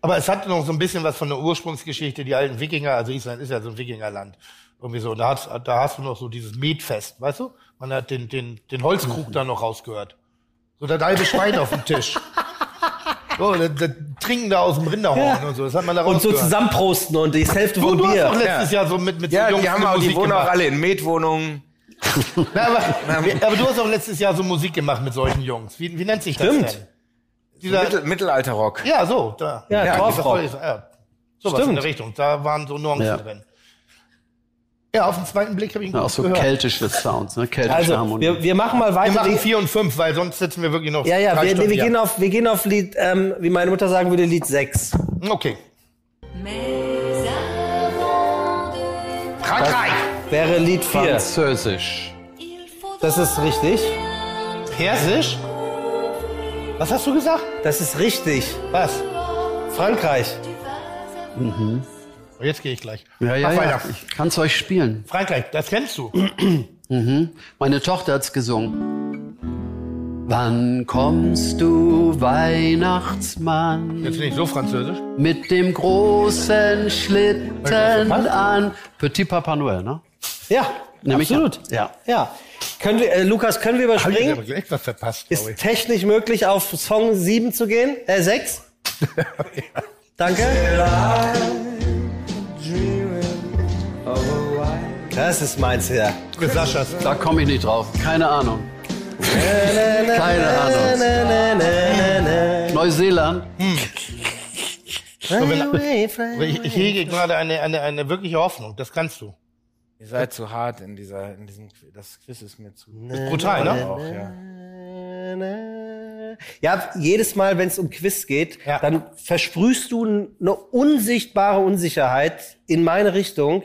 Aber es hat noch so ein bisschen was von der Ursprungsgeschichte, die alten Wikinger, also Island ist ja so ein Wikingerland. Irgendwie so. Und da, hast, da hast du noch so dieses Metfest, weißt du? Man hat den, den, den Holzkrug da noch rausgehört. So das halbe Schwein auf dem Tisch. So, das, das Trinken da aus dem Rinderhorn und so. Das hat man da Und so zusammenprosten und die Hälfte Du, vom du hast Bier. doch letztes Jahr so mit, mit Ja, so Jungs die haben auch, die wohnen auch gemacht. alle in Mietwohnungen. Na, aber, aber du hast auch letztes Jahr so Musik gemacht mit solchen Jungs. Wie, wie nennt sich das Stimmt. denn? Dieser, Mittel, Mittelalterrock. ja, so, da. Ja, ja Torfrock. das soll ich- ja. Sowas Stimmt. in der Richtung. Da waren so Nuancen Ja. drin. Ja, auf den zweiten Blick habe ich ihn Ja, auch so gehört. keltische Sounds, ne? keltische Also, Harmonie. wir, wir machen mal Wir weiter. machen Die- vier und fünf, weil sonst sitzen wir wirklich noch ja, ja, drei wir, Stunden wir, gehen auf, wir gehen auf Lied, ähm, wie meine Mutter sagen würde, Lied 6. Okay. Frankreich. Wäre Lied 4. Französisch. Das ist richtig. Persisch? Was hast du gesagt? Das ist richtig. Was? Frankreich. Oh, Jetzt gehe ich gleich. Ja, ja, Mach ja. weiter. Ich kann's euch spielen. Frankreich, das kennst du. Meine Tochter hat's gesungen. Wann kommst du, Weihnachtsmann, Jetzt bin ich so französisch. mit dem großen Schlitten an? Petit Papa Noel, ne? Ja, Nehme ich absolut. Ja. Ja. Können wir, äh, Lukas, können wir Hab ich überspringen? gleich was verpasst, Ist ich. technisch möglich, auf Song 7 zu gehen? Äh, 6? Danke. Das ist meins hier. Für Saschas. Da komme ich nicht drauf. Keine Ahnung. Keine Ahnung. Neuseeland. Aber ich, ich hege gerade eine, eine, eine wirkliche Hoffnung. Das kannst du. Ihr seid zu hart in dieser, in diesem, Qu- das Quiz ist mir zu. Brutal, ne? Auch, ja. Ja, jedes Mal, wenn es um Quiz geht, Ja. dann versprühst du eine unsichtbare Unsicherheit in meine Richtung,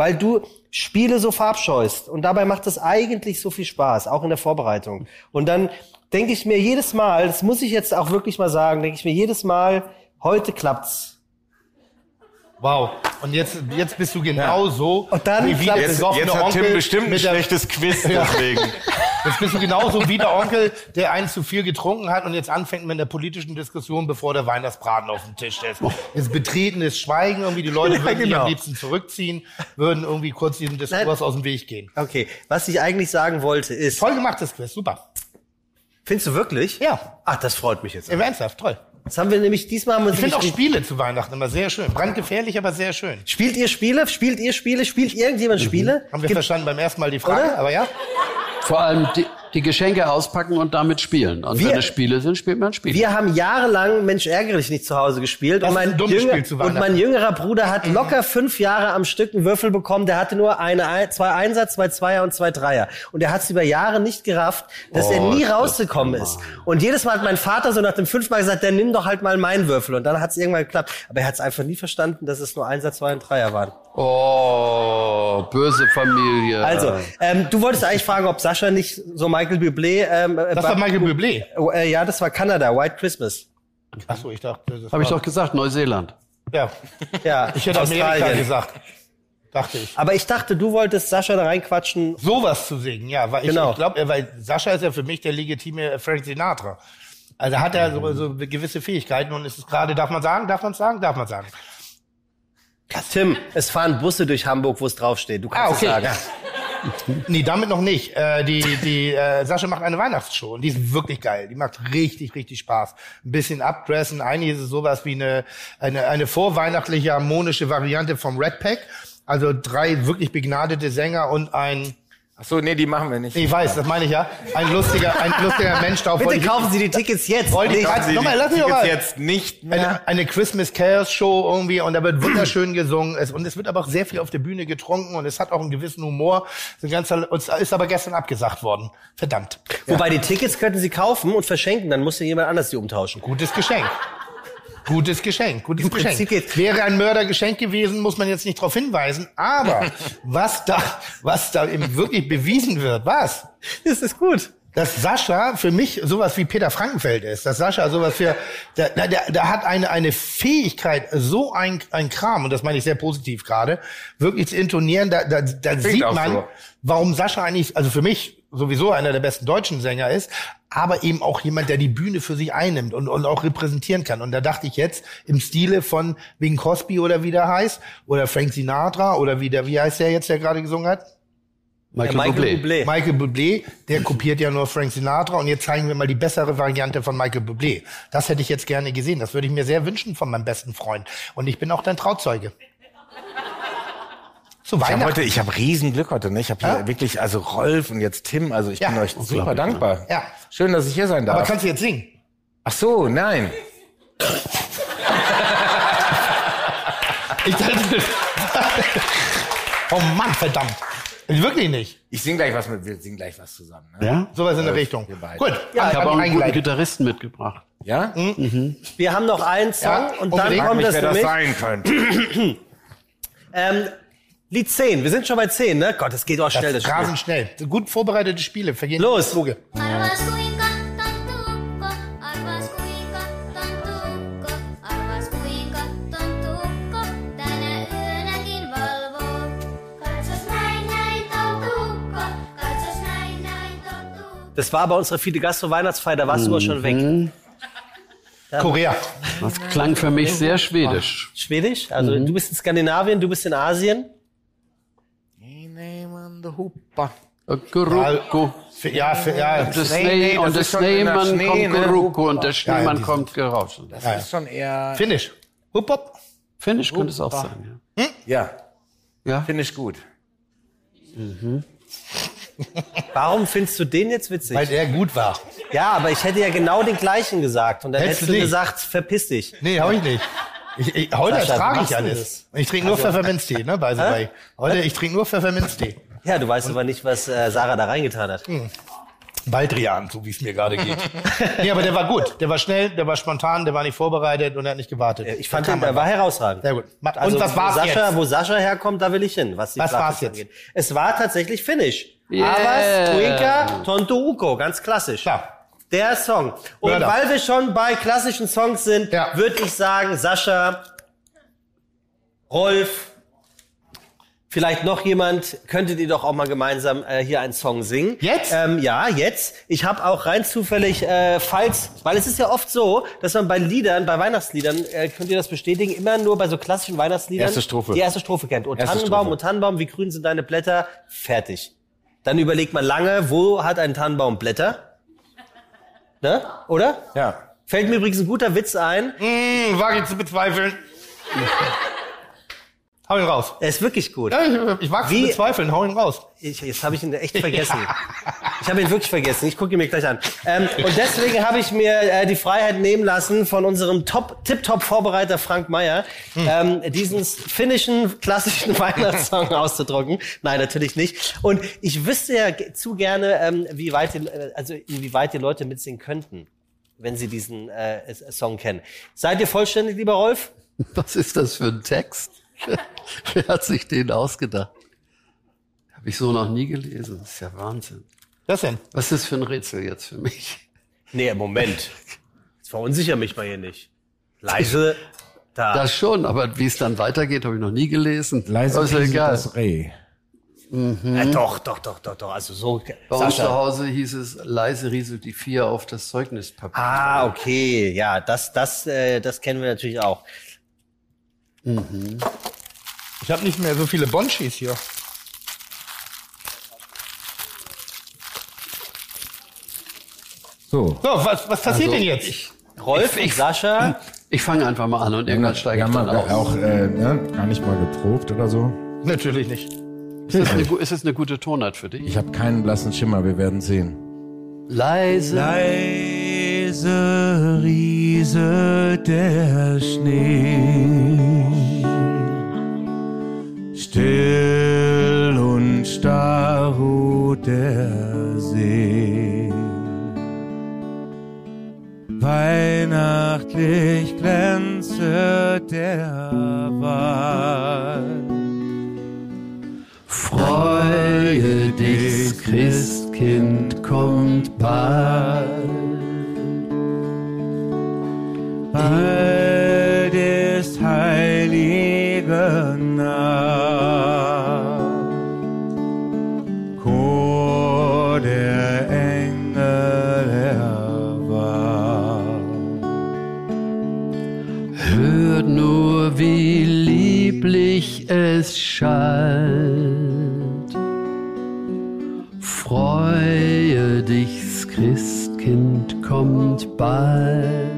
weil du Spiele so verabscheust. Und dabei macht es eigentlich so viel Spaß, auch in der Vorbereitung. Und dann denke ich mir jedes Mal, das muss ich jetzt auch wirklich mal sagen, denke ich mir jedes Mal, heute klappt's. Wow. Und jetzt, jetzt bist du genauso Und dann wie, der. Jetzt, jetzt hat Onkel Tim bestimmt ein der, schlechtes Quiz, deswegen. Jetzt bist du genauso wie der Onkel, der einen zu viel getrunken hat und jetzt anfängt mit einer politischen Diskussion, bevor der Weihnachtsbraten auf dem Tisch ist. Jetzt betretenes Schweigen, irgendwie die Leute Ja, würden sich genau. am liebsten zurückziehen, würden irgendwie kurz diesem Diskurs aus dem Weg gehen. Okay, was ich eigentlich sagen wollte ist, Toll gemachtes Quiz, super. findest du wirklich? Ja. Ach, das freut mich jetzt. Im Ernsthaft, toll. Das haben wir nämlich diesmal haben wir Ich finde auch Spiele zu Weihnachten immer sehr schön. Brandgefährlich, aber sehr schön. Spielt ihr Spiele? Spielt ihr Spiele? Spielt irgendjemand Spiele? Haben wir Gibt- verstanden beim ersten Mal die Frage, Oder? aber ja. Vor allem die, die Geschenke auspacken und damit spielen. Und Wir- wenn es Spiele sind, spielt man Spiele. Wir haben jahrelang Mensch ärgere dich nicht zu Hause gespielt Das und ist mein, jünger, Spiel zu und mein jüngerer Bruder hat locker fünf Jahre am Stück einen Würfel bekommen. Der hatte nur eine, Ein- zwei Einser, zwei Zweier und zwei Dreier. Und er hat es über Jahre nicht gerafft, dass er Oh, nie ist das rausgekommen ist. Und jedes Mal hat mein Vater so nach dem fünften Mal gesagt, dann nimm doch halt mal meinen Würfel. Und dann hat es irgendwann geklappt. Aber er hat es einfach nie verstanden, dass es nur Einser, zwei und Dreier waren. Oh, böse Familie. Also, ähm, du wolltest eigentlich fragen, ob Sascha nicht so Michael Bublé... Ähm, Das war Michael Bublé. Oh, äh, ja, das war Kanada, White Christmas. Ach so, ich dachte, das Habe ich doch gesagt, Neuseeland. Ja, Ja, ich hätte Amerika Australien. gesagt. Dachte ich. Aber ich dachte, du wolltest Sascha da reinquatschen. Sowas zu singen, ja, weil ich, Genau. ich glaube, weil Sascha ist ja für mich der legitime Frank Sinatra. Also hat er so, so gewisse Fähigkeiten und es ist gerade, darf man sagen, darf man sagen, darf man sagen. Tim, es fahren Busse durch Hamburg, wo es draufsteht. Du Ah, kannst okay. es sagen. Nee, damit noch nicht. Äh, die die äh, Sascha macht eine Weihnachtsshow und die ist wirklich geil. Die macht richtig, richtig Spaß. Ein bisschen abdressen. Eigentlich ist es sowas wie eine, eine, eine vorweihnachtliche harmonische Variante vom Red Pack. Also drei wirklich begnadete Sänger und ein, Ach so, nee, die machen wir nicht. ich weiß, das meine ich ja, ein lustiger, ein lustiger Mensch. Darauf Bitte kaufen Sie die Tickets jetzt. Wollte ich gerade- Nochmal, lass mich doch mal. jetzt nicht mehr. eine, eine Christmas Chaos Show irgendwie und da wird wunderschön gesungen es, und es wird aber auch sehr viel auf der Bühne getrunken und es hat auch einen gewissen Humor. Es ist, es ist aber gestern abgesagt worden. Verdammt. Wobei die Tickets könnten Sie kaufen und verschenken, dann muss ja jemand anders die umtauschen. Gutes Geschenk. Gutes Geschenk, gutes Im Geschenk. Prinzip Wäre ein Mördergeschenk gewesen, muss man jetzt nicht darauf hinweisen. Aber was da, was da eben wirklich bewiesen wird, was? Das ist gut. dass Sascha für mich sowas wie Peter Frankenfeld ist, dass Sascha sowas für, der, der, der hat eine, eine Fähigkeit, so ein, ein Kram, und das meine ich sehr positiv gerade, wirklich zu intonieren, da, da, da sieht man, so. warum Sascha eigentlich, also für mich sowieso einer der besten deutschen Sänger ist, aber eben auch jemand, der die Bühne für sich einnimmt und, und auch repräsentieren kann. Und da dachte ich jetzt im Stile von Bing Crosby oder wie der heißt, oder Frank Sinatra oder wie der, wie heißt der jetzt, der gerade gesungen hat? Michael, Michael Bublé. Bublé. Michael Bublé, der kopiert ja nur Frank Sinatra und jetzt zeigen wir mal die bessere Variante von Michael Bublé. Das hätte ich jetzt gerne gesehen. Das würde ich mir sehr wünschen von meinem besten Freund. Und ich bin auch dein Trauzeuge. Zu Ich habe Weihnachten. heute, ich habe riesen Glück heute, ne? Ich habe hier Ja? wirklich, also Rolf und jetzt Tim, also ich Ja. bin euch super dankbar. Ja. Schön, dass ich hier sein Aber darf. kannst du jetzt singen? Ach so, nein. Ich dachte, oh Mann, verdammt. Wirklich nicht. Ich sing gleich was mit, wir singen gleich was zusammen. Ne? Ja? Sowas in der Richtung. wir beide. Gut. Ich habe auch einen guten. Gitarristen mitgebracht. Ja? Wir haben noch einen Song Ja, und dann kommt mich, das wer das sein könnte. Ähm, Lied 10. Wir sind schon bei 10, ne? Gott, das geht auch schnell, das Das Spiel. rasend schnell. Gut vorbereitete Spiele. Vergehen Los. Fluge. Das war bei unserer Fide Gastro Weihnachtsfeier, da warst du aber schon weg. Korea. Das klang für mich sehr schwedisch. Schwedisch? Also du bist in Skandinavien, du bist in Asien. Gerucko. Für, ja, für, ja. Der Nee, nee, Schnee und das der ist schon in der Schneemann Schnee, kommt ne? Gerucko und der Ja, Schneemann die kommt gerauschen. Das ist schon eher. Finish. Hup, hup. Finnisch könnte es auch sein. Ja, Ja. ja? finde ich gut. Warum findest du den jetzt witzig? Weil der gut war. ja, aber ich hätte ja genau den gleichen gesagt. Und dann Hättest hättest du gesagt, verpiss dich. Nee, hab ich nicht. Ich, ich, heute Sascha, ertrage ich alles. Und ich trinke nur Pfefferminztee, ne, by the way. Heute, ich trinke nur Pfefferminztee. Ja, du weißt aber nicht, was äh, Sarah da reingetan hat. Baldrian, so wie es mir gerade geht. nee, aber der war gut. Der war schnell, der war spontan, der war nicht vorbereitet und er hat nicht gewartet. Ich fand kam der war herausragend. Sehr gut. Und Also, was war's wo Sascha, jetzt? Wo Sascha herkommt, da will ich hin, was die Was war's jetzt? angeht. Es war tatsächlich Finnisch. Yeah. Aber Tuinka Tonto Uko, ganz klassisch. Klar. Der Song. Und Mörder. weil wir schon bei klassischen Songs sind, Ja. würde ich sagen, Sascha, Rolf, vielleicht noch jemand, könntet ihr doch auch mal gemeinsam äh, hier einen Song singen. Jetzt? Ähm, ja, jetzt. Ich habe auch rein zufällig, äh, falls, weil es ist ja oft so, dass man bei Liedern, bei Weihnachtsliedern, äh, könnt ihr das bestätigen, immer nur bei so klassischen Weihnachtsliedern Erste Strophe. die erste Strophe kennt. Und Erste Tannenbaum Strophe. und Tannenbaum, wie grün sind deine Blätter? Fertig. Dann überlegt man lange, wo hat ein Tannenbaum Blätter? Ne? Oder? Ja. Fällt mir übrigens ein guter Witz ein. Hm, wage ich zu bezweifeln. Hau ihn raus. Er ist wirklich gut. Ja, ich, ich wage zu Wie- bezweifeln, hau ihn raus. Ich, jetzt habe ich ihn echt vergessen. Ich habe ihn wirklich vergessen. Ich gucke ihn mir gleich an. Ähm, und deswegen habe ich mir äh, die Freiheit nehmen lassen, von unserem top, tip-top Vorbereiter Frank Meyer ähm, diesen finnischen klassischen Weihnachtssong auszudrucken. Nein, natürlich nicht. Und ich wüsste ja zu gerne, ähm, wie weit die, äh, also inwieweit die Leute mitsingen könnten, wenn sie diesen äh, Song kennen. Seid ihr vollständig, lieber Rolf? Was ist das für ein Text? Wer hat sich den ausgedacht? Habe ich so noch nie gelesen. Das ist ja Wahnsinn. Was denn? Was ist das für ein Rätsel jetzt für mich? Nee, Moment. Jetzt verunsicher mich mal hier nicht. Leise. Da. Das schon, aber wie es dann weitergeht, habe ich noch nie gelesen. Leise ist ja egal. das Reh. Äh, doch, doch, doch, doch, doch. Also so. Bei uns zu. Hause hieß es, leise rieselt die vier auf das Zeugnispapier. Ah, okay. Ja, das, das, äh, das kennen wir natürlich auch. Ich habe nicht mehr so viele Bonchis hier. So. So, was, was passiert Also, denn jetzt? Rolf und Sascha. Ich fange einfach mal an und irgendwann steige Wir ich haben dann aus. auch äh, ne, gar nicht mal geprobt oder so. Natürlich nicht. Ist das, eine, ist das eine gute Tonart für dich? Ich habe keinen blassen Schimmer, wir werden sehen. Leise. Leise rieselt der Schnee. Still und starr ruht der See. Weihnachtlich glänzet der Wald. Freue dich, Christkind kommt bald. Bald es schallt. Freue dich, Christkind kommt bald.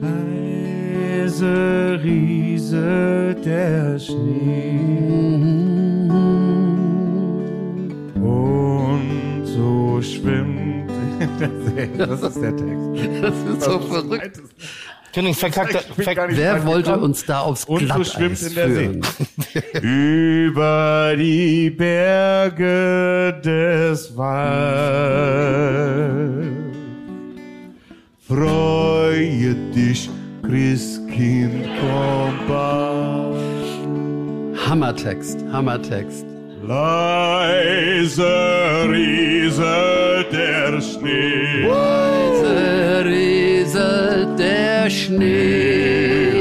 Leise rieselt der Schnee. Und so schwimmt. Das ist der Text. Das ist so verrückt. Verkackter. Ich gar nicht Wer wollte gekommen. uns da aufs Und so Glatteis schwimmt in der See. führen? Über die Berge des Walds. Freue dich, Christkind, komm bald. Hammertext, Hammertext. Leise rieselt der Schnee. Leise rieselt der Schnee.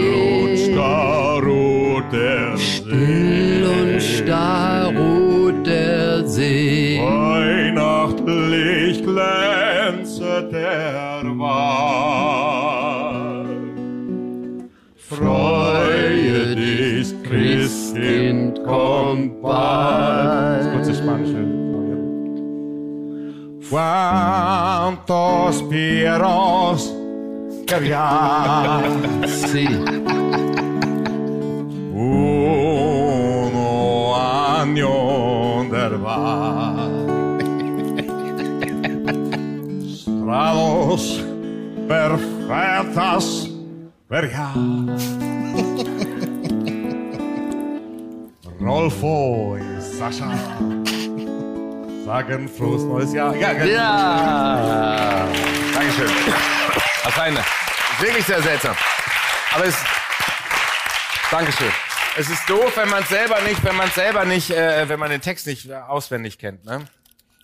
Und starr ruht der Still und starr ruht der See. Weihnachtlich glänzet der Wald. Freue dich, Christkind, kommt bald. Das kurze Spanische. Cuántos pieros Sí. uno año del bar. Strados perfectas per Jahr. Rolfo und Sascha sagen frohes neues Jahr. Ja. Ja. Dankeschön. Wirklich sehr seltsam. Aber es. Dankeschön. Es ist doof, wenn man selber nicht, wenn man selber nicht, äh, wenn man den Text nicht äh, auswendig kennt, ne?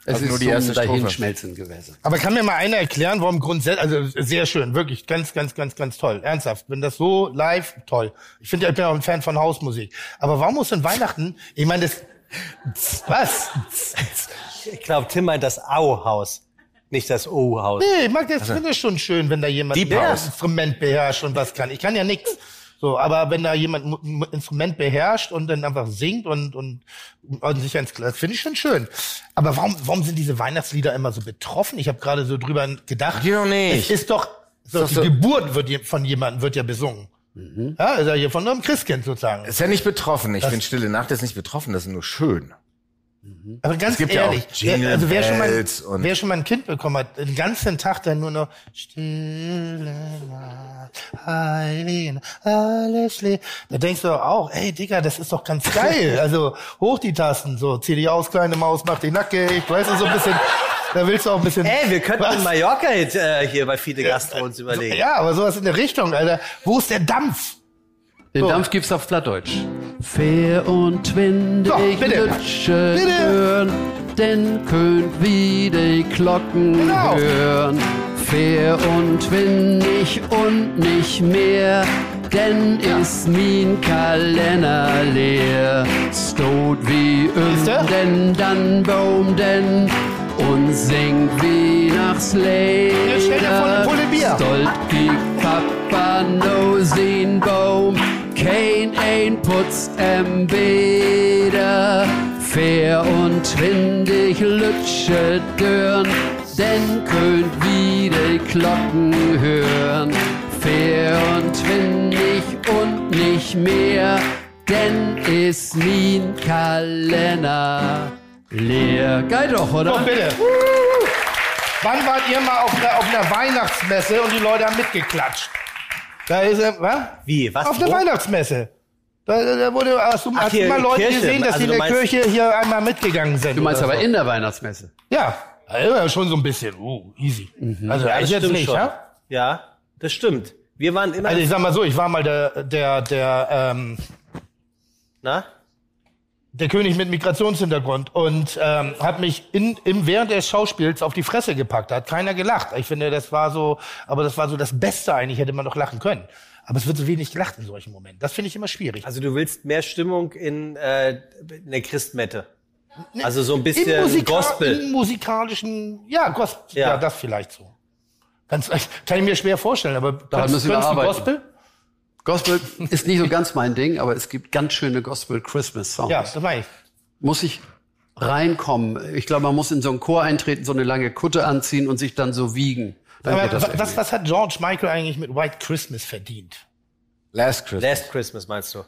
Es Also ist nur die zum erste. Dahinschmelzen gewesen. Aber kann mir mal einer erklären, warum grundsätzlich, also sehr schön, wirklich ganz, ganz, ganz, ganz toll. Ernsthaft. Wenn das so live, toll. Ich finde ja, ich bin auch ein Fan von Hausmusik. Aber warum muss denn Weihnachten, ich meine, das, was? Ich glaube, Tim meint das Au-Haus, nicht das O-Haus. Nee, ich mag das, finde ich schon schön, wenn da jemand Deep ein. Instrument beherrscht und was kann. Ich kann ja nichts. So, aber wenn da jemand ein Instrument beherrscht und dann einfach singt und, und, und sich ans das finde ich schon schön. Aber warum, warum sind diese Weihnachtslieder immer so betroffen? Ich habe gerade so drüber gedacht. Die doch nicht. Es ist doch, so, doch die so- Geburt wird je- von jemandem wird ja besungen. Ja, ist ja hier von einem Christkind sozusagen. Ist ja nicht betroffen. Ich finde Stille Nacht ist nicht betroffen, das ist nur schön. Aber ganz Es gibt ja auch ehrlich, Jingle wer, also wer schon, mal, Bells und- wer schon mal ein Kind bekommen hat, den ganzen Tag dann nur noch Stille Nacht, Heilige, alles leer. Da denkst du doch auch, ey Digga, das ist doch ganz geil. also hoch die Tasten, so zieh dich aus, kleine Maus, mach dich nackig, weißt du, so ein bisschen, da willst du auch ein bisschen... Ey, wir könnten Was? einen Mallorca-Hit äh, hier bei Fide Gastro uns überlegen. Ja, aber sowas in der Richtung, Alter. Wo ist der Dampf? Den So. Dampf gibt's auf Plattdeutsch. Fair und windig So, bitte. Lütschen Bitte. hören, denn könnt wie die Glocken Genau. hören. Fair und windig und nicht mehr, denn ist mein Kalender leer. Stot wie Siehste? um den dann Baum denn und singt eine Pulle Bier. Stolt kiekt Papa no sin Baum, kein ein putzt em Bäder. Fair und windig lütsche Dörn, denn könnt wieder Glocken hören. Fair und windig und nicht mehr, denn ist mein Kalender leer. Geil doch, oder? Doch, bitte. Wann wart ihr mal auf einer, auf einer Weihnachtsmesse und die Leute haben mitgeklatscht? Da ist er, was? Wie? Was? Auf der? Weihnachtsmesse. Da, da wurde, hast du, Ach, hast du hier, mal Leute Kirche. gesehen, dass Also die in du der meinst- Kirche hier einmal mitgegangen sind? Du meinst oder aber so? in der Weihnachtsmesse. Ja, ja, schon so ein bisschen. Uh, easy. Also, Ja, ich jetzt nicht, ja? Ja, das stimmt. Wir waren immer. Also ich sag mal so, ich war mal der, der, der, ähm, na? Der König mit Migrationshintergrund und ähm, hat mich in, im, während des Schauspiels auf die Fresse gepackt. Da hat keiner gelacht. Ich finde, das war so, aber das war so das Beste eigentlich, hätte man doch lachen können. Aber es wird so wenig gelacht in solchen Momenten. Das finde ich immer schwierig. Also du willst mehr Stimmung in, äh, in der Christmette. Also so ein bisschen Musika Gospel. im musikalischen, ja, Gospel, ja. Ja. das vielleicht so. Ganz, kann ich mir schwer vorstellen, aber Daran müssen wir arbeiten. Gospel? Gospel ist nicht so ganz mein Ding, aber es gibt ganz schöne Gospel-Christmas-Songs. Ja, das meine ich. Muss ich reinkommen. Ich glaube, man muss in so einen Chor eintreten, so eine lange Kutte anziehen und sich dann so wiegen. Dann Aber was, irgendwie. was hat George Michael eigentlich mit White Christmas verdient? Last Christmas. Last Christmas meinst du?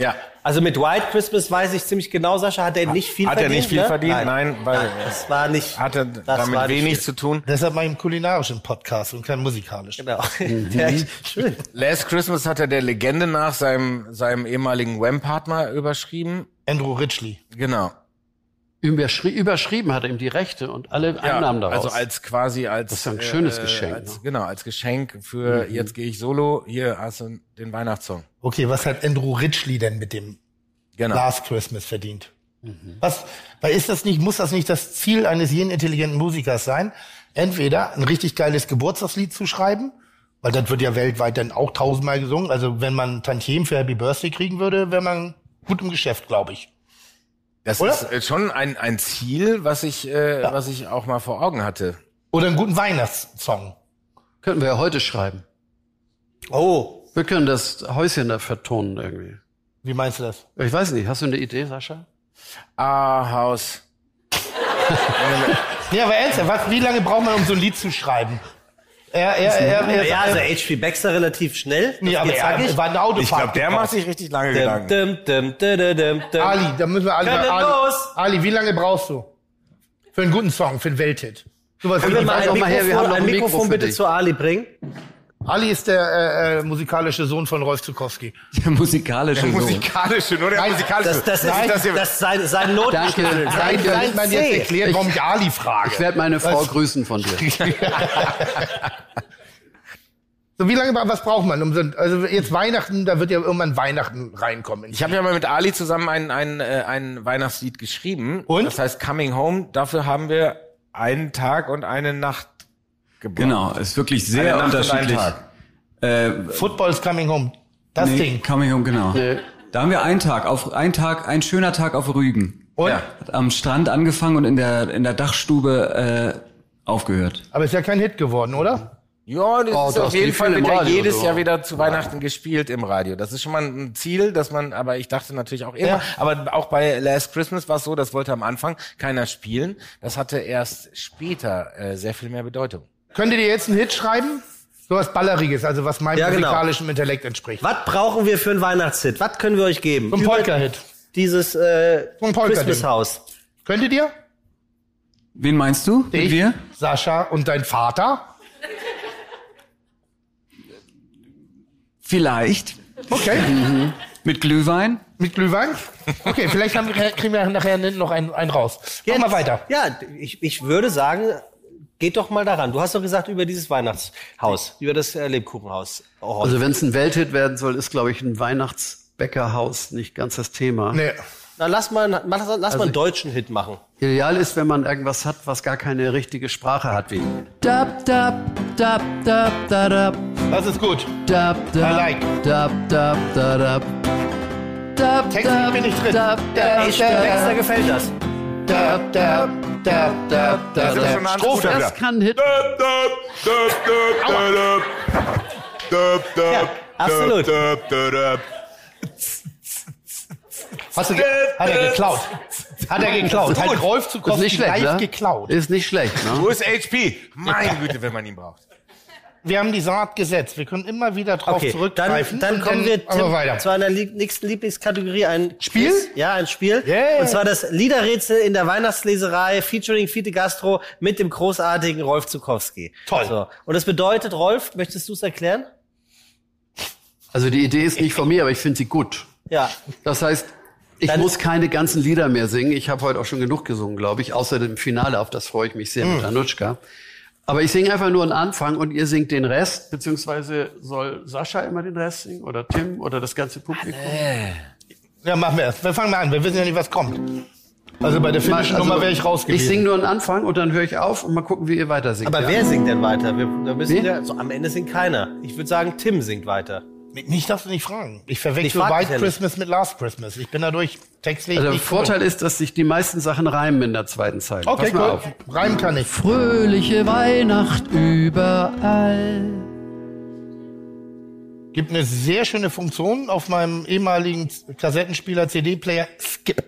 Ja. Also mit White Christmas weiß ich ziemlich genau, Sascha, hat er nicht viel Hat er verdient. nicht viel ne? verdient? Nein, weil Das war nicht. hatte das damit wenig viel. zu tun. Deshalb mache ich einen kulinarischen Podcast und keinen musikalischen. Genau. Ja, schön. Last Christmas hat er der Legende nach seinem, seinem ehemaligen Wham-Partner überschrieben. Andrew Ridgely. Genau. Überschri überschrieben hat er ihm die Rechte und alle Einnahmen daraus. Also als quasi als Das ist ja ein schönes Geschenk, Als, ne? Genau, als Geschenk für jetzt gehe ich solo. Hier hast du den Weihnachtssong. Okay, was hat Andrew Ridgely denn mit dem Genau. Last Christmas verdient? Was, weil ist das nicht, muss das nicht das Ziel eines jeden intelligenten Musikers sein? Entweder ein richtig geiles Geburtstagslied zu schreiben, weil das wird ja weltweit dann auch tausendmal gesungen. Also wenn man Tantiem für Happy Birthday kriegen würde, wäre man gut im Geschäft, glaube ich. Das Oder? ist äh, schon ein, ein Ziel, was ich, äh, was ich auch mal vor Augen hatte. Oder einen guten Weihnachtssong. Könnten wir ja heute schreiben. Oh, Wir können das Häuschen da vertonen irgendwie. Wie meinst du das? Ich weiß nicht, hast du eine Idee, Sascha? Ah, Haus. Ja, aber ernsthaft, was, wie lange braucht man, um so ein Lied zu schreiben? Er, er, er, er, ja, also H.P. Baxter relativ schnell. nee, aber er, war eine Autofahrt. Ich glaube, der macht sich richtig lange Dum, Gedanken. dum, dum, dum, dum, dum, dum. Ali, da müssen wir Ali, wir Ali? Ali, wie lange brauchst du? Für einen guten Song, für einen Welthit. Sowas Können wie wir mal ein auch mal her, wir Mikrofon, haben noch ein ein Mikro Mikrofon für bitte dich. zu Ali bringen? Ali ist der äh, äh, musikalische Sohn von Rolf Zukowski. Der musikalische Sohn. Musikalische, nur der Nein, musikalische. Das, das, Nein, ist, das hier- das ist sein, sein Notenschlüssel. Danke, Sein, danke. sein Ich meine jetzt erklärt, warum ich Ali frage. Ich werde meine Frau Was? grüßen von dir. So, wie lange, was braucht man? Um so, also jetzt Weihnachten, da wird ja irgendwann Weihnachten reinkommen. Ich habe ja mal mit Ali zusammen ein, ein, äh, ein Weihnachtslied geschrieben. Und? Das heißt Coming Home. Dafür haben wir einen Tag und eine Nacht gebraucht. Genau, ist wirklich Eine sehr einen unterschiedlich. Tag. Äh, Football's coming home. Das nee, Ding. Coming Home, genau. Da haben wir einen Tag, auf einen Tag, ein schöner Tag auf Rügen. Und? Ja. Hat am Strand angefangen und in der in der Dachstube äh, aufgehört. Aber ist ja kein Hit geworden, oder? Ja, das Oh, ist das auf jeden Fall ja Radio, jedes so. Jahr wieder zu Weihnachten gespielt im Radio. Das ist schon mal ein Ziel, dass man, aber ich dachte natürlich auch immer, Ja. aber auch bei Last Christmas war es so, das wollte am Anfang keiner spielen. Das hatte erst später äh, sehr viel mehr Bedeutung. Könnt ihr dir jetzt einen Hit schreiben? So was Balleriges, also was meinem Ja, genau. musikalischen Intellekt entspricht. Was brauchen wir für einen Weihnachtshit? Was können wir euch geben? So ein Polka-Hit. Dieses äh, So ein Polka-Ding. Christmas-Haus. Könntet ihr? Wen meinst du? Mit Ich, wir? Sascha und dein Vater? Vielleicht. Okay. Mit Glühwein? Mit Glühwein? Okay, vielleicht haben, wir- kriegen wir nachher noch einen, einen raus. Mach mal weiter. Ja, ich, ich würde sagen, geht doch mal daran. Du hast doch gesagt über dieses Weihnachtshaus, über das äh, Lebkuchenhaus. Oh, Also wenn es ein Welthit werden soll, ist, glaube ich, ein Weihnachtsbäckerhaus nicht ganz das Thema. Nee. Na, lass mal, lass, lass Also mal einen deutschen Hit machen. Ideal ist, wenn man irgendwas hat, was gar keine richtige Sprache hat, wie Dab, dab, dab, dab, da, dab, Das ist gut. dab, dab, I like. dab, dab, da, dab. Dab, dab, bin ich drin. dab, dab, Ich Dexter gefällt das. Da, da, da, da, da, Das da. kann ein. Ja, absolut. Hast du ge hat er geklaut? Hat er geklaut? Hat Rolf nicht schlecht, live ne? geklaut? Ist nicht schlecht, Wo ne? ist HP? Meine Güte, wenn man ihn braucht. Wir haben die Saat gesetzt. Wir können immer wieder drauf Okay, dann, zurückgreifen. dann und kommen wir aber Tim, weiter. zu einer lieb nächsten Lieblingskategorie, ein Spiel? Quiz. Ja, ein Spiel. Yeah. Und zwar das Liederrätsel in der Weihnachtsleserei featuring Fiete Gastro mit dem großartigen Rolf Zukowski. Toll. So. Und das bedeutet, Rolf, möchtest du es erklären? Also die Idee ist nicht von mir, aber ich finde sie gut. Ja. Das heißt, ich Dann- muss keine ganzen Lieder mehr singen. Ich habe heute auch schon genug gesungen, glaube ich, außer dem Finale, auf das freue ich mich sehr Hm. mit Anutschka. Aber ich singe einfach nur einen Anfang und ihr singt den Rest, beziehungsweise soll Sascha immer den Rest singen oder Tim oder das ganze Publikum? Ja, machen wir es. Wir fangen mal an. Wir wissen ja nicht, was kommt. Also bei der finnischen Also, Nummer wäre ich raus Ich singe nur einen Anfang und dann höre ich auf und mal gucken, wie ihr weiter singt. Aber ja? wer singt denn weiter? Wir, da müssen Wen? wir, so, am Ende singt keiner. Ich würde sagen, Tim singt weiter. Mich darfst du nicht fragen. Ich verwechsel frag White. Christmas mit Last Christmas. Ich bin dadurch textlich Also der Vorteil ist, dass sich die meisten Sachen reimen in der zweiten Zeile. Okay, cool. auf. Reimen kann ich. Fröhliche Weihnacht überall. Gibt eine sehr schöne Funktion auf meinem ehemaligen Kassettenspieler CD-Player. Skip.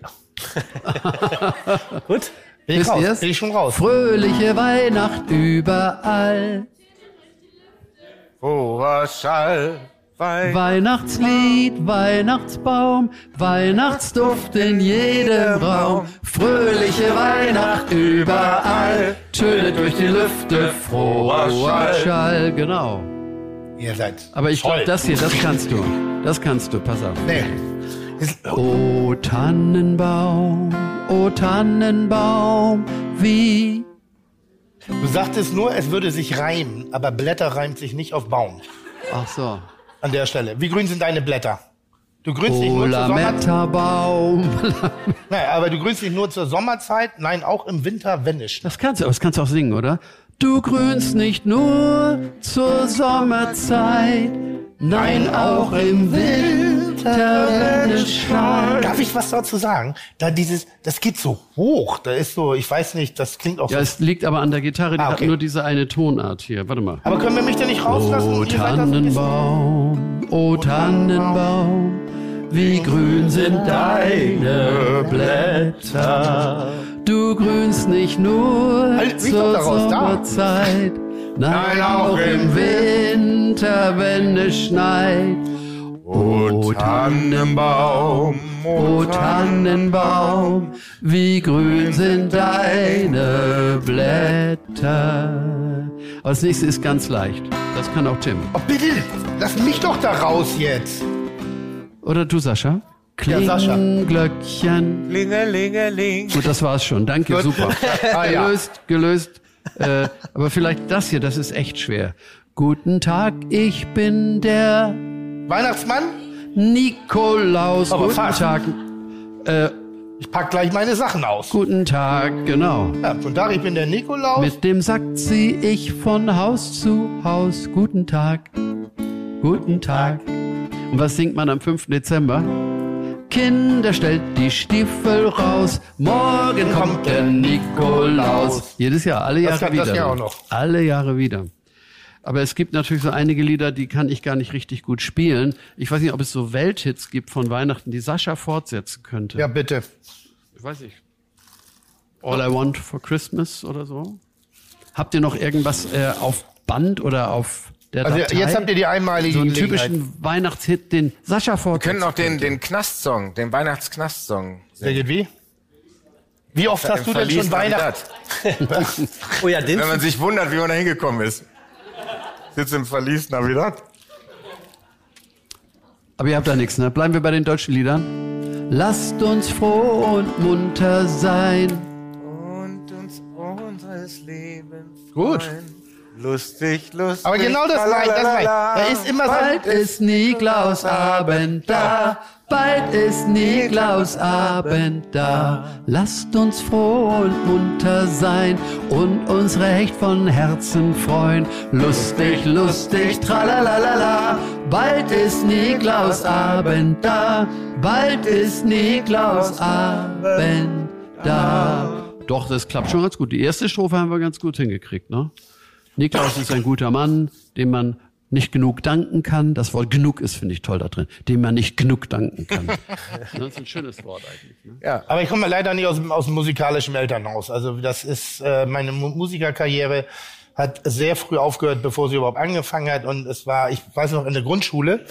Gut? Bin ich raus. Bin ich schon raus. Fröhliche Weihnacht überall. Hoher Schall. Wein. Weihnachtslied, Weihnachtsbaum, Weihnachtsduft in jedem Raum. Fröhliche Weihnacht überall, tönet durch die Lüfte froher Schall. Schall. Genau. Ihr seid Aber ich glaube, das hier, das kannst du. Das kannst du, pass auf. Nee. Ist, O Tannenbaum, o Tannenbaum, wie Du sagtest nur, es würde sich reimen, aber Blätter reimt sich nicht auf Baum. Ach so. An der Stelle. Wie grün sind deine Blätter? Du grünst nicht nur zur Sommerzeit. Nein, aber du grünst nicht nur zur Sommerzeit, nein, auch im Winter, wenn nicht. Das kannst du, aber das kannst du auch singen, oder? Du grünst nicht nur zur Sommerzeit, nein, auch im Winter, Darf ich was dazu sagen? Da dieses, das geht so hoch. Da ist so, ich weiß nicht, das klingt auch Ja, so. es liegt aber an der Gitarre, die Ah, hat okay. nur diese eine Tonart hier. Warte mal. Aber können wir mich denn nicht rauslassen? O Ihr seid da so ein bisschen- Tannenbaum, Tannenbaum, wie grün sind deine Blätter. Du grünst nicht nur Halt zur. Sommerzeit, nein, auch im Winter, wenn es schneit. O Tannenbaum, o Tannenbaum, wie grün sind deine Blätter. Aber das nächste ist ganz leicht. Das kann auch Tim. Oh, bitte, lass mich doch da raus jetzt. Oder du, Sascha? Ja, Sascha. Glöckchen. Lingelingeling. Gut, das war's schon. Danke, super. Ah, ja. Gelöst, gelöst. Äh, aber vielleicht das hier, das ist echt schwer. Guten Tag, ich bin der Weihnachtsmann, Nikolaus. Aber Guten fast. Tag. Äh, ich pack gleich meine Sachen aus. guten Tag, genau. Ja, guten Tag, ich bin der Nikolaus. Mit dem Sack zieh ich von Haus zu Haus. Guten Tag, guten Tag. Und was singt man am 5. Dezember? Kinder, stellt die Stiefel raus. Morgen kommt der Nikolaus. Jedes Jahr, alle Das Jahre das wieder. Jahr auch noch. Alle Jahre wieder. Aber es gibt natürlich so einige Lieder, die kann ich gar nicht richtig gut spielen. Ich weiß nicht, ob es so Welthits gibt von Weihnachten, die Sascha fortsetzen könnte. Ja, bitte. Ich weiß nicht. All I Want for Christmas oder so? Habt ihr noch irgendwas äh, auf Band oder auf der Also Datei? jetzt habt ihr die einmalige so einen typischen Weihnachtshit, den Sascha Wir fortsetzen können auch den, den Knastsong, den Weihnachtsknastsong Der geht wie? Wie oft hast du denn schon Weihnachten? Oh ja, den Wenn man sich wundert, wie man da hingekommen ist. Sitzt im Verlies Navidad. Aber ihr habt da nichts, ne? Bleiben wir bei den deutschen Liedern. Lasst uns froh und munter sein. Und uns unseres Lebens Gut. Lustig, lustig. Aber genau das, nein, das nein. Da ist immer so, Bald ist Niklausabend da. Bald ist Niklausabend da. Lasst uns froh und munter sein und uns recht von Herzen freuen. Lustig, lustig, tralalala. Bald ist Niklausabend da. Bald ist Niklausabend da. Doch, das klappt schon ganz gut. Die erste Strophe haben wir ganz gut hingekriegt, ne? Niklaus ist ein guter Mann, dem man nicht genug danken kann. Das Wort genug ist, finde ich, toll da drin. Dem man nicht genug danken kann. Das ist ein schönes Wort eigentlich. Ne? Aber ich komme leider nicht aus, dem- aus dem musikalischen Elternhaus. Also das ist äh, meine Mu Musikerkarriere hat sehr früh aufgehört, bevor sie überhaupt angefangen hat. Und es war, ich weiß noch, in der Grundschule,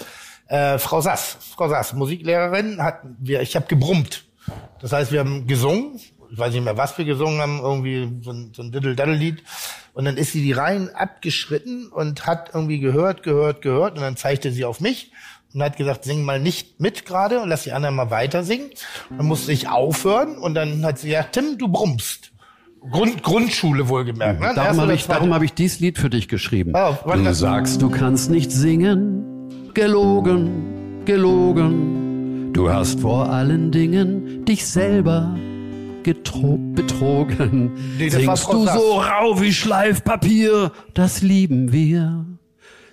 äh, Frau Sass, Frau Sass, Musiklehrerin, hat wir, ich habe gebrummt. Das heißt, wir haben gesungen. Ich weiß nicht mehr, was wir gesungen haben, irgendwie so ein, so ein Diddle-Daddle-Lied. Und dann ist sie die Reihen abgeschritten und hat irgendwie gehört, gehört, gehört. Und dann zeigte sie auf mich und hat gesagt, sing mal nicht mit gerade und lass die anderen mal weiter singen. Dann musste ich aufhören und dann hat sie gesagt, Tim, du brummst. Grund, Grundschule wohlgemerkt. Ne? Darum habe ich, darum hab ich dies Lied für dich geschrieben. Oh, du sagst, du kannst nicht singen. Gelogen, gelogen. Du hast vor allen Dingen dich selber betrogen. Nee, Singst du so rau wie Schleifpapier, das lieben wir.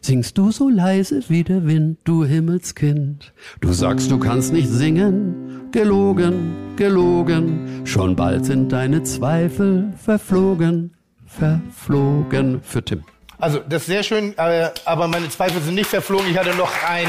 Singst du so leise wie der Wind, du Himmelskind. Du sagst, du kannst nicht singen. Gelogen, gelogen. Schon bald sind deine Zweifel verflogen, verflogen. Für Tim. Also, das ist sehr schön, aber meine Zweifel sind nicht verflogen. Ich hatte noch ein,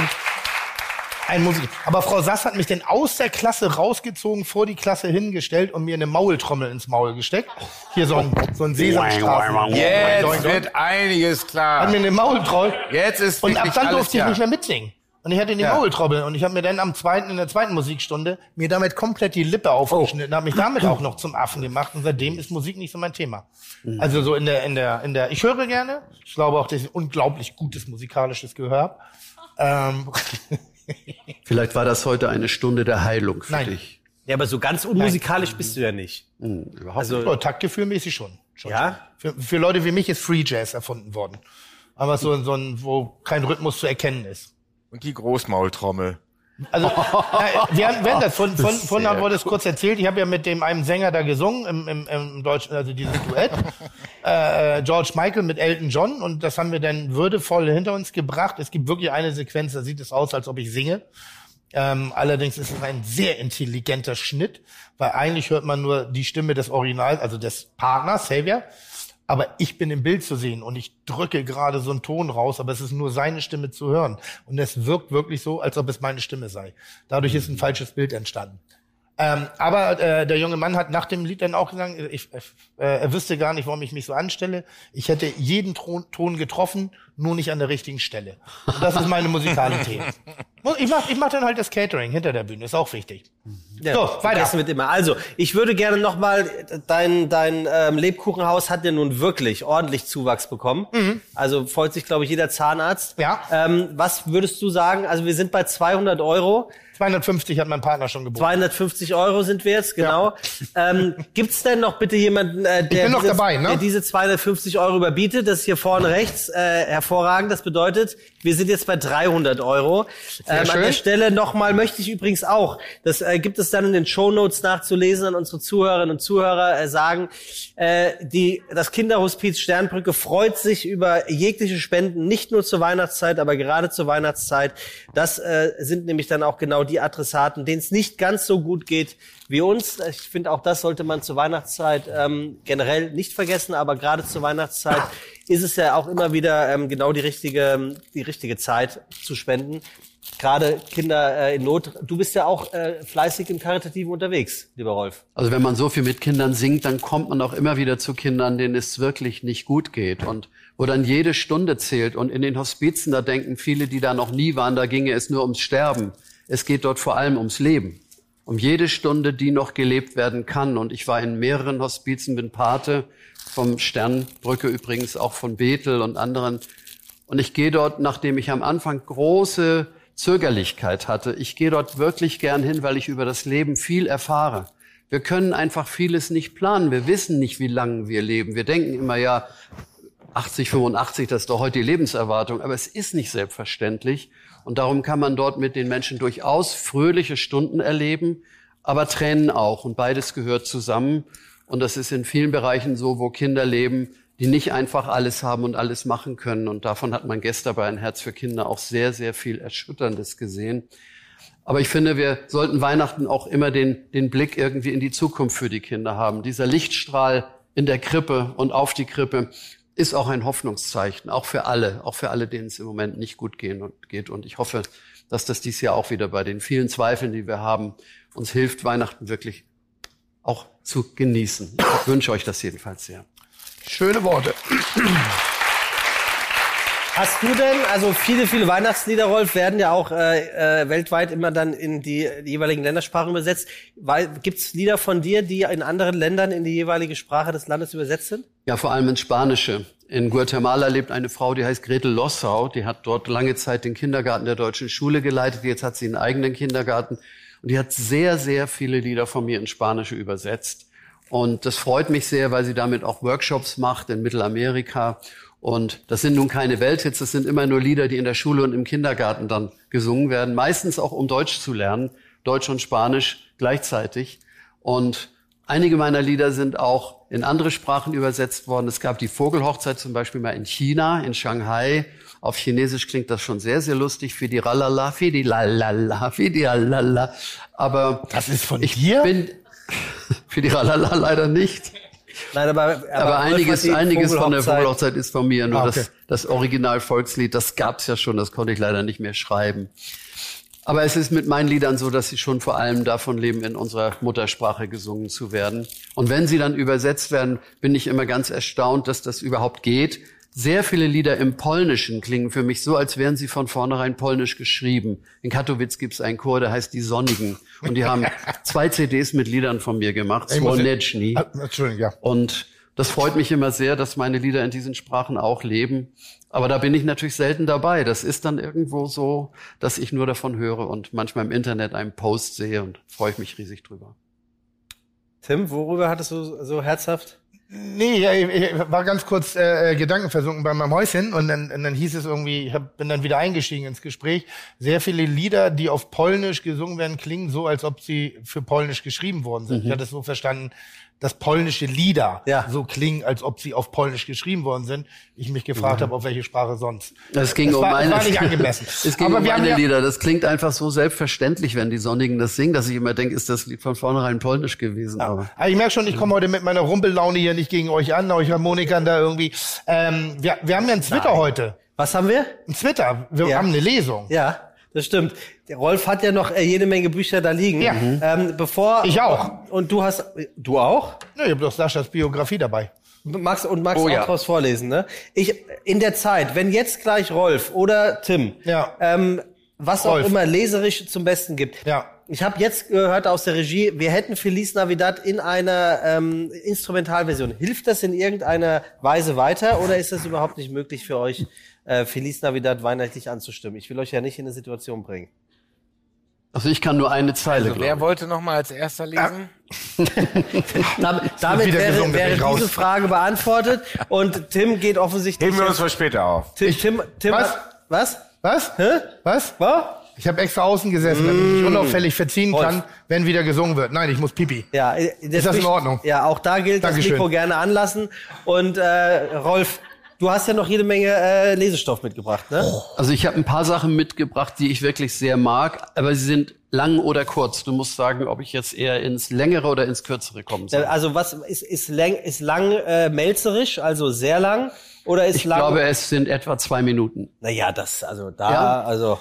ein Musik. Aber Frau Sass hat mich denn aus der Klasse rausgezogen, vor die Klasse hingestellt und mir eine Maultrommel ins Maul gesteckt. Hier so ein, so ein Sesamstraßen. Jetzt wird einiges Hat klar. mir eine Maultrommel. Jetzt ist Und ab dann durfte ich klar. nicht mehr mitsingen. Und ich hatte die Ja. Maultrommel und ich habe mir dann am zweiten, in der zweiten Musikstunde mir damit komplett die Lippe aufgeschnitten, habe mich damit auch noch zum Affen gemacht und seitdem ist Musik nicht so mein Thema. Also so in der, in der, in der, ich höre gerne. Ich glaube auch, dass ich unglaublich gutes musikalisches Gehör habe. Ähm, Vielleicht war das heute eine Stunde der Heilung für Nein. dich. Ja, aber so ganz unmusikalisch bist du ja nicht. Also, so, taktgefühlmäßig schon. schon Ja? Für, für Leute wie mich ist Free Jazz erfunden worden. Aber so, so ein, wo kein Rhythmus zu erkennen ist. Und die Großmaultrommel. Also, äh, wir haben, wir haben das von, von, von Sehr wurde es kurz erzählt. Ich habe ja mit dem einem Sänger da gesungen im, im, im deutschen, also dieses Duett, äh, George Michael mit Elton John und das haben wir dann würdevoll hinter uns gebracht. Es gibt wirklich eine Sequenz, da sieht es aus, als ob ich singe. Ähm, allerdings ist es ein sehr intelligenter Schnitt, weil eigentlich hört man nur die Stimme des Originals, also des Partners, Xavier. Aber ich bin im Bild zu sehen und ich drücke gerade so einen Ton raus, aber es ist nur seine Stimme zu hören. Und es wirkt wirklich so, als ob es meine Stimme sei. Dadurch ist ein falsches Bild entstanden. Ähm, aber äh, der junge Mann hat nach dem Lied dann auch gesagt, ich, äh, er wüsste gar nicht, warum ich mich so anstelle. Ich hätte jeden Ton, Ton getroffen, nur nicht an der richtigen Stelle. Und das ist meine Musikalität. Ich mach, ich mach dann halt das Catering hinter der Bühne, ist auch wichtig. Ja, So, weiter. vergessen wird immer. Also, ich würde gerne nochmal, dein, dein ähm, Lebkuchenhaus hat ja nun wirklich ordentlich Zuwachs bekommen. Also freut sich, glaube ich, jeder Zahnarzt. Mhm. Ja. Ähm, was würdest du sagen? Also wir sind bei 200 Euro. 250 hat mein Partner schon geboten. 250 Euro sind wir jetzt, genau. Ähm, gibt's denn noch bitte jemanden, äh, der, diese, dabei, ne? der diese 250 Euro überbietet? Das ist hier vorne rechts äh, hervorragend. Das bedeutet, wir sind jetzt bei 300 Euro. Ähm, an der Stelle nochmal möchte ich übrigens auch, das äh, gibt es dann in den Shownotes nachzulesen an unsere Zuhörerinnen und Zuhörer, äh, sagen, äh, die, das Kinderhospiz Sternbrücke freut sich über jegliche Spenden, nicht nur zur Weihnachtszeit, aber gerade zur Weihnachtszeit. Das äh, sind nämlich dann auch genau die Adressaten, denen es nicht ganz so gut geht wie uns. Ich finde, auch das sollte man zur Weihnachtszeit ähm, generell nicht vergessen, aber gerade zur Weihnachtszeit ist es ja auch immer wieder ähm, genau die richtige, die richtige Zeit zu spenden. Gerade Kinder äh, in Not. Du bist ja auch äh, fleißig im Karitativen unterwegs, lieber Rolf. Also wenn man so viel mit Kindern singt, dann kommt man auch immer wieder zu Kindern, denen es wirklich nicht gut geht und wo dann jede Stunde zählt. Und in den Hospizen, da denken viele, die da noch nie waren, da ginge es nur ums Sterben. Es geht dort vor allem ums Leben. Um jede Stunde, die noch gelebt werden kann. Und ich war in mehreren Hospizen, bin Pate vom Sternbrücke übrigens, auch von Bethel und anderen. Und ich gehe dort, nachdem ich am Anfang große Zögerlichkeit hatte, ich gehe dort wirklich gern hin, weil ich über das Leben viel erfahre. Wir können einfach vieles nicht planen. Wir wissen nicht, wie lange wir leben. Wir denken immer, ja, 80, 85, das ist doch heute die Lebenserwartung, aber es ist nicht selbstverständlich. Und darum kann man dort mit den Menschen durchaus fröhliche Stunden erleben, aber Tränen auch. Und beides gehört zusammen. Und das ist in vielen Bereichen so, wo Kinder leben, die nicht einfach alles haben und alles machen können. Und davon hat man gestern bei ein Herz für Kinder auch sehr, sehr viel Erschütterndes gesehen. Aber ich finde, wir sollten Weihnachten auch immer den, den Blick irgendwie in die Zukunft für die Kinder haben. Dieser Lichtstrahl in der Krippe und auf die Krippe ist auch ein Hoffnungszeichen, auch für alle, auch für alle, denen es im Moment nicht gut gehen und geht. Und ich hoffe, dass das dies Jahr auch wieder bei den vielen Zweifeln, die wir haben, uns hilft, Weihnachten wirklich auch zu genießen. Ich wünsche euch das jedenfalls sehr. Schöne Worte. Hast du denn, also viele, viele Weihnachtslieder, Rolf, werden ja auch äh, äh, weltweit immer dann in die, die jeweiligen Ländersprachen übersetzt. Gibt es Lieder von dir, die in anderen Ländern in die jeweilige Sprache des Landes übersetzt sind? Ja, vor allem ins Spanische. In Guatemala lebt eine Frau, die heißt Gretel Lossau. Die hat dort lange Zeit den Kindergarten der deutschen Schule geleitet. Jetzt hat sie einen eigenen Kindergarten. Und die hat sehr, sehr viele Lieder von mir ins Spanische übersetzt. Und das freut mich sehr, weil sie damit auch Workshops macht in Mittelamerika. Und das sind nun keine Welthits, das sind immer nur Lieder, die in der Schule und im Kindergarten dann gesungen werden. Meistens auch, um Deutsch zu lernen. Deutsch und Spanisch gleichzeitig. Und einige meiner Lieder sind auch in andere Sprachen übersetzt worden. Es gab die Vogelhochzeit zum Beispiel mal in China, in Shanghai. Auf Chinesisch klingt das schon sehr, sehr lustig. Fidi ralala, fidi lalala, fidi lalala. Aber Das ist von ich dir? bin Fidi ralala leider nicht. Nein, aber, aber, Aber, einiges, einiges von der Vogelhochzeit- Vogelhochzeit ist von mir. Nur Ah, okay. das, das Original-Volkslied, das gab's ja schon, das konnte ich leider nicht mehr schreiben. Aber es ist mit meinen Liedern so, dass sie schon vor allem davon leben, in unserer Muttersprache gesungen zu werden. Und wenn sie dann übersetzt werden, bin ich immer ganz erstaunt, dass das überhaupt geht. Sehr viele Lieder im Polnischen klingen für mich so, als wären sie von vornherein polnisch geschrieben. In Katowice gibt's einen Chor, der heißt Die Sonnigen. Und die haben zwei CDs mit Liedern von mir gemacht. Słoneczni. Ah, Entschuldigung, ja. Und das freut mich immer sehr, dass meine Lieder in diesen Sprachen auch leben. Aber da bin ich natürlich selten dabei. Das ist dann irgendwo so, dass ich nur davon höre und manchmal im Internet einen Post sehe und freue ich mich riesig drüber. Tim, worüber hattest du so herzhaft? Nee, ja, ich, war ganz kurz äh, gedankenversunken bei meinem Häuschen und dann, und dann hieß es irgendwie, ich hab, bin dann wieder eingestiegen ins Gespräch. Sehr viele Lieder, die auf Polnisch gesungen werden, klingen so, als ob sie für Polnisch geschrieben worden sind. Ich hatte es so verstanden, dass polnische Lieder Ja. so klingen, als ob sie auf Polnisch geschrieben worden sind. Ich mich gefragt habe, auf welche Sprache sonst. Es ging Es um war- meine, war nicht angemessen. es ging Aber um meine ja- Lieder. Das klingt einfach so selbstverständlich, wenn die Sonnigen das singen, dass ich immer denke, ist das Lied von vornherein polnisch gewesen. Aber Aber ich merke schon, ich komme heute mit meiner Rumpellaune hier nicht gegen euch an, euch Harmonikern da irgendwie. Ähm, wir, wir haben ja einen Twitter heute. Was haben wir? Ein Twitter. Wir Ja. haben eine Lesung. Ja, das stimmt. Der Rolf hat ja noch äh, jede Menge Bücher da liegen. Ja. Ähm, bevor Ich auch. Und du hast du auch? Ja, ich habe doch Saschas Biografie dabei. Magst und magst Oh, auch ja. draus vorlesen, ne? Ich in der Zeit, wenn jetzt gleich Rolf oder Tim, Ja. ähm, was auch Rolf. immer leserisch zum Besten gibt. Ja. Ich habe jetzt gehört aus der Regie, wir hätten Feliz Navidad in einer ähm, Instrumentalversion. Hilft das in irgendeiner Weise weiter oder ist das überhaupt nicht möglich für euch, äh, Feliz Navidad weihnachtlich anzustimmen? Ich will euch ja nicht in eine Situation bringen. also ich kann nur eine Zeile. Also, wer wollte noch mal als erster lesen? Damit, damit wäre, wäre diese Frage beantwortet und Tim geht offensichtlich. Heben wir uns für später auf. Tim, Tim, Tim, Was? Was? Was? Hä? Was? Was? Ich habe extra außen gesessen, damit ich mich unauffällig verziehen kann, wenn wieder gesungen wird. Nein, ich muss pipi. Ja, Ist das in Ordnung? Ja, auch da gilt Dankeschön. das Mikro gerne anlassen. Und äh, Rolf, du hast ja noch jede Menge äh, Lesestoff mitgebracht, ne? Also ich habe ein paar Sachen mitgebracht, die ich wirklich sehr mag, aber sie sind lang oder kurz. Du musst sagen, ob ich jetzt eher ins längere oder ins kürzere kommen Äh, soll. Also was ist ist lang, ist lang äh, melzerisch, also sehr lang oder ist Ich lang? glaube, es sind etwa zwei Minuten. naja, das also da Ja. also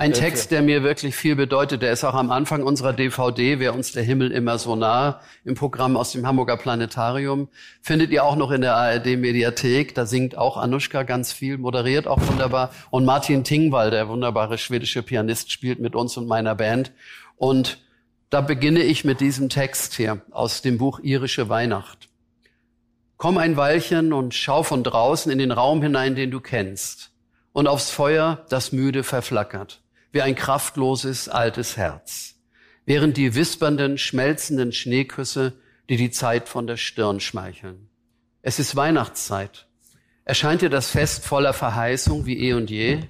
Ein Text, der mir wirklich viel bedeutet, der ist auch am Anfang unserer DVD, Wer uns der Himmel immer so nah, im Programm aus dem Hamburger Planetarium. Findet ihr auch noch in der ARD-Mediathek. Da singt auch Anushka ganz viel, moderiert auch wunderbar. Und Martin Tingwall, der wunderbare schwedische Pianist, spielt mit uns und meiner Band. Und da beginne ich mit diesem Text hier aus dem Buch Irische Weihnacht. Komm ein Weilchen und schau von draußen in den Raum hinein, den du kennst, und aufs Feuer, das müde verflackert, wie ein kraftloses altes Herz, während die wispernden, schmelzenden Schneeküsse, die die Zeit von der Stirn schmeicheln. Es ist Weihnachtszeit. Erscheint dir das Fest voller Verheißung wie eh und je?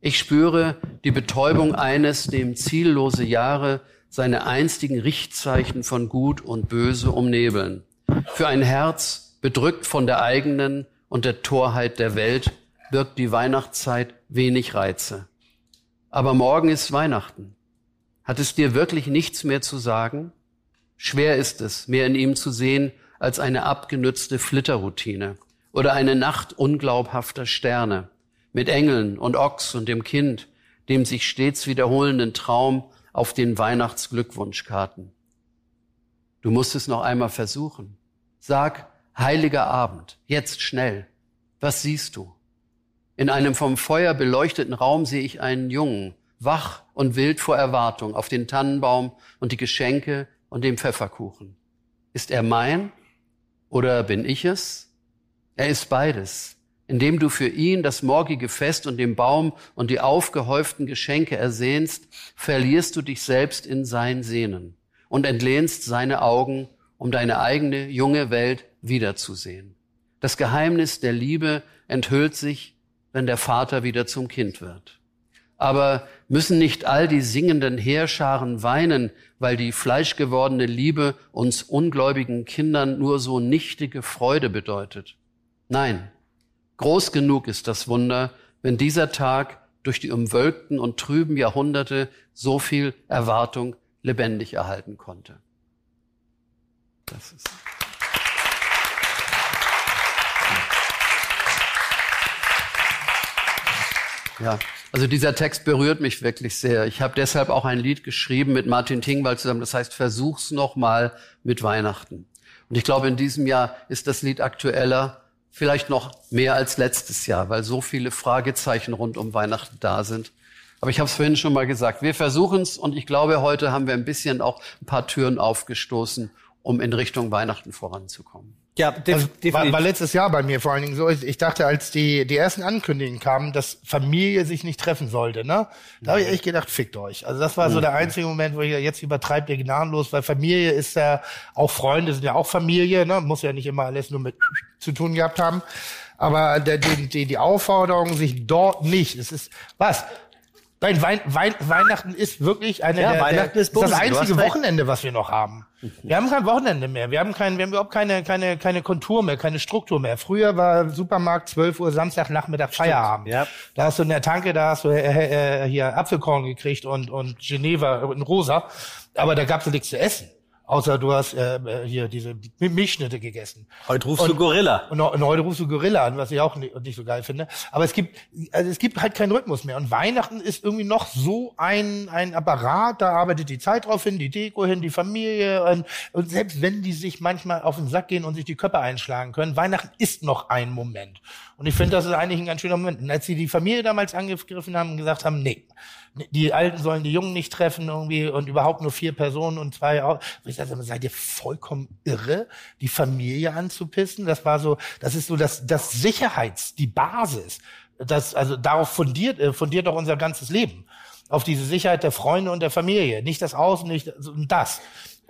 Ich spüre die Betäubung eines, dem ziellose Jahre seine einstigen Richtzeichen von Gut und Böse umnebeln. Für ein Herz, bedrückt von der eigenen und der Torheit der Welt, birgt die Weihnachtszeit wenig Reize. Aber morgen ist Weihnachten. Hat es dir wirklich nichts mehr zu sagen? Schwer ist es, mehr in ihm zu sehen als eine abgenützte Flitterroutine oder eine Nacht unglaubhafter Sterne mit Engeln und Ochs und dem Kind, dem sich stets wiederholenden Traum auf den Weihnachtsglückwunschkarten. Du musst es noch einmal versuchen. Sag, heiliger Abend, jetzt schnell. Was siehst du? In einem vom Feuer beleuchteten Raum sehe ich einen Jungen, wach und wild vor Erwartung auf den Tannenbaum und die Geschenke und den Pfefferkuchen. Ist er mein oder bin ich es? Er ist beides. Indem du für ihn das morgige Fest und den Baum und die aufgehäuften Geschenke ersehnst, verlierst du dich selbst in sein Sehnen und entlehnst seine Augen, um deine eigene junge Welt wiederzusehen. Das Geheimnis der Liebe enthüllt sich, wenn der Vater wieder zum Kind wird. Aber müssen nicht all die singenden Heerscharen weinen, weil die fleischgewordene Liebe uns ungläubigen Kindern nur so nichtige Freude bedeutet? Nein, groß genug ist das Wunder, wenn dieser Tag durch die umwölkten und trüben Jahrhunderte so viel Erwartung lebendig erhalten konnte. Das ist ja, also dieser Text berührt mich wirklich sehr. Ich habe deshalb auch ein Lied geschrieben mit Martin Tingwald zusammen, das heißt Versuch's noch mal mit Weihnachten. Und ich glaube, in diesem Jahr ist das Lied aktueller, vielleicht noch mehr als letztes Jahr, weil so viele Fragezeichen rund um Weihnachten da sind. Aber ich habe es vorhin schon mal gesagt, wir versuchen es und ich glaube, heute haben wir ein bisschen auch ein paar Türen aufgestoßen, um in Richtung Weihnachten voranzukommen. Ja, def Also, definitiv. war, war letztes Jahr bei mir vor allen Dingen so. Ich ich dachte, als die, die ersten Ankündigungen kamen, dass Familie sich nicht treffen sollte, ne? Da habe ich echt gedacht, fickt euch. Also das war so der einzige Moment, wo ich jetzt übertreibt ihr gnadenlos, weil Familie ist ja auch Freunde, sind ja auch Familie, ne? Muss ja nicht immer alles nur mit zu tun gehabt haben. Aber der, die, die, die Aufforderung, sich dort nicht, es ist, was? Nein, Wein, Wein, Weihnachten ist wirklich eine Ja, der, Weihnachten der, ist das einzige. Wochenende, was wir noch haben. Wir haben kein Wochenende mehr. Wir haben kein, wir haben überhaupt keine, keine, keine Kontur mehr, keine Struktur mehr. Früher war Supermarkt 12 Uhr Samstagnachmittag Feierabend. ja. Da hast du in der Tanke, da hast du äh, äh, hier Apfelkorn gekriegt und, und Geneva in rosa. Aber da gab's nichts zu essen. Außer du hast äh, äh, hier diese Milchschnitte gegessen. Heute rufst du Gorilla. Und, und heute rufst du Gorilla an, was ich auch nicht, nicht so geil finde. Aber es gibt, also es gibt halt keinen Rhythmus mehr. Und Weihnachten ist irgendwie noch so ein, ein Apparat, da arbeitet die Zeit drauf hin, die Deko hin, die Familie. Und, und selbst wenn die sich manchmal auf den Sack gehen und sich die Köpfe einschlagen können, Weihnachten ist noch ein Moment. Und ich finde, das ist eigentlich ein ganz schöner Moment. Und als sie die Familie damals angegriffen haben und gesagt haben, nee, die Alten sollen die Jungen nicht treffen irgendwie und überhaupt nur vier Personen und zwei. Au- Ich dachte, seid ihr vollkommen irre, die Familie anzupissen? Das war so, das ist so das, das Sicherheits, die Basis. Das, also darauf fundiert, äh, fundiert doch unser ganzes Leben. Auf diese Sicherheit der Freunde und der Familie. Nicht das Außen, nicht das.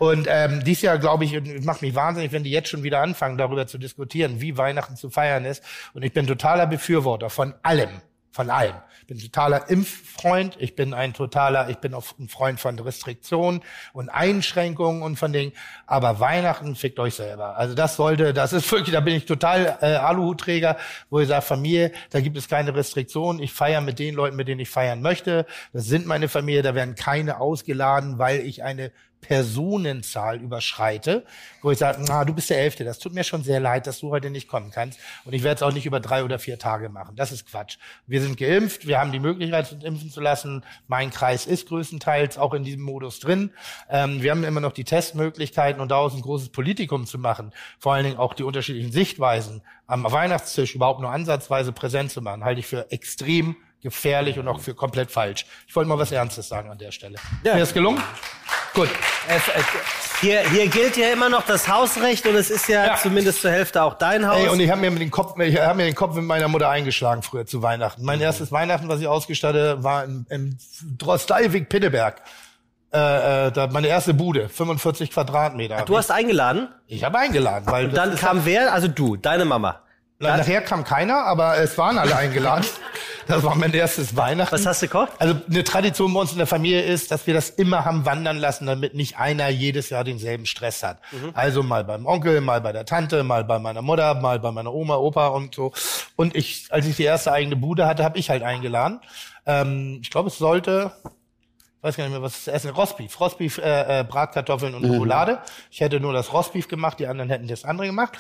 Und ähm, dies Jahr, glaube ich, macht mich wahnsinnig, wenn die jetzt schon wieder anfangen, darüber zu diskutieren, wie Weihnachten zu feiern ist. Und ich bin totaler Befürworter von allem von allem. Ich bin totaler Impffreund, ich bin ein totaler, ich bin auch ein Freund von Restriktionen und Einschränkungen und von Dingen, aber Weihnachten fickt euch selber. Also das sollte, das ist wirklich, da bin ich total äh, Aluhutträger, wo ich sage, Familie, da gibt es keine Restriktionen, ich feiere mit den Leuten, mit denen ich feiern möchte, das sind meine Familie, da werden keine ausgeladen, weil ich eine Personenzahl überschreite, wo ich sage, na, du bist der Elfte, das tut mir schon sehr leid, dass du heute nicht kommen kannst. Und ich werde es auch nicht über drei oder vier Tage machen. Das ist Quatsch. Wir sind geimpft, wir haben die Möglichkeit, uns impfen zu lassen. Mein Kreis ist größtenteils auch in diesem Modus drin. Ähm, wir haben immer noch die Testmöglichkeiten und daraus ein großes Politikum zu machen. Vor allen Dingen auch die unterschiedlichen Sichtweisen am Weihnachtstisch überhaupt nur ansatzweise präsent zu machen, halte ich für extrem gefährlich und auch für komplett falsch. Ich wollte mal was Ernstes sagen an der Stelle. Ja. Mir ist gelungen? Gut. Es, es, hier, hier gilt ja immer noch das Hausrecht und es ist ja, Ja. zumindest zur Hälfte auch dein Haus. Ey, und ich habe mir den Kopf, ich habe mir den Kopf mit meiner Mutter eingeschlagen früher zu Weihnachten. Mhm. Mein erstes Weihnachten, was ich ausgestattet, war im, im Drostalwig Pinneberg. Äh, äh, da meine erste Bude, 45 Quadratmeter. du hast eingeladen ich habe eingeladen, weil und dann kam wer? Also du, deine Mama. Na, nachher kam keiner, aber es waren alle eingeladen. Das war mein erstes Weihnachten. Was hast du gekocht? Also eine Tradition bei uns in der Familie ist, dass wir das immer haben wandern lassen, damit nicht einer jedes Jahr denselben Stress hat. Mhm. Also mal beim Onkel, mal bei der Tante, mal bei meiner Mutter, mal bei meiner Oma, Opa und so. Und ich, als ich die erste eigene Bude hatte, habe ich halt eingeladen. Ähm, ich glaube, es sollte, ich weiß gar nicht mehr, was zu essen, Rostbeef, Rostbeef, äh, äh, Bratkartoffeln und Roulade. Ich hätte nur das Rostbeef gemacht, die anderen hätten das andere gemacht.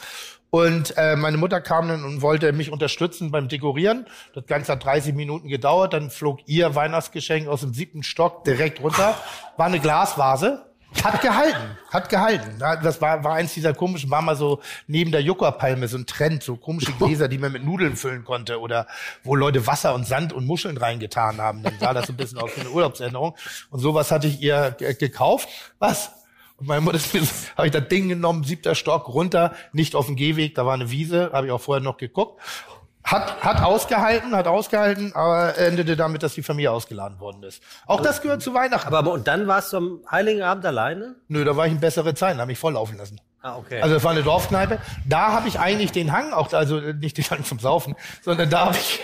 Und äh, meine Mutter kam dann und wollte mich unterstützen beim Dekorieren. Das Ganze hat 30 Minuten gedauert. Dann flog ihr Weihnachtsgeschenk aus dem siebten Stock direkt runter. War eine Glasvase. Hat gehalten, hat gehalten. Das war, war eins dieser komischen, war mal so neben der Juckerpalme so ein Trend, so komische Gläser, die man mit Nudeln füllen konnte oder wo Leute Wasser und Sand und Muscheln reingetan haben. Dann sah das so ein bisschen aus wie eine Urlaubserinnerung. Und sowas hatte ich ihr ge- gekauft. Was? Meine Mutter habe ich das Ding genommen, siebter Stock runter, nicht auf dem Gehweg, da war eine Wiese, habe ich auch vorher noch geguckt. Hat, hat ausgehalten, hat ausgehalten, aber endete damit, dass die Familie ausgeladen worden ist. Auch das gehört zu Weihnachten. Aber und dann warst du am Heiligen Abend alleine? Nö, da war ich in bessere Zeiten, habe mich volllaufen lassen. Ah, okay. Also das war eine Dorfkneipe. Da habe ich eigentlich den Hang, auch also nicht den Hang zum Saufen, sondern da habe ich,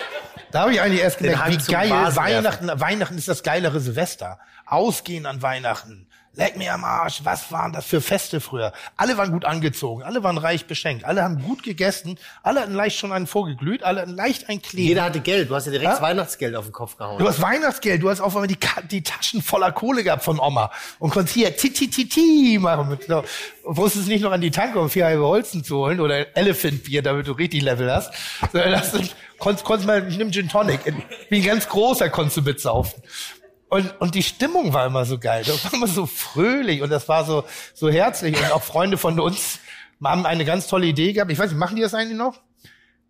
da habe ich eigentlich erst gemerkt, wie geil. Weihnachten. Weihnachten ist das geilere Silvester. Ausgehen an Weihnachten. Leck mir am Arsch, was waren das für Feste früher? Alle waren gut angezogen, alle waren reich beschenkt, alle haben gut gegessen, alle hatten leicht schon einen vorgeglüht, alle hatten leicht ein Kleben. Jeder hatte Geld. Du hast ja direkt Ja? Weihnachtsgeld auf den Kopf gehauen. Du hast Weihnachtsgeld, du hast auf einmal die, die Taschen voller Kohle gehabt von Oma und konntest hier ti ti ti ti machen. Mit, so, wusstest nicht noch an die Tanke, um vier halbe Holzen zu holen oder Elephant Bier, damit du richtig Level hast. Sondern das, konntest, konntest mal, ich nehm Gin Tonic, wie ein ganz großer konntest du mitsaufen. Und, und die Stimmung war immer so geil. Das war immer so fröhlich und das war so, so herzlich. Und auch Freunde von uns haben eine ganz tolle Idee gehabt. Ich weiß nicht, machen die das eigentlich noch?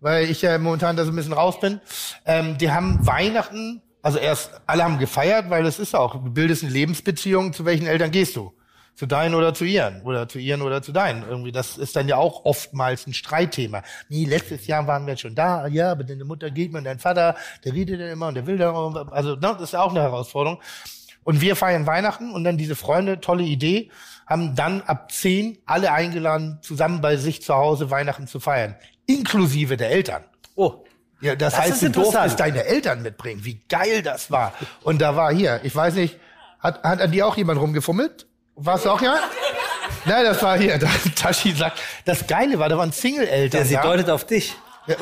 weil ich ja momentan da so ein bisschen raus bin. Ähm, die haben Weihnachten, also erst alle haben gefeiert, weil es ist auch, du bildest eine Lebensbeziehung, zu welchen Eltern gehst du? Zu deinen oder zu ihren? Oder zu ihren oder zu deinen? Irgendwie, das ist dann ja auch oftmals ein Streitthema. Nee, letztes Jahr waren wir schon da, ja, aber deine Mutter geht mir und dein Vater, der redet dann immer und der will da, also ne, das ist ja auch eine Herausforderung. Und wir feiern Weihnachten und dann diese Freunde, tolle Idee, haben dann ab 10 alle eingeladen, zusammen bei sich zu Hause Weihnachten zu feiern. Inklusive der Eltern. Oh. Ja, das, Das heißt, du durftest deine Eltern mitbringen. Wie geil das war. Und da war hier, ich weiß nicht, hat, hat an dir auch jemand rumgefummelt? Warst du auch ja? Nein, das war hier. Tashi sagt, das Geile war, da waren Single-Eltern Der, sie da. deutet auf dich.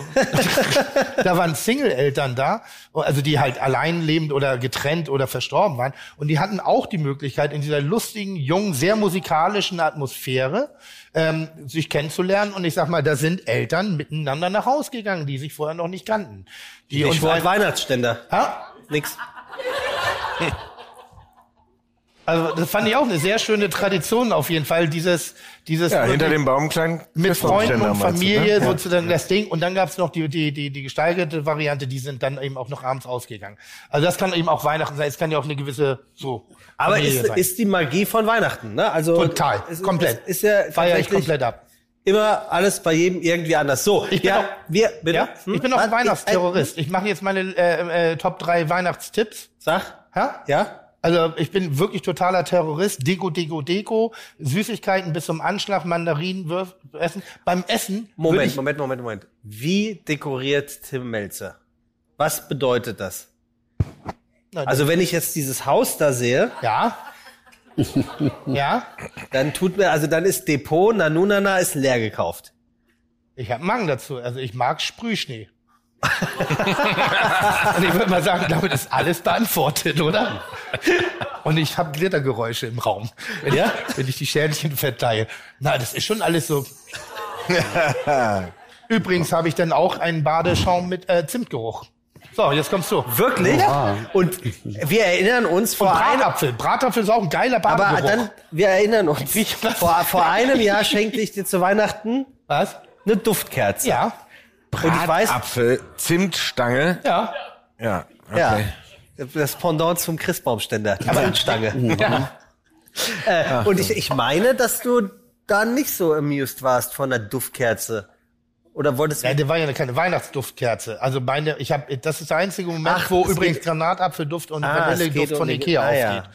da waren Single-Eltern da, also die halt allein lebend oder getrennt oder verstorben waren. Und die hatten auch die Möglichkeit, in dieser lustigen, jungen, sehr musikalischen Atmosphäre ähm, sich kennenzulernen. Und ich sag mal, da sind Eltern miteinander nach Haus gegangen, die sich vorher noch nicht kannten. Die Ich wollte ein- Weihnachtsständer. ja? Nix. Also das fand ich auch eine sehr schöne Tradition auf jeden Fall, dieses, dieses Ja, hinter dem Baum klein mit Freunden und du, Familie ne? Ja. sozusagen das Ding. Und dann gab's noch die, die, die, die gesteigerte Variante, die sind dann eben auch noch abends ausgegangen. Also das kann eben auch Weihnachten sein, es kann ja auch eine gewisse so. Aber Familie ist, sein. ist die Magie von Weihnachten, ne? Also total, es, komplett. Es ist ja Feier ich komplett ab. immer alles bei jedem irgendwie anders. So, Ich bin ja, auch- wir, bitte? Ja? Hm? Ich bin auch ein? Weihnachtsterrorist. Ich mache jetzt meine äh, äh, Top 3 Weihnachtstipps. Sag. Ja? Ja? Also ich bin wirklich totaler Terrorist. Deko, Deko, Deko. Süßigkeiten bis zum Anschlag, Mandarinen wirf, essen. Beim Essen Moment, ich, Moment, Moment, Moment. Wie dekoriert Tim Melzer? Was bedeutet das? Na, Also wenn ich jetzt dieses Haus da sehe, ja. ja. dann tut mir, also dann ist Depot Nanunana ist leer gekauft. Ich habe Magen dazu. Also ich mag Sprühschnee. Und ich würde mal sagen, damit ist alles beantwortet, oder? Und ich habe Glittergeräusche im Raum, wenn, Ja? ich, wenn ich die Schälchen verteile. Na, das ist schon alles so. Übrigens habe ich dann auch einen Badeschaum mit äh, Zimtgeruch. So, jetzt kommst du. Wirklich? Und wir erinnern uns Und vor einem, Bratapfel. Bratapfel ist auch ein geiler aber Badegeruch. dann, wir erinnern uns, vor, vor einem Jahr schenkte ich dir zu Weihnachten Was? eine Duftkerze. Ja. Und ich weiß, Apfel, Zimtstange. Ja. Ja, okay. ja, das Pendant zum Christbaumständer, die Zimtstange. ja. Äh, und ich, ich meine, dass du da nicht so amused warst von der Duftkerze. Oder wolltest du Ja, der war ja keine Weihnachtsduftkerze. Also meine, ich habe, das ist der einzige Moment, Ach, wo übrigens geht- Granatapfelduft und Ah, Vanilleduft von Ikea ah, ja. aufgeht.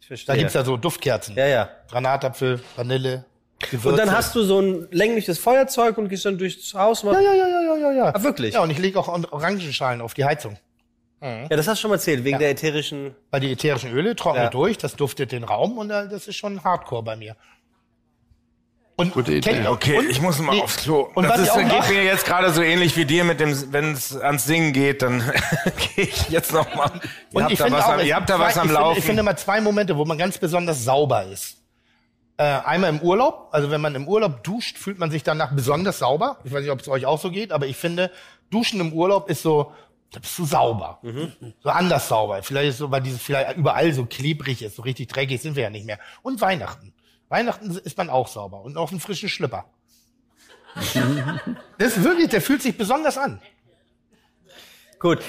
Ich verstehe. Da gibt's ja so Duftkerzen. Ja, ja. Granatapfel, Vanille, Gewürze. Und dann hast du so ein längliches Feuerzeug und gehst dann durchs Haus. Und ja, ja, ja, ja, ja, ja, ja, ja. Ah, wirklich? Ja, und ich lege auch Orangenschalen auf die Heizung. Ja, das hast du schon mal erzählt, wegen der ätherischen. Weil die ätherischen Öle trocknen Ja. durch, das duftet den Raum und äh, das ist schon Hardcore bei mir. Und Gute Idee. kennt- Okay, und, ich muss mal nee, aufs Klo. Und das was ist, ich auch geht mach- mir jetzt gerade so ähnlich wie dir mit dem, wenn es ans Singen geht, dann gehe ich jetzt noch mal. Ihr Und habt ich da finde was, auch, am, ihr habt da was am ich finde, Laufen. Ich finde immer zwei Momente, wo man ganz besonders sauber ist. Äh, einmal im Urlaub, also wenn man im Urlaub duscht, fühlt man sich danach besonders sauber. Ich weiß nicht, ob es euch auch so geht, aber ich finde, Duschen im Urlaub ist so, da bist du sauber. So anders sauber. Vielleicht ist so, weil dieses vielleicht überall so klebrig ist, so richtig dreckig sind wir ja nicht mehr. Und Weihnachten. Weihnachten ist man auch sauber und auf einen frischen Schlüpper. das ist wirklich, der fühlt sich besonders an. Gut.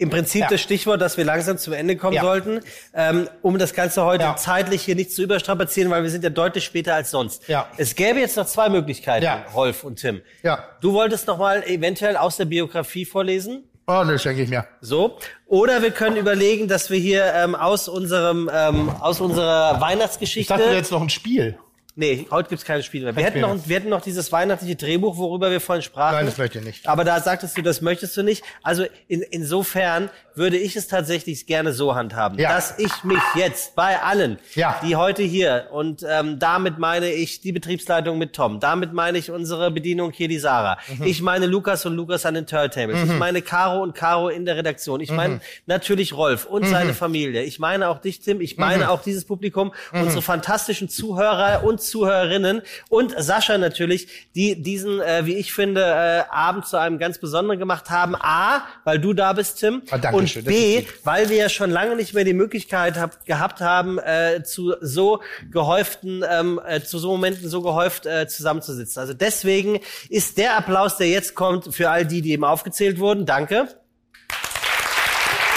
Im Prinzip Ja. das Stichwort, dass wir langsam zum Ende kommen Ja. sollten, ähm, um das Ganze heute Ja. zeitlich hier nicht zu überstrapazieren, weil wir sind ja deutlich später als sonst. Ja. Es gäbe jetzt noch zwei Möglichkeiten. Rolf und Tim. Ja. Du wolltest noch mal eventuell aus der Biografie vorlesen. Oh, das schenke ich mir. So. Oder wir können überlegen, dass wir hier ähm, aus unserem ähm, aus unserer Ich Weihnachtsgeschichte. dachte jetzt noch ein Spiel. Nee, heute gibt's keine Spiele mehr. Wir hätten, noch, wir hätten noch dieses weihnachtliche Drehbuch, worüber wir vorhin sprachen. Nein, das möchte ich nicht. Aber da sagtest du, das möchtest du nicht. Also in, insofern würde ich es tatsächlich gerne so handhaben, Ja. dass ich mich jetzt bei allen, Ja. die heute hier und ähm, damit meine ich die Betriebsleitung mit Tom, damit meine ich unsere Bedienung hier die Sarah, Mhm. ich meine Lukas und Lukas an den Turntables, ich meine Caro und Caro in der Redaktion, ich Mhm. meine natürlich Rolf und seine Familie, ich meine auch dich Tim, ich meine Mhm. auch dieses Publikum, unsere fantastischen Zuhörer und Zuhörerinnen und Sascha natürlich, die diesen, äh, wie ich finde, äh, Abend zu einem ganz besonderen gemacht haben. A, weil du da bist, Tim. Ah, danke und schön, B, weil wir ja schon lange nicht mehr die Möglichkeit hab, gehabt haben, äh, zu so gehäuften, ähm, äh, zu so Momenten so gehäuft äh, zusammenzusitzen. Also deswegen ist der Applaus, der jetzt kommt, für all die, die eben aufgezählt wurden. Danke.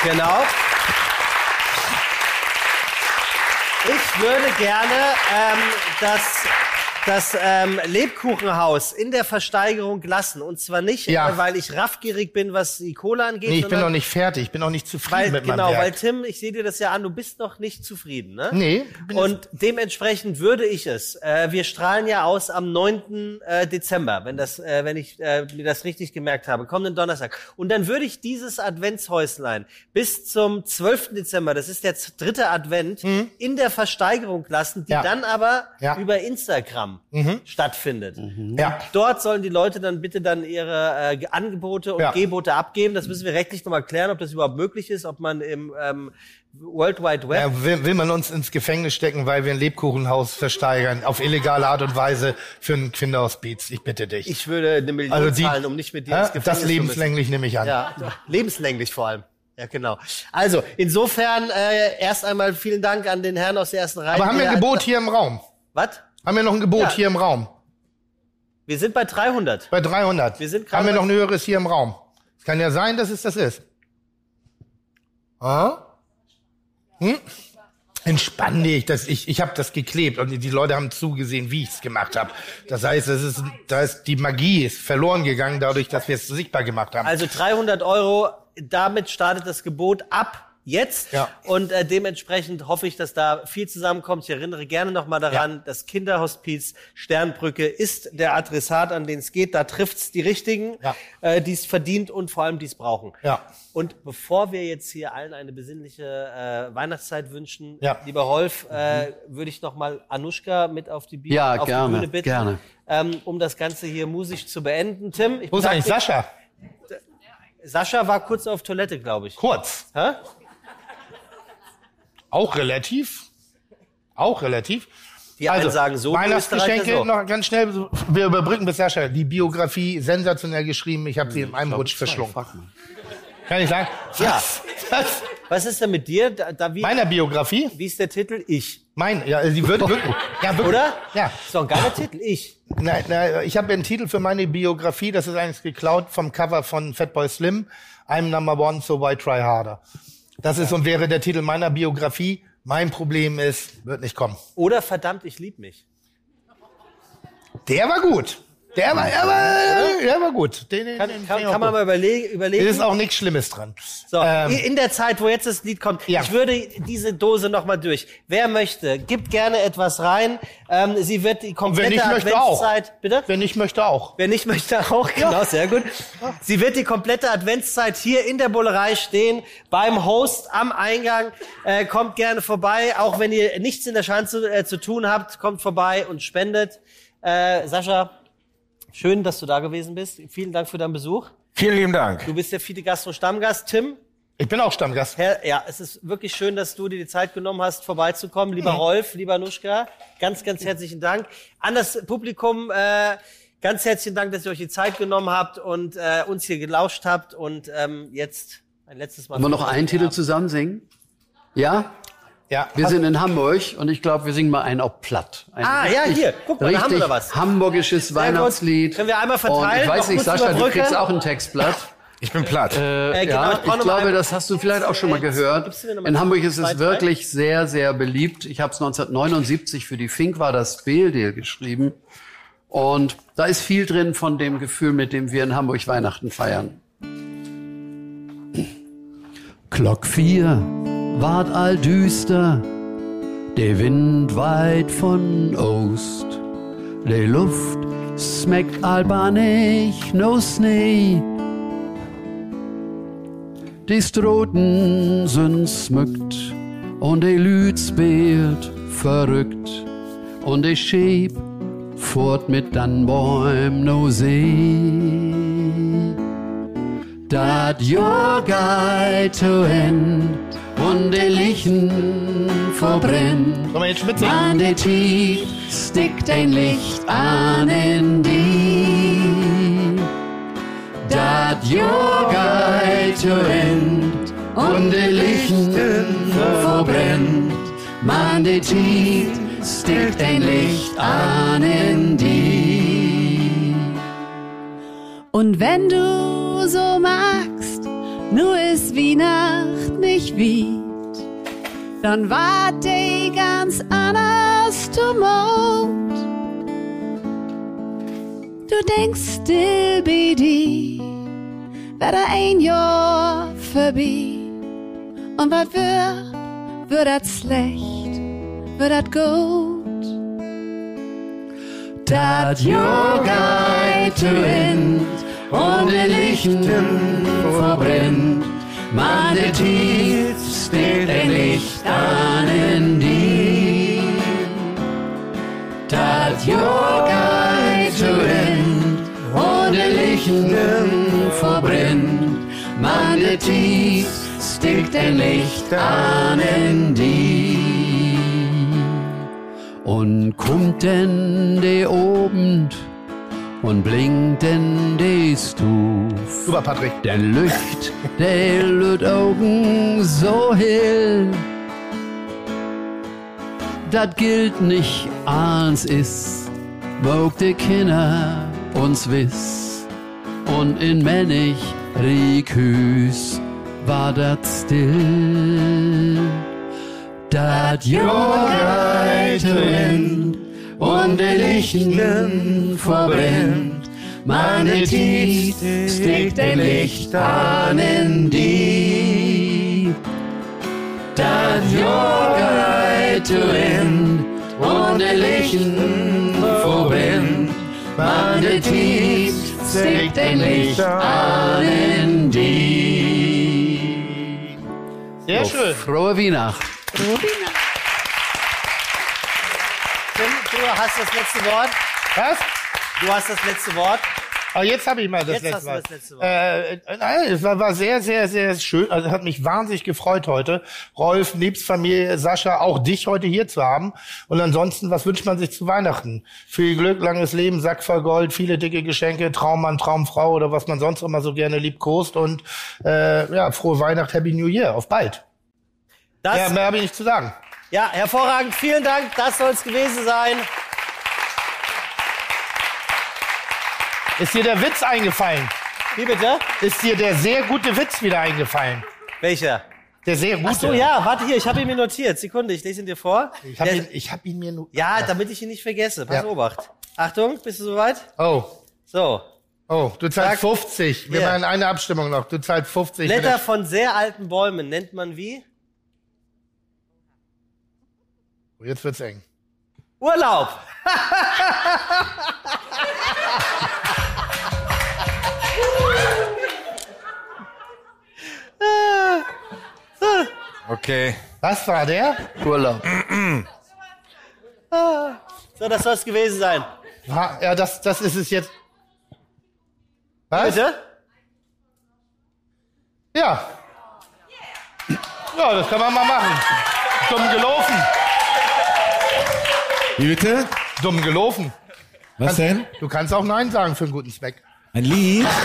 Genau. Ich würde gerne ähm, das, das ähm, Lebkuchenhaus in der Versteigerung lassen. Und zwar nicht, Ja. äh, weil ich raffgierig bin, was die Cola angeht. Nee, ich bin noch nicht fertig. Ich bin noch nicht zufrieden weil, mit genau, meinem weil Werk. Tim, ich sehe dir das ja an, du bist noch nicht zufrieden, ne? Nee, Und dementsprechend würde ich es. Äh, wir strahlen ja aus am 9. Äh, Dezember, wenn das, äh, wenn ich äh, mir das richtig gemerkt habe, kommenden Donnerstag. Und dann würde ich dieses Adventshäuslein bis zum 12. Dezember, das ist der dritte Advent, in der Versteigerung lassen, die Mhm. Ja. dann aber Ja. Mhm. über Instagram stattfindet. Ja. Dort sollen die Leute dann bitte dann ihre äh, Ge- Angebote und Ja. Gebote abgeben. Das müssen wir rechtlich nochmal klären, ob das überhaupt möglich ist, ob man im ähm, World Wide Web Ja, will, will man uns ins Gefängnis stecken, weil wir ein Lebkuchenhaus versteigern, auf illegale Art und Weise für ein Kinderhospiz? Ich bitte dich. Ich würde eine Million also die, zahlen, um nicht mit dir ins Gefängnis Das zu müssen. lebenslänglich nehme ich an. Ja, lebenslänglich vor allem. Ja, genau. Also, insofern äh, erst einmal vielen Dank an den Herrn aus der ersten Reihe. Aber haben wir ein Gebot hier im Raum? Was? Haben wir noch ein Gebot Ja. hier im Raum? Wir sind bei 300. Bei 300. Wir sind haben wir noch ein höheres hier im Raum? Es kann ja sein, dass es das ist. Ah? Hm? Entspann dich, das, ich, ich habe das geklebt und die Leute haben zugesehen, wie ich es gemacht habe. Das heißt, es ist, da ist die Magie ist verloren gegangen, dadurch, dass wir es sichtbar gemacht haben. Also 300 Euro, damit startet das Gebot ab jetzt. Ja. Und äh, dementsprechend hoffe ich, dass da viel zusammenkommt. Ich erinnere gerne nochmal daran, das Kinderhospiz Sternbrücke ist der Adressat, an den es geht. Da trifft's die Richtigen, Ja. äh, die es verdient und vor allem die es brauchen. Ja. Und bevor wir jetzt hier allen eine besinnliche äh, Weihnachtszeit wünschen, Ja. lieber Rolf, äh, würde ich nochmal Anushka mit auf die, Bühne, Ja, auf gerne, die Bühne bitten, gerne. Ähm, um das Ganze hier musisch zu beenden. Tim, ich Wo ist eigentlich Sascha? Sascha war kurz auf Toilette, glaube ich. Kurz. Hä? Auch relativ. Auch relativ. Die einen sagen so, Weihnachtsgeschenke so. noch ganz schnell. Wir überbrücken bis Sascha. Die Biografie sensationell geschrieben. Ich habe sie in einem Rutsch verschlungen. Kann ich sagen? Ja. Was? Was? Was ist denn mit dir? Da, da, wie, Meiner Biografie? wie ist der Titel? Ich. Mein, ja, sie wird wirklich. Ja, wirklich. Oder? Ja. Ist doch ein geiler Titel. Ich. Nein, nein, ich habe einen Titel für meine Biografie. Das ist eigentlich geklaut vom Cover von Fatboy Slim. I'm number one, so why try harder. Das ist und wäre der Titel meiner Biografie. Mein Problem ist, wird nicht kommen. Oder verdammt, ich lieb mich. Der war gut. Der war, der war, der war gut. Den, den, Kann, den kann, ich kann man mal überlegen. überlegen. Es ist auch nichts Schlimmes dran. So, Ähm, in der Zeit, wo jetzt das Lied kommt, Ja. ich würde diese Dose nochmal durch. Wer möchte, gibt gerne etwas rein. Ähm, sie wird die komplette Wenn ich möchte auch. Adventszeit, bitte? Wenn ich möchte auch. Wer nicht möchte auch, genau, sehr gut. Sie wird die komplette Adventszeit hier in der Bullerei stehen, beim Host am Eingang. Äh, kommt gerne vorbei, auch wenn ihr nichts in der Schanze äh, zu tun habt, kommt vorbei und spendet. Äh, Sascha, schön, dass du da gewesen bist. Vielen Dank für deinen Besuch. Vielen lieben Dank. Du bist der Fide Gastro Stammgast. Tim, Ich bin auch Stammgast. Herr, ja, es ist wirklich schön, dass du dir die Zeit genommen hast, vorbeizukommen. Lieber Rolf, lieber Nuschka, ganz, ganz herzlichen Dank. An das Publikum, äh, ganz herzlichen Dank, dass ihr euch die Zeit genommen habt und äh, uns hier gelauscht habt. Und ähm, jetzt ein letztes Mal. Wollen wir noch einen Titel zusammen singen? Ja? Ja. Wir sind in Hamburg und ich glaube, wir singen mal einen auf platt. Ein Ah, ja, richtig- hier. Guck mal, da haben wir was. hamburgisches. Weihnachtslied. Können wir einmal Und verteilen? ich weiß nicht, Sascha, du kriegst auch ein Textblatt. Ich bin platt. Äh, genau, ja, ich glaube, das hast du vielleicht auch schon mal gehört. In Hamburg ist es wirklich sehr, sehr beliebt. Ich habe es 1979 für die Fink war das Beeldeal geschrieben. Und da ist viel drin von dem Gefühl, mit dem wir in Hamburg Weihnachten feiern. Glock 4 ward all düster, der Wind weit von Ost. Die Luft smeckt albanig no Schnee. Die Stroten sind smückt und die Lüts beert verrückt und die Schieb fort mit dann Bäum no See. Dat Jahr geht zu End und die Lichten verbrennt. Sollen wir jetzt? An der Tief stickt ein Licht an in die. Dat geht zu End und die Lichten verbrennt. Man der Tief stickt ein Licht an in die. Und wenn du so magst, nur ist Weihnacht nicht weit, dann wart die ganz anders zum Mond. Du denkst still bei dir, wär da ein Jahr vorbei. Und was wird, wird das schlecht, wird das gut. Dat Jahr geht zu die Lichten verbrennt. Man der Tief steckt ein Licht an in die. Jahr geht zu End die Lichten verbrennt. Man der Tief steckt ein Licht an in die. Und kommt denn de Abend und blinkt denn de Stuf. Super, Patrick. Den Lücht, de lüt Augen so hell. Dat gilt nicht als is, wog de Kinder uns wiss. Und in Männig Rikhüs war dat still. Dat End und die Lichten verbrennt. Meine Tief steckt ein Licht an in die. Zu End und die Lichten verbrennt. Meine Tief steckt ein Licht an in die. Sehr schön. Frohe Weihnacht. Tim, du hast das letzte Wort. Was? Du hast das letzte Wort. Aber jetzt habe ich mal das Jetzt letzte hast Mal. das letzte Wort. Äh, äh, nein, es war, war sehr, sehr, sehr schön. Also hat mich wahnsinnig gefreut heute. Rolf, nebst Familie, Sascha, auch dich heute hier zu haben. Und ansonsten, was wünscht man sich zu Weihnachten? Viel Glück, langes Leben, Sack voll Gold, viele dicke Geschenke, Traummann, Traumfrau oder was man sonst immer so gerne liebkost. Und äh, ja, frohe Weihnacht, Happy New Year. Auf bald. Das, Ja, mehr habe ich nicht zu sagen. Ja, hervorragend. Vielen Dank. Das soll es gewesen sein. Ist dir der Witz eingefallen? Wie bitte? Ist dir der sehr gute Witz wieder eingefallen? Welcher? Der sehr gute. Ach so, ja, warte hier, ich habe ihn mir notiert. Sekunde, ich lese ihn dir vor. Ich habe ihn, ich hab ihn mir nur... ja, damit ich ihn nicht vergesse. Pass Ja. Obacht. Achtung, bist du soweit? Oh. So. Oh, du zahlst Sag- 50. Wir Ja. machen eine Abstimmung noch. Du zahlst 50. für Blätter von sehr alten Bäumen nennt man wie? Oh, Jetzt wird's eng. Urlaub. Okay. Was war der? Urlaub. So, das soll es gewesen sein. Ja, das, das ist es jetzt. Was? Bitte? Ja. Ja, das kann man mal machen. Dumm gelaufen. Wie bitte? Dumm gelaufen. Was denn? Du kannst auch Nein sagen für einen guten Zweck. Ein Lied?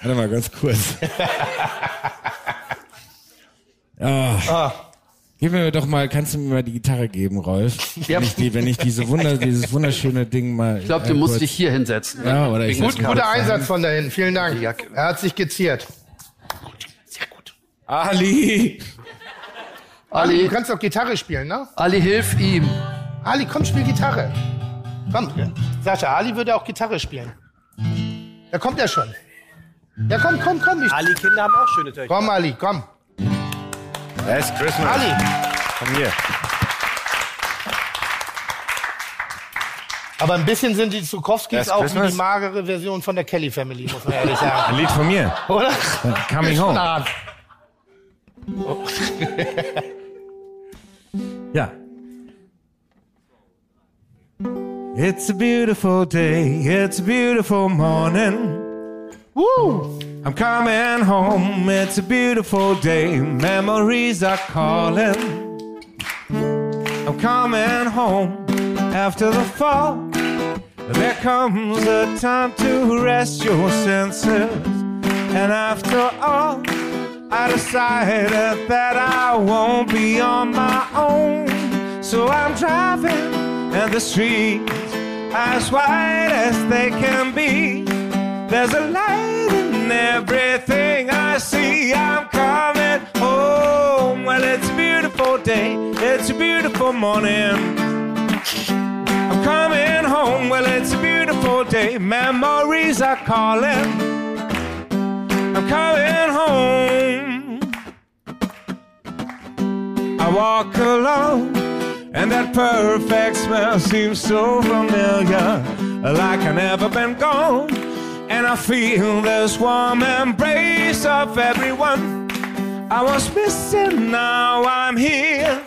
Warte mal ganz kurz. Ah. Gib mir doch mal, kannst du mir mal die Gitarre geben, Rolf? Ja. Wenn, ich die, wenn ich diese Wunder, dieses wunderschöne Ding mal. Ich glaube, du musst dich hier hinsetzen. Ja, oder ich Gut, guter kurz Einsatz ein. von dahin. Vielen Dank. Er hat sich geziert. Ali! Ali, du Ali, kannst doch Gitarre spielen, ne? Ali, hilf ihm. Ali, komm, spiel Gitarre. Komm, Sascha, Ali würde auch Gitarre spielen. Da kommt er schon. Ja, komm, komm, komm. Ich, Ali Kinder haben auch schöne Töchter. komm, Ali, komm. Last Christmas. Ali, Komm hier. aber ein bisschen sind die Zukowskis auch wie die magere Version von der Kelly Family, muss man ehrlich sagen. Ein Lied von mir. Oder? Coming home. Na, Ja. It's a beautiful day, it's a beautiful morning. Woo! I'm coming home, it's a beautiful day, memories are calling. I'm coming home after the fall. There comes a time to rest your senses. And after all, I decided that I won't be on my own. So I'm driving, and the streets as wide as they can be. There's a light in everything I see. I'm coming home. Well, it's a beautiful day, it's a beautiful morning. I'm coming home. Well, it's a beautiful day. Memories are calling. I'm coming home. I walk alone, and that perfect smell seems so familiar, like I never been gone. And I feel this warm embrace of everyone I was missing. Now I'm here,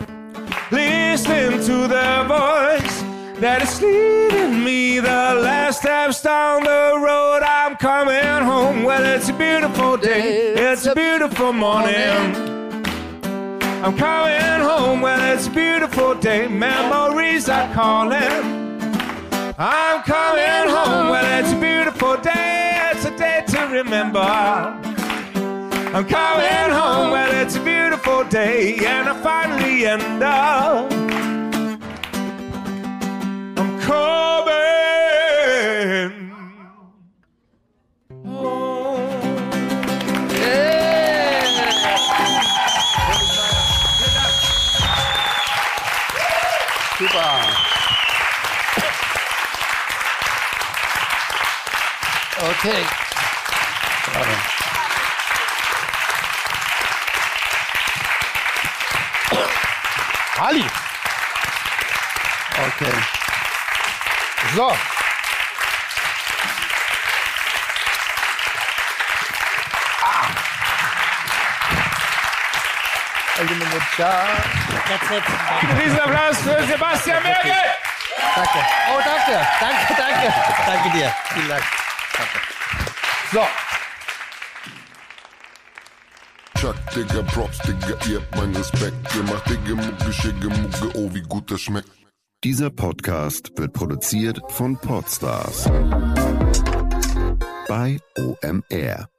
listening to the voice that is leading me the last steps down the road. I'm coming home. Well, it's a beautiful day, it's a beautiful morning. I'm coming home. Well, it's a beautiful day. Memories are calling. I'm coming home. Well, it's a beautiful day. It's a day to remember. I'm coming home. Well, it's a beautiful day, and I finally end up. I'm coming. Super. Okay. Ali. Okay. So. Riesenapplaus für Sebastian Merkel. Danke. Oh, danke. Danke, danke. Danke dir. Vielen Dank. So. Chuck, Digga, Props, Digga, ihr habt meinen Respekt. Ihr macht Digga, Mucke, Schicke, Mucke, oh, wie gut das schmeckt. Dieser Podcast wird produziert von Podstars bei OMR.